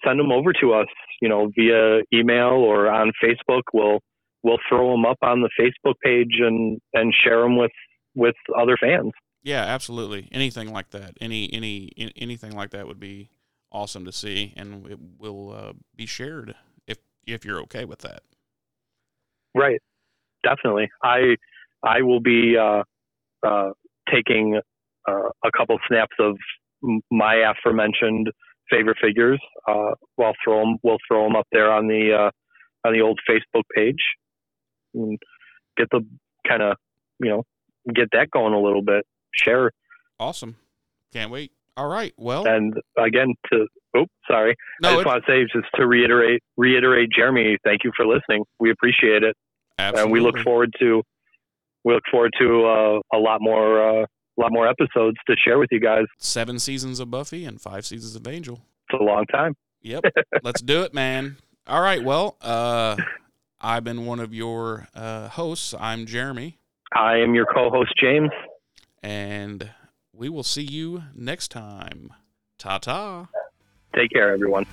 B: send them over to us, you know, via email or on Facebook. We'll we'll throw them up on the Facebook page and and share them with with other fans.
A: Yeah, absolutely. Anything like that, any any anything like that would be awesome to see, and it will uh, be shared if if you're okay with that.
B: Right. Definitely. I I will be uh, uh, taking uh, a couple snaps of my aforementioned favorite figures. Uh, we'll throw them. We'll throw them up there on the uh, on the old Facebook page. And get the kind of you know get that going a little bit. Share
A: Awesome. Can't wait. All right. Well,
B: and again to. Oh, sorry. I
A: no,
B: just
A: it,
B: want to say just to reiterate, reiterate, Jeremy. Thank you for listening. We appreciate it.
A: absolutely.
B: and we look forward to we look forward to uh, a lot more uh, a lot more episodes to share with you guys.
A: Seven seasons of Buffy and five seasons of Angel.
B: It's a long time.
A: Yep. Let's do it, man. All right. Well, uh, I've been one of your uh, hosts. I'm Jeremy,
B: I am your co-host James.
A: and we will see you next time. Ta ta.
B: Take care, everyone.